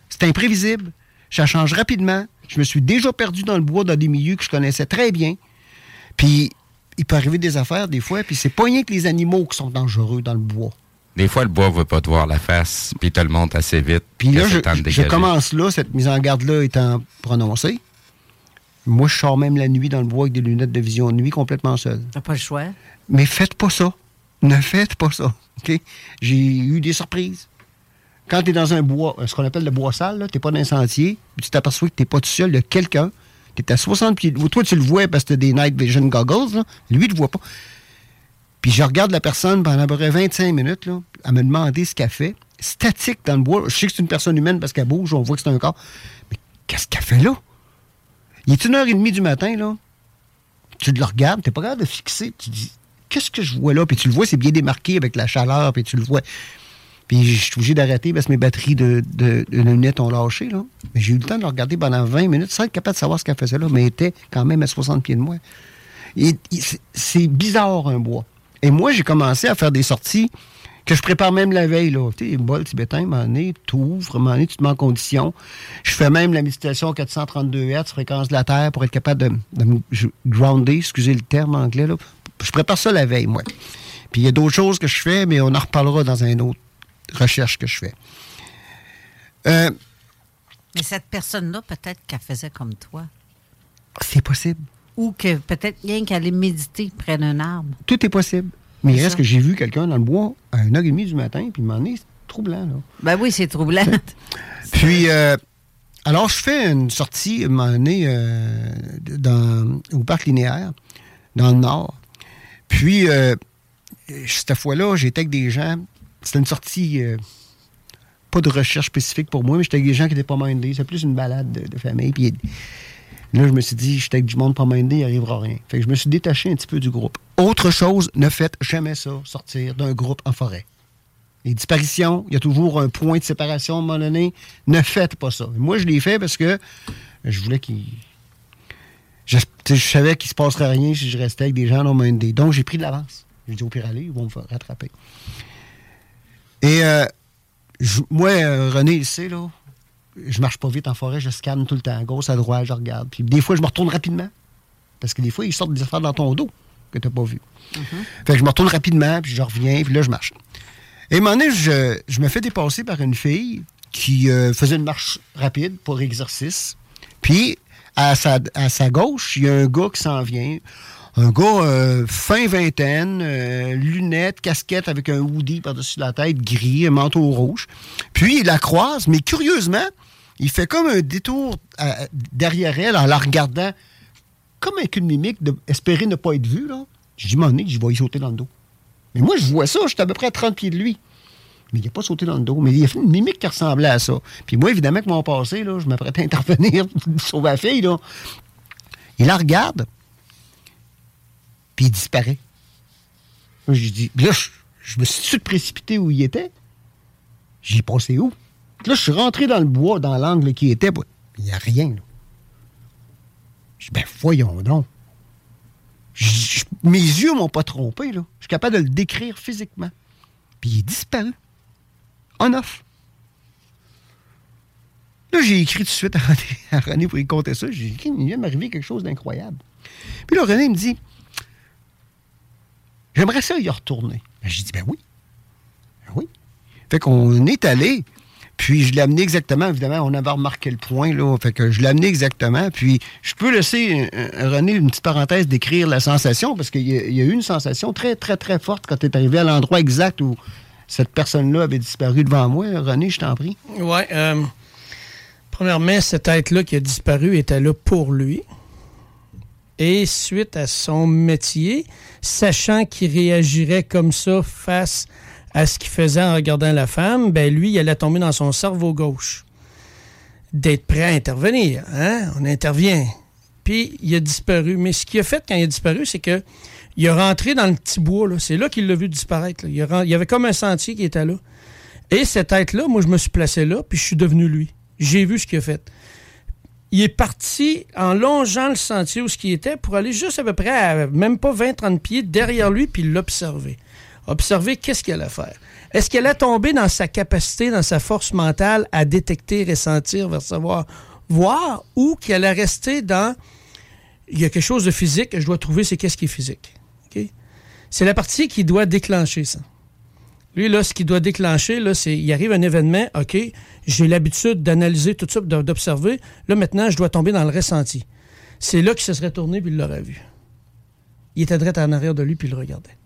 C'est imprévisible. Ça change rapidement. Je me suis déjà perdu dans le bois, dans des milieux que je connaissais très bien. Puis, il peut arriver des affaires des fois, puis c'est pas rien que les animaux qui sont dangereux dans le bois. Des fois, le bois ne veut pas te voir la face, puis te le monte assez vite. Puis là, je, commence là, cette mise en garde-là étant prononcée. Moi, je sors même la nuit dans le bois avec des lunettes de vision de nuit complètement seul. T'as pas le choix. Mais faites pas ça. Ne faites pas ça. OK? J'ai eu des surprises. Quand tu es dans un bois, ce qu'on appelle le bois sale, tu n'es pas dans un sentier, tu t'aperçois que tu n'es pas tout seul, il y a quelqu'un qui est à 60 pieds. Toi, tu le vois parce que tu as des night vision goggles. Lui, il ne voit pas. Puis je regarde la personne pendant à peu près 25 minutes, là, à me demander ce qu'elle fait. Statique dans le bois. Je sais que c'est une personne humaine parce qu'elle bouge, on voit que c'est un corps. Mais qu'est-ce qu'elle fait là? Il est une heure et demie du matin, là. Tu le regardes, tu n'es pas capable de fixer. Tu dis, qu'est-ce que je vois là? Puis tu le vois, c'est bien démarqué avec la chaleur, puis tu le vois. Puis je suis obligé d'arrêter parce que mes batteries de, de, lunettes ont lâché, là. Mais j'ai eu le temps de le regarder pendant 20 minutes sans être capable de savoir ce qu'elle faisait là, mais elle était quand même à 60 pieds de moi. C'est bizarre, un bois. Et moi, j'ai commencé à faire des sorties que je prépare même la veille. Là. Tu sais, bol tibétain, à un moment donné, tu ouvres, à un moment donné, tu te mets en condition. Je fais même la méditation à 432 Hz, fréquence de la Terre, pour être capable de, me grounder, excusez le terme anglais. Là. Je prépare ça la veille, moi. Puis il y a d'autres choses que je fais, mais on en reparlera dans une autre recherche que je fais. Euh, mais cette personne-là, peut-être qu'elle faisait comme toi. C'est possible ou que peut-être rien qu'aller méditer près d'un arbre. Tout est possible. Mais il reste que j'ai vu quelqu'un dans le bois à 1h30 du matin, puis il m'en est troublant. Là. Ben oui, c'est troublant. [LAUGHS] puis, euh, alors, je fais une sortie, à un moment donné, euh, dans, au parc linéaire, dans le nord. Puis, euh, cette fois-là, j'étais avec des gens. C'était une sortie, pas de recherche spécifique pour moi, mais j'étais avec des gens qui n'étaient pas mindés. C'est plus une balade de, de famille. Puis, Là, je me suis dit, j'étais avec du monde pas mindé, il arrivera rien. Fait que je me suis détaché un petit peu du groupe. Autre chose, ne faites jamais ça, sortir d'un groupe en forêt. Les disparitions, il y a toujours un point de séparation à un moment donné. Ne faites pas ça. Moi, je l'ai fait parce que je voulais qu'il. Je, savais qu'il ne se passerait rien si je restais avec des gens non mindés. Donc, j'ai pris de l'avance. J'ai dit, au pire, allez, ils vont me rattraper. Et euh, moi, euh, René, il sait, là, je marche pas vite en forêt, je scanne tout le temps, gauche à droite, je regarde. Puis des fois, je me retourne rapidement. Parce que des fois, ils sortent des affaires dans ton dos que tu n'as pas vu. Mm-hmm. Fait que je me retourne rapidement, puis je reviens, puis là, je marche. Et à un moment donné, je, me fais dépasser par une fille qui euh, faisait une marche rapide pour exercice. Puis, à sa, à sa gauche, il y a un gars qui s'en vient. Un gars euh, fin vingtaine, euh, lunettes, casquette avec un hoodie par-dessus la tête, gris, un manteau rouge. Puis il la croise, mais curieusement, il fait comme un détour euh, derrière elle en la regardant, comme avec une mimique d'espérer ne pas être vu. Là. Je dis, mon je vais y sauter dans le dos. Mais moi, je vois ça, j'étais à peu près à 30 pieds de lui. Mais il n'a pas sauté dans le dos. Mais il a fait une mimique qui ressemblait à ça. Puis moi, évidemment, que mon passé, là, je m'apprêtais à intervenir pour sauver la fille. Là. Il la regarde, puis il disparaît. Je dis, là, je, me suis précipité où il était? J'ai passé où? Là, je suis rentré dans le bois, dans l'angle qui était. Il n'y a rien. Là. Je dis, ben voyons donc. mes yeux m'ont pas trompé. Là. Je suis capable de le décrire physiquement. Puis il est disparu. On off. Là, j'ai écrit tout de suite à René, [LAUGHS] pour lui conter ça. J'ai dit, il vient m'arriver quelque chose d'incroyable. Puis là, René me dit, j'aimerais ça y retourner. Ben, j'ai dit, ben oui. Ben oui. Fait qu'on est allé. Puis je l'ai amené exactement, évidemment, on avait remarqué le point, là. Fait que je l'ai amené exactement. Puis je peux laisser euh, René une petite parenthèse décrire la sensation, parce qu'il y, a eu une sensation très, très, très forte quand tu es arrivé à l'endroit exact où cette personne-là avait disparu devant moi. René, je t'en prie. Oui. Euh, premièrement, cette être-là qui a disparu était là pour lui. Et suite à son métier, sachant qu'il réagirait comme ça face à ce qu'il faisait en regardant la femme, ben lui, il allait tomber dans son cerveau gauche. D'être prêt à intervenir. Hein? On intervient. Puis il a disparu. Mais ce qu'il a fait quand il a disparu, c'est que il a rentré dans le petit bois. C'est là qu'il l'a vu disparaître. Il, y avait comme un sentier qui était là. Et cette tête-là, moi, je me suis placé là, puis je suis devenu lui. J'ai vu ce qu'il a fait. Il est parti en longeant le sentier où ce qui était pour aller juste à peu près à même pas 20-30 pieds derrière lui, puis l'observer observer qu'est-ce qu'elle a faire. Est-ce qu'elle a tombé dans sa capacité, dans sa force mentale à détecter, ressentir, savoir, voir, ou qu'elle a resté dans il y a quelque chose de physique, je dois trouver c'est qu'est-ce qui est physique. C'est la partie qui doit déclencher ça. Lui, là, ce qui doit déclencher, là, c'est il arrive un événement, OK, j'ai l'habitude d'analyser tout ça, d'observer. Là, maintenant, je dois tomber dans le ressenti. C'est là qu'il se serait tourné puis il l'aurait vu. Il était droit en arrière de lui puis il le regardait.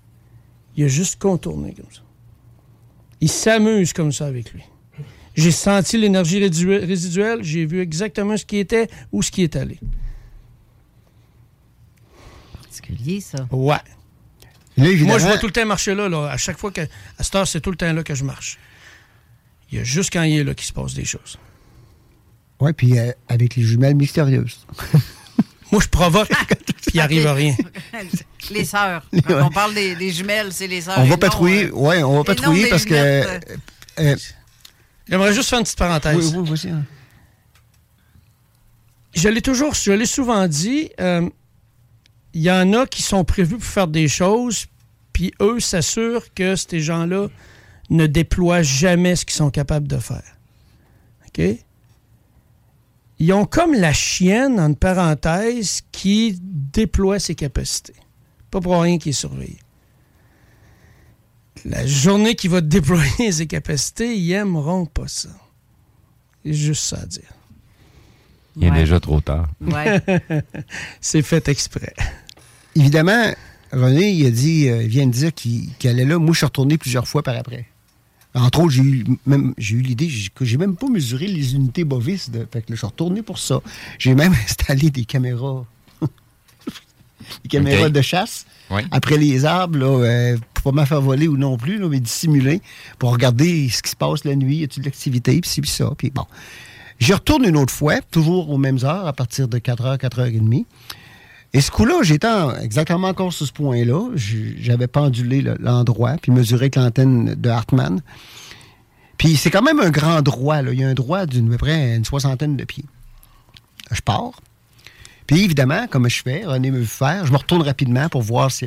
Il a juste contourné comme ça. Il s'amuse comme ça avec lui. J'ai senti l'énergie résiduelle, j'ai vu exactement ce qui était, où ce qui est allé. Particulier, ça. Ouais. Moi, je vois tout le temps marcher là, là. À chaque fois que. À cette heure, c'est tout le temps là que je marche. Il y a juste quand il est là qu'il se passe des choses. Oui, puis euh, avec les jumelles mystérieuses. [LAUGHS] Moi, je provoque, [LAUGHS] puis il arrive à rien. [LAUGHS] Les sœurs. Quand on parle des, jumelles, c'est les sœurs. On va patrouiller, euh, ouais, on va patrouiller parce que. Euh, euh, J'aimerais juste faire une petite parenthèse. Oui, oui, vas hein. Je l'ai toujours, je l'ai souvent dit, il y en a qui sont prévus pour faire des choses, puis eux s'assurent que ces gens-là ne déploient jamais ce qu'ils sont capables de faire. OK? Ils ont comme la chienne, en parenthèse, qui déploie ses capacités. Pas pour rien qu'il est surveillé. La journée qu'il va [LAUGHS] déployer ses capacités, ils n'aimeront pas ça. C'est juste ça à dire. Il est déjà trop tard. Ouais. [LAUGHS] C'est fait exprès. Évidemment, René, il a dit, euh, il vient de dire qu'il allait là. Moi, je suis retourné plusieurs fois par après. Entre autres, j'ai eu, même, j'ai eu l'idée que j'ai même pas mesuré les unités bovis. De, fait que je suis retourné pour ça. J'ai même [LAUGHS] installé des caméras. [LAUGHS] des caméras de chasse. Après les arbres, là, euh, pour pas me faire voler ou non plus, là, mais dissimuler, pour regarder ce qui se passe la nuit, y a-t-il de l'activité, puis ci, puis ça. Puis bon. J'y retourne une autre fois, toujours aux mêmes heures, à partir de 4h, 4h30. Et ce coup-là, j'étais exactement encore sur ce point-là. J'avais pendulé l'endroit, puis mesuré avec l'antenne de Hartmann. Puis c'est quand même un grand droit. Là. Il y a un droit d'une peu près une soixantaine de pieds. Je pars. Puis évidemment, comme je fais, René me veut faire, je me retourne rapidement pour voir si...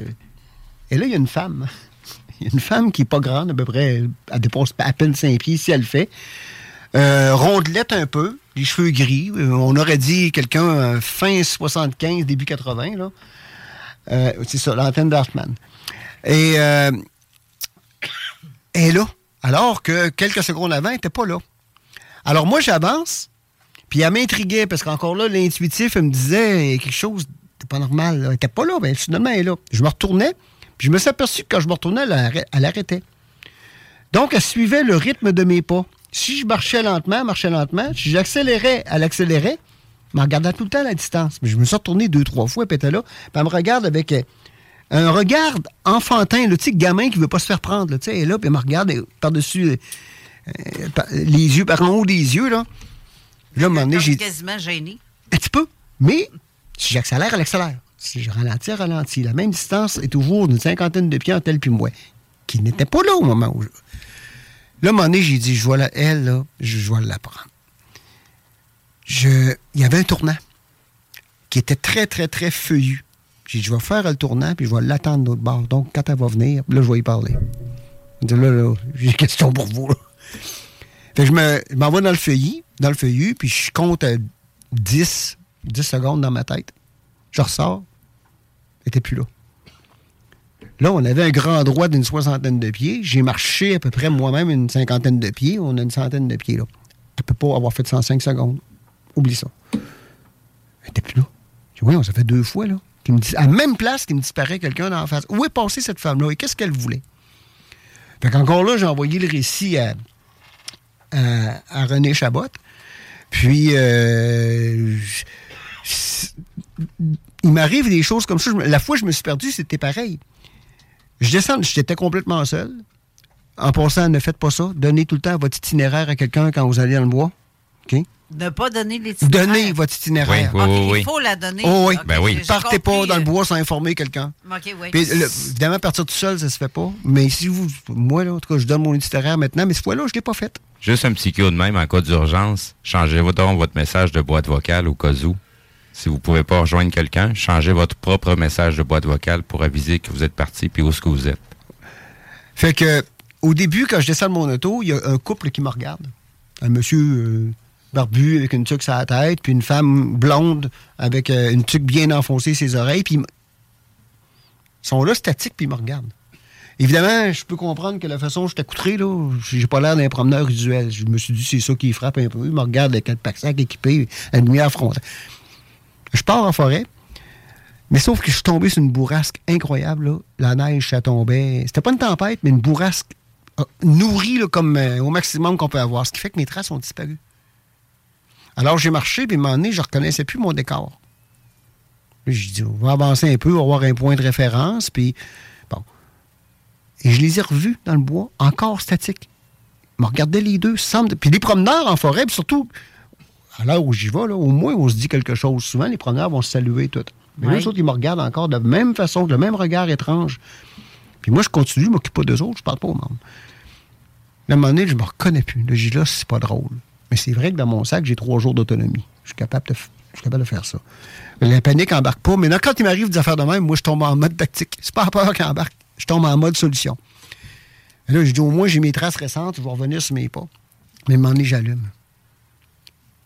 Et là, il y a une femme. [LAUGHS] Il y a une femme qui n'est pas grande, à peu près, elle dépasse à peine cinq pieds si elle fait. Euh, rondelette un peu, les cheveux gris. Euh, on aurait dit quelqu'un euh, fin 75, début 80. Là. c'est ça, l'antenne d'Hartmann. Et [COUGHS] elle est là. Alors que quelques secondes avant, elle n'était pas là. Alors moi, j'avance, puis elle m'intriguait, parce qu'encore là, l'intuitif, elle me disait quelque chose de pas normal. Elle n'était pas là, mais finalement, elle est là. Je me retournais, puis je me suis aperçu que quand je me retournais, elle arrêtait. Donc, elle suivait le rythme de mes pas si je marchais lentement, marchais lentement, si j'accélérais, elle accélérait, elle me regardait tout le temps à la distance. Mais je me suis retourné deux, trois fois, puis elle était là, puis elle me regarde avec euh, un regard enfantin, le petit gamin qui veut pas se faire prendre. Là, elle est là, puis elle me regarde par-dessus euh, euh, les yeux, par en haut des yeux. Là, là à j'ai. quasiment gêné. Un petit peu. Mais si j'accélère, elle accélère. Si je ralentis, elle ralentit. La même distance est toujours d'une cinquantaine de pieds entre elle puis moi, qui n'était pas là au moment où. Je... Là, à un moment donné, j'ai dit, je vois la, elle, là, je, vais la prendre. Il y avait un tournant qui était très, très, très feuillu. J'ai dit, je vais faire le tournant, puis je vais l'attendre de l'autre bord. Donc, quand elle va venir, là, je vais y parler. Je dit, là, là, j'ai une question pour vous. Je me- dans le dans le feuillis, puis je compte à 10, 10 secondes dans ma tête. Je ressors. Elle était plus là. Là, on avait un grand droit d'une soixantaine de pieds. J'ai marché à peu près moi-même une cinquantaine de pieds. On a une centaine de pieds là. Elle peut pas avoir fait 105 secondes. Oublie ça. Elle plus là. Je dis, oui, on s'est fait deux fois, là. Me à la même place qu'il me disparaît quelqu'un en face. Où est passée cette femme-là et qu'est-ce qu'elle voulait? Fait qu'encore là, j'ai envoyé le récit à, René Chabot. Puis, euh, il m'arrive des choses comme ça. La fois que je me suis perdu, c'était pareil. Je descends, j'étais complètement seul. En passant, ne faites pas ça. Donnez tout le temps votre itinéraire à quelqu'un quand vous allez dans le bois. OK? Ne pas donner l'itinéraire. Donnez votre itinéraire. Oui, oui, oui. Il faut la donner. Oh oui. OK, Ben oui. Partez pas dans le euh, bois sans informer quelqu'un. OK, oui. Puis, le- évidemment, partir tout seul, ça se fait pas. Mais si vous. Moi, là, en tout cas, je donne mon itinéraire maintenant, mais cette fois-là, je l'ai pas fait. Juste un petit coup de même en cas d'urgence. Changez donc votre message de boîte vocale au cas où. Si vous pouvez pas rejoindre quelqu'un, changez votre propre message de boîte vocale pour aviser que vous êtes parti puis où est-ce que vous êtes. Fait que, au début, quand je descends de mon auto, il y a un couple qui me regarde. Un monsieur euh, barbu avec une tuque sur la tête, puis une femme blonde avec euh, une tuque bien enfoncée ses oreilles, puis ils sont là statiques, puis ils me regardent. Évidemment, je peux comprendre que la façon dont je accoutré, là, j'ai pas l'air d'un promeneur usuel. Je me suis dit, c'est ça qui frappe un peu. Ils me regardent avec un pack-sac équipé, à la lumière frontale. Je pars en forêt, mais sauf que je suis tombé sur une bourrasque incroyable. La neige, ça tombait. C'était pas une tempête, mais une bourrasque euh, nourrie comme euh, au maximum qu'on peut avoir. Ce qui fait que mes traces ont disparu. Alors j'ai marché, puis à un moment donné, je reconnaissais plus mon décor. J'ai dit, on va avancer un peu, on va avoir un point de référence, puis bon. Et je les ai revus dans le bois, encore statiques. Ils me les deux, semble. Puis les promeneurs en forêt, puis surtout, à l'heure où j'y vais, là, au moins on se dit quelque chose. Souvent, les promeneurs vont se saluer tout. Mais Oui. les autres, ils me regardent encore de la même façon, de le même regard étrange. Puis moi, je continue, je m'occupe pas d'eux autres, je parle pas au monde. Là, à un moment donné, je me reconnais plus. Là, j'ai dit, là, c'est pas drôle. Mais c'est vrai que dans mon sac, j'ai trois jours d'autonomie. Je suis capable de, f- je suis capable de faire ça. La panique embarque pas. Mais là, quand il m'arrive des affaires de même, moi, je tombe en mode tactique. C'est pas la peur qui embarque. Je tombe en mode solution. Là, je dis, au moins, j'ai mes traces récentes, je vais revenir sur mes pas. Mais à un moment donné, j'allume.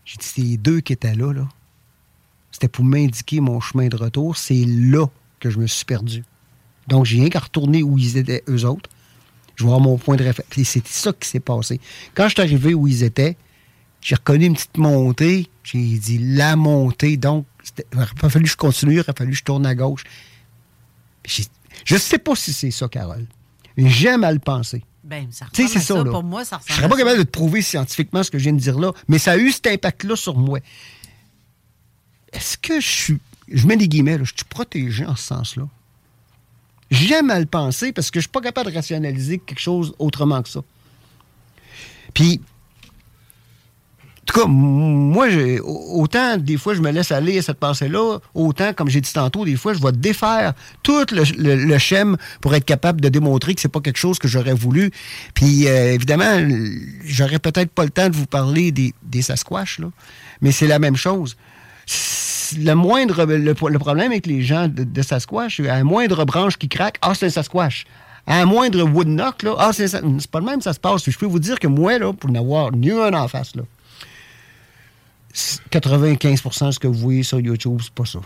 J'ai dit, c'est les deux qui étaient là, là. C'était pour m'indiquer mon chemin de retour. C'est là que je me suis perdu. Donc, j'ai rien qu'à retourner où ils étaient, eux autres. Je vais mon point de référence. Et c'est ça qui s'est passé. Quand je suis arrivé où ils étaient, j'ai reconnu une petite montée. J'ai dit la montée. Donc, il aurait fallu que je continue, il aurait fallu que je tourne à gauche. Je ne sais pas si c'est ça, Carole. J'aime à le penser. Ben, ça Tu sais, ressemble c'est à ça, là. Pour moi, ça Je serais pas ça. capable de te prouver scientifiquement ce que je viens de dire là, mais ça a eu cet impact-là sur moi. Est-ce que je suis. Je mets des guillemets, là, je suis protégé en ce sens-là? J'aime à le penser parce que je suis pas capable de rationaliser quelque chose autrement que ça. Puis, tout cas, moi, autant des fois je me laisse aller à cette pensée-là, autant, comme j'ai dit tantôt, des fois, je vais défaire tout le, le, pour être capable de démontrer que c'est pas quelque chose que j'aurais voulu. Puis, euh, évidemment, j'aurais peut-être pas le temps de vous parler des, des Sasquatch, là, mais c'est la même chose. Le moindre le, problème avec les gens de, de Sasquatch, à la moindre branche qui craque, ah, c'est un Sasquatch. À un moindre wood knock, là, ah, c'est pas le même, ça se passe. Je peux vous dire que moi, là, pour n'avoir mieux un en face, là, 95 de ce que vous voyez sur YouTube, c'est pas ça.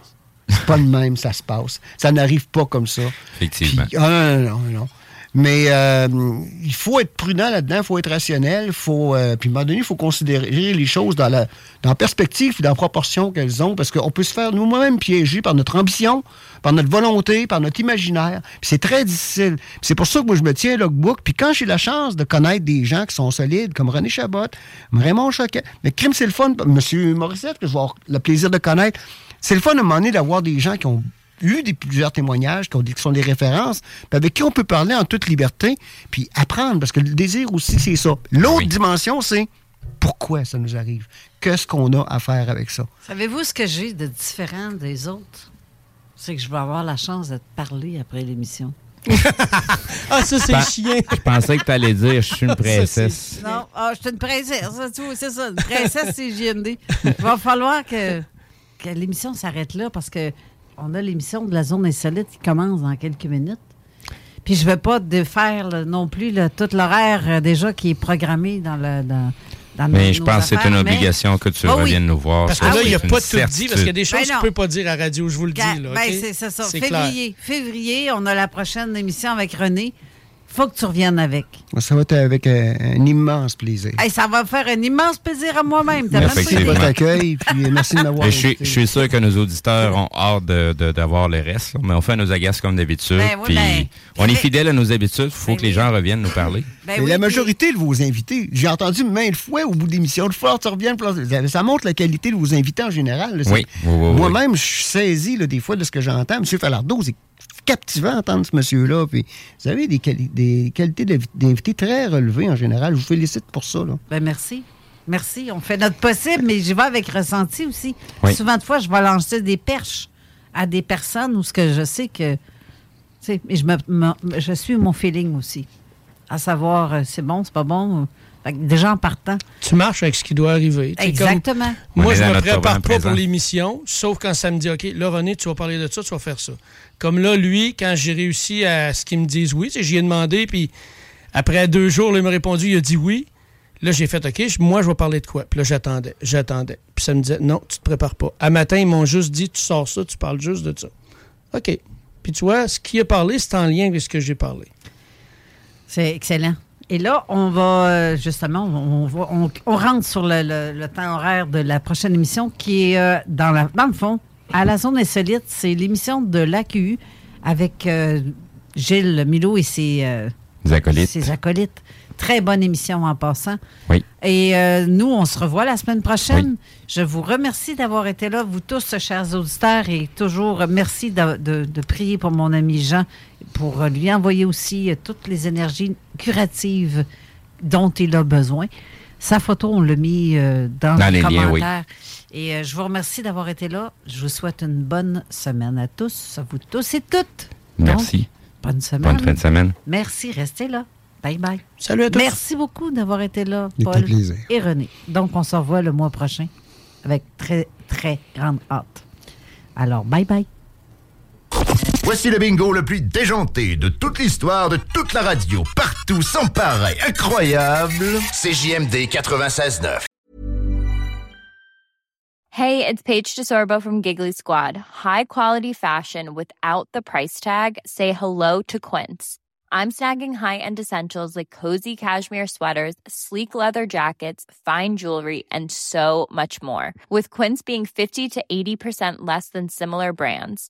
C'est pas le même, ça se passe. Ça n'arrive pas comme ça. Effectivement. Puis- ah, non, non, non, non. Mais euh, il faut être prudent là-dedans, il faut être rationnel, faut, euh, puis à un moment donné, il faut considérer les choses dans la, dans perspective et dans la proportion qu'elles ont, parce qu'on peut se faire nous-mêmes piéger par notre ambition, par notre volonté, par notre imaginaire. Puis c'est très difficile. C'est pour ça que moi, je me tiens un logbook. Puis quand j'ai la chance de connaître des gens qui sont solides, comme René Chabot, Raymond Choquet, mais crime, c'est le fun, M. Morissette, que je vais avoir le plaisir de connaître, c'est le fun à un moment donné d'avoir des gens qui ont eu des, plusieurs témoignages, qui, ont qui sont des références, puis avec qui on peut parler en toute liberté, puis apprendre, parce que le désir aussi, c'est ça. L'autre dimension, c'est pourquoi ça nous arrive? Qu'est-ce qu'on a à faire avec ça? Savez-vous ce que j'ai de différent des autres? C'est que je vais avoir la chance de te parler après l'émission. [LAUGHS] Ah, ça, c'est chien. Je pensais que tu allais dire je suis une princesse. Non, ah, je suis une princesse. tu vois, C'est ça, une princesse, c'est JMD. Il va falloir que, que l'émission s'arrête là parce que on a l'émission de la zone insolite qui commence dans quelques minutes. Puis je ne vais pas défaire là, non plus là, tout l'horaire euh, déjà qui est programmé dans le, dans, dans Mais nos- je nos pense que c'est une mais- obligation que tu Ah oui. reviennes nous voir. Parce que ça, là, il n'y a pas tout dit, parce qu'il y a des choses que tu ne peux pas dire à la radio, je vous le dis. Ben, c'est ça. Clair. Février. Février, on a la prochaine émission avec René. Faut que tu reviennes avec. Ça va être avec un, un immense plaisir. Hey, ça va me faire un immense plaisir à moi-même. Merci de votre accueil, puis merci de m'avoir je, je suis sûr que nos auditeurs ont hâte de- de- d'avoir le reste, mais on fait nos agaces comme d'habitude. Ben oui, ben, on est fidèle à nos habitudes. Il faut que les gens reviennent nous parler. Ben Mais la majorité de vos invités, j'ai entendu maintes fois au bout de l'émission, de fois, tu reviens, ça montre la qualité de vos invités en général. là. C'est- Oui, oui, oui, oui. Moi-même, je suis saisi là, des fois de ce que j'entends. M. Falardeau, c'est captivant d'entendre ce monsieur-là. Puis, vous avez des, quali- des qualités d'invi- d'invités très relevées en général. Je vous félicite pour ça. Là. Ben merci. Merci. On fait notre possible, mais j'y vais avec ressenti aussi. Oui. Souvent de fois, je vais lancer des perches à des personnes où ce que je sais que. Tu sais, mais je, me, me- je suis mon feeling aussi. À savoir, euh, c'est bon, c'est pas bon. Déjà en partant. Tu marches avec ce qui doit arriver. Comme- Exactement. moi, je dans me prépare pas présent. pour l'émission, sauf quand ça me dit, OK, là, René, tu vas parler de ça, tu vas faire ça. Comme là, lui, quand j'ai réussi à ce qu'il me dise oui, j'y ai demandé, puis après deux jours, là, il m'a répondu, il a dit oui. Là, j'ai fait, OK, moi, je vais parler de quoi? Puis là, j'attendais, j'attendais. Puis ça me disait, non, tu te prépares pas. À matin, ils m'ont juste dit, tu sors ça, tu parles juste de ça. OK. Puis tu vois, ce qui a parlé, c'est en lien avec ce que j'ai parlé. C'est excellent. Et là, on va euh, justement, on, va- on- on rentre sur le, le- le temps horaire de la prochaine émission qui est euh, dans, la, dans le fond, à la zone insolite. C'est l'émission de l'AQU avec euh, Gilles Milo et ses, euh, acolytes. ses acolytes. Très bonne émission en passant. Oui. Et nous, on se revoit la semaine prochaine. Je vous remercie d'avoir été là, vous tous, chers auditeurs, et toujours merci de, de- de prier pour mon ami Jean, pour lui envoyer aussi euh, toutes les énergies curatives dont il a besoin. Sa photo, on l'a mis euh, dans, Dans les, les liens, oui. commentaires. Et euh, je vous remercie d'avoir été là. Je vous souhaite une bonne semaine à tous, à vous tous et toutes. Merci. Donc, bonne semaine. Bonne fin de semaine. Merci, restez là. Bye bye. Salut à tous. Merci beaucoup d'avoir été là, Paul et René. Donc, on se revoit le mois prochain avec très, très grande hâte. Alors, bye bye. Voici le bingo le plus déjanté de toute l'histoire de toute la radio, partout, sans pareil, incroyable. CJMD 96.9. Hey, it's Paige DeSorbo from Giggly Squad. High quality fashion without the price tag. Say hello to Quince. I'm snagging high-end essentials like cozy cashmere sweaters, sleek leather jackets, fine jewelry, and so much more. With Quince being 50 to 80% less than similar brands.